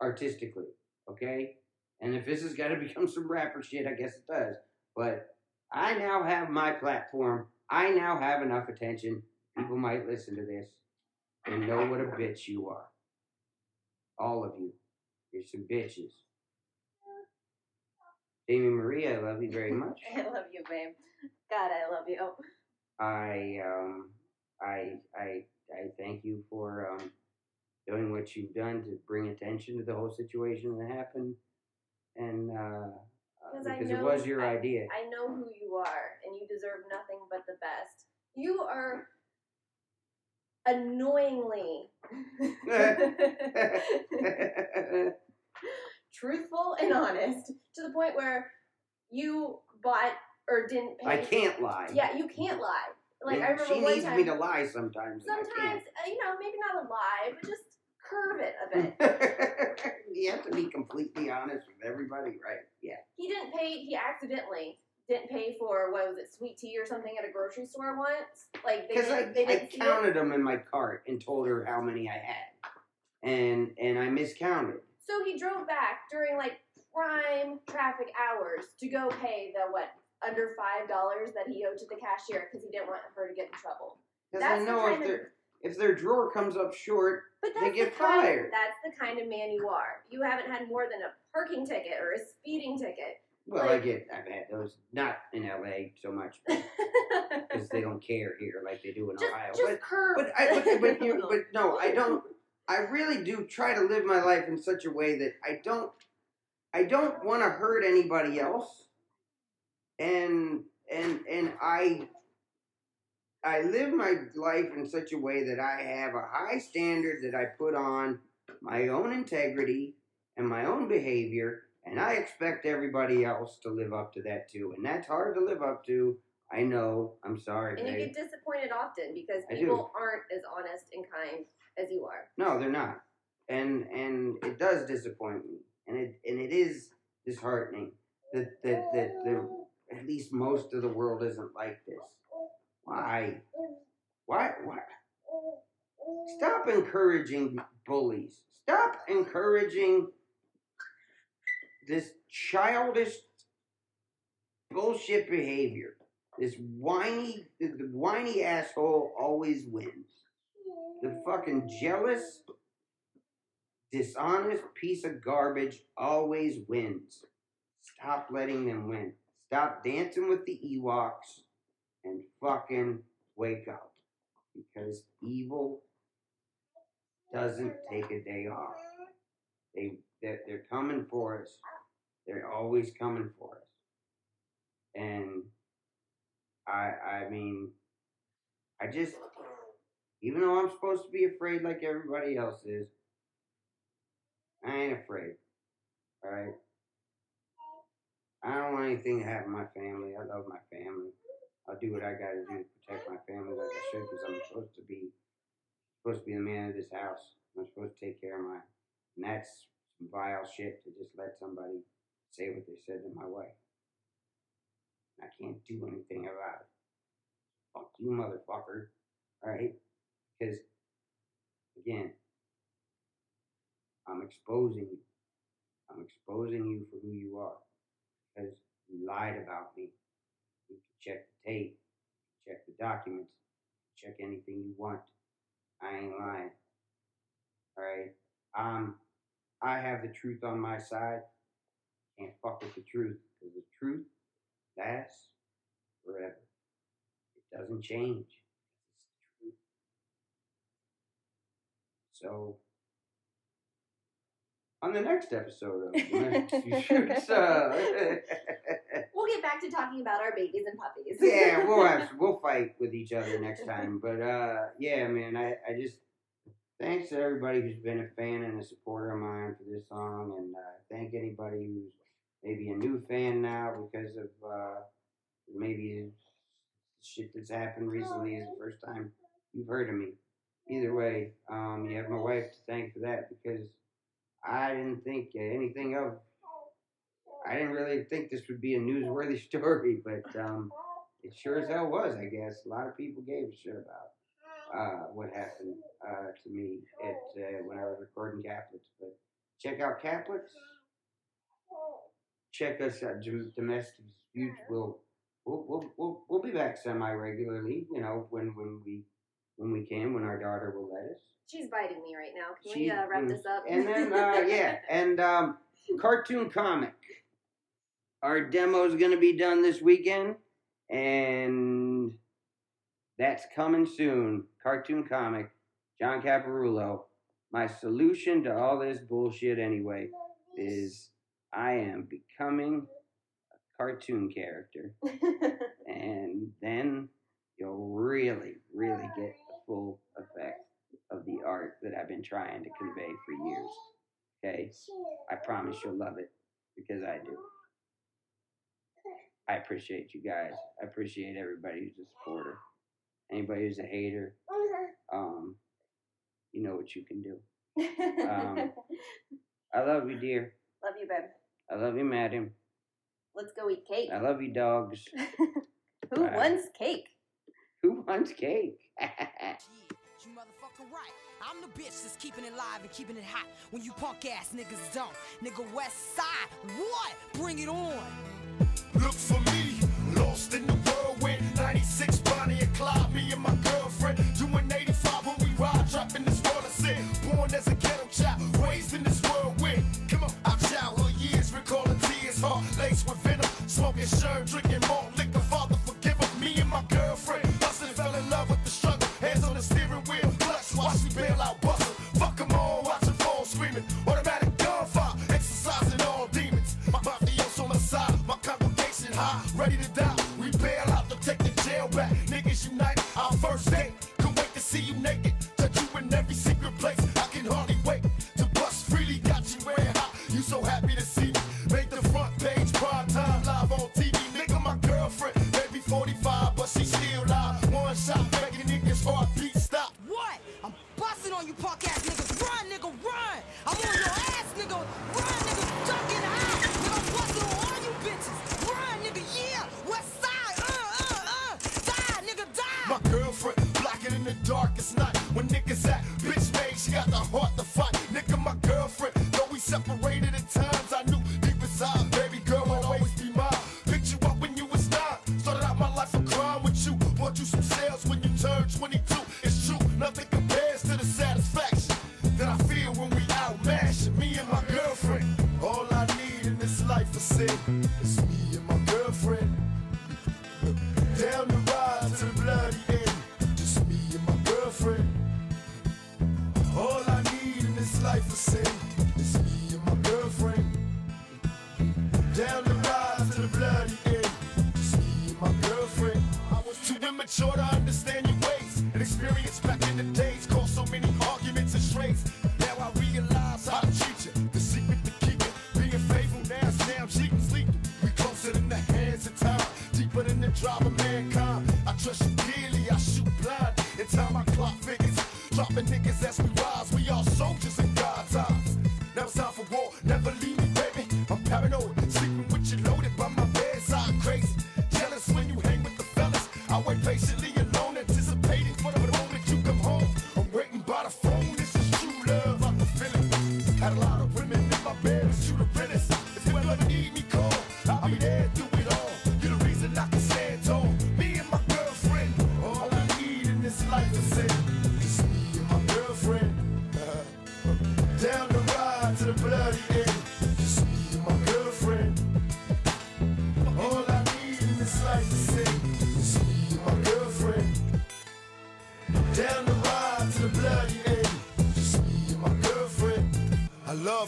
B: artistically. Okay? And if this has got to become some rapper shit, I guess it does. But I now have my platform. I now have enough attention. People might listen to this and know what a bitch you are. All of you. You're some bitches. Amy Marie, I love you very much.
C: I love you, babe. God, I love you.
B: I um I I I thank you for um doing what you've done to bring attention to the whole situation that happened, and uh, because it was your
C: I,
B: idea.
C: I know who you are, and you deserve nothing but the best. You are annoyingly truthful and honest to the point where you bought or didn't pay.
B: I can't lie.
C: Yeah, you can't lie. Like I remember
B: she needs
C: time,
B: me to lie sometimes.
C: Sometimes, uh, you know, maybe not a lie, but just curve it a bit.
B: you have to be completely honest with everybody, right? Yeah.
C: He didn't pay. He accidentally didn't pay for what was it, sweet tea or something at a grocery store once. Like
B: because I,
C: they
B: I counted them in my cart and told her how many I had, and and I miscounted.
C: So he drove back during like prime traffic hours to go pay the what under five dollars that he owed to the cashier because he didn't want her to get in trouble.
B: Because I know if their if their drawer comes up short,
C: but
B: they get
C: the
B: kind,
C: fired. That's the kind of man you are. You haven't had more than a parking ticket or a speeding ticket.
B: Well, like, I get, I've had those, not in LA so much, because they don't care here like they do in
C: just,
B: Ohio.
C: Just
B: but, but, I, but, but, you, but no, I don't. I really do try to live my life in such a way that I don't, I don't want to hurt anybody else, and and and I, I live my life in such a way that I have a high standard that I put on my own integrity and my own behavior and I expect everybody else to live up to that too. And that's hard to live up to. I know. I'm sorry.
C: And
B: babe.
C: you get disappointed often because people aren't as honest and kind as you are.
B: No, they're not. And and it does disappoint me. And it and it is disheartening that that that the, at least most of the world isn't like this. Why? Why why Stop encouraging bullies. Stop encouraging this childish bullshit behavior. This whiny, the, whiny asshole always wins. The fucking jealous, dishonest piece of garbage always wins. Stop letting them win. Stop dancing with the Ewoks and fucking wake up. Because evil doesn't take a day off. They they're, they're coming for us. They're always coming for us. And I I mean I just even though I'm supposed to be afraid like everybody else is, I ain't afraid. Alright? I don't want anything to happen to my family. I love my family. I'll do what I gotta do to protect my family like I should because I'm supposed to be supposed to be the man of this house. I'm supposed to take care of my and that's some vile shit to just let somebody say what they said to my wife. I can't do anything about it. Fuck you, motherfucker. Alright? Because, again, I'm exposing you. I'm exposing you for who you are. Because you lied about me. Check the tape, check the documents, check anything you want. I ain't lying. Alright? Um, I have the truth on my side. Can't fuck with the truth. Because the truth lasts forever. It doesn't change. It's the truth. So, on the next episode of Shoots, uh,
C: we'll get back to talking about our babies and puppies.
B: yeah, we'll have, we'll fight with each other next time. But uh, yeah, man, I, I just thanks to everybody who's been a fan and a supporter of mine for this song, and uh, thank anybody who's maybe a new fan now because of uh, maybe shit that's happened recently is the first time you've heard of me either way, um, you have my wife to thank for that because I didn't think anything of. I didn't really think this would be a newsworthy story, but um, it sure as hell was. I guess a lot of people gave a shit about uh, what happened uh, to me at uh, when I was recording Caplets. But check out Caplets. Check us out. Domestic disputes. We'll we'll we'll we'll, we'll be back semi regularly. You know when when we when we can, when our daughter will let us.
C: She's biting me right now. Can she, we uh, wrap this up?
B: And then, uh, yeah, and um, cartoon comic. Our demo is going to be done this weekend, and that's coming soon. Cartoon comic, John Caparulo. My solution to all this bullshit, anyway, is I am becoming a cartoon character, and then you'll really, really get full effect of the art that I've been trying to convey for years. Okay? I promise you'll love it because I do. I appreciate you guys. I appreciate everybody who's a supporter. Anybody who's a hater, um, you know what you can do. Um, I love you, dear.
C: Love you, babe.
B: I love you, madam.
C: Let's go eat cake.
B: I love you, dogs.
C: Who wants cake?
B: Who wants cake?
D: You motherfucking right. I'm the bitch that's keeping it live and keeping it hot when you punk ass niggas don't. Nigga West Side, what? Bring it on.
A: Look for me, lost in the whirlwind. 96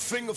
A: finger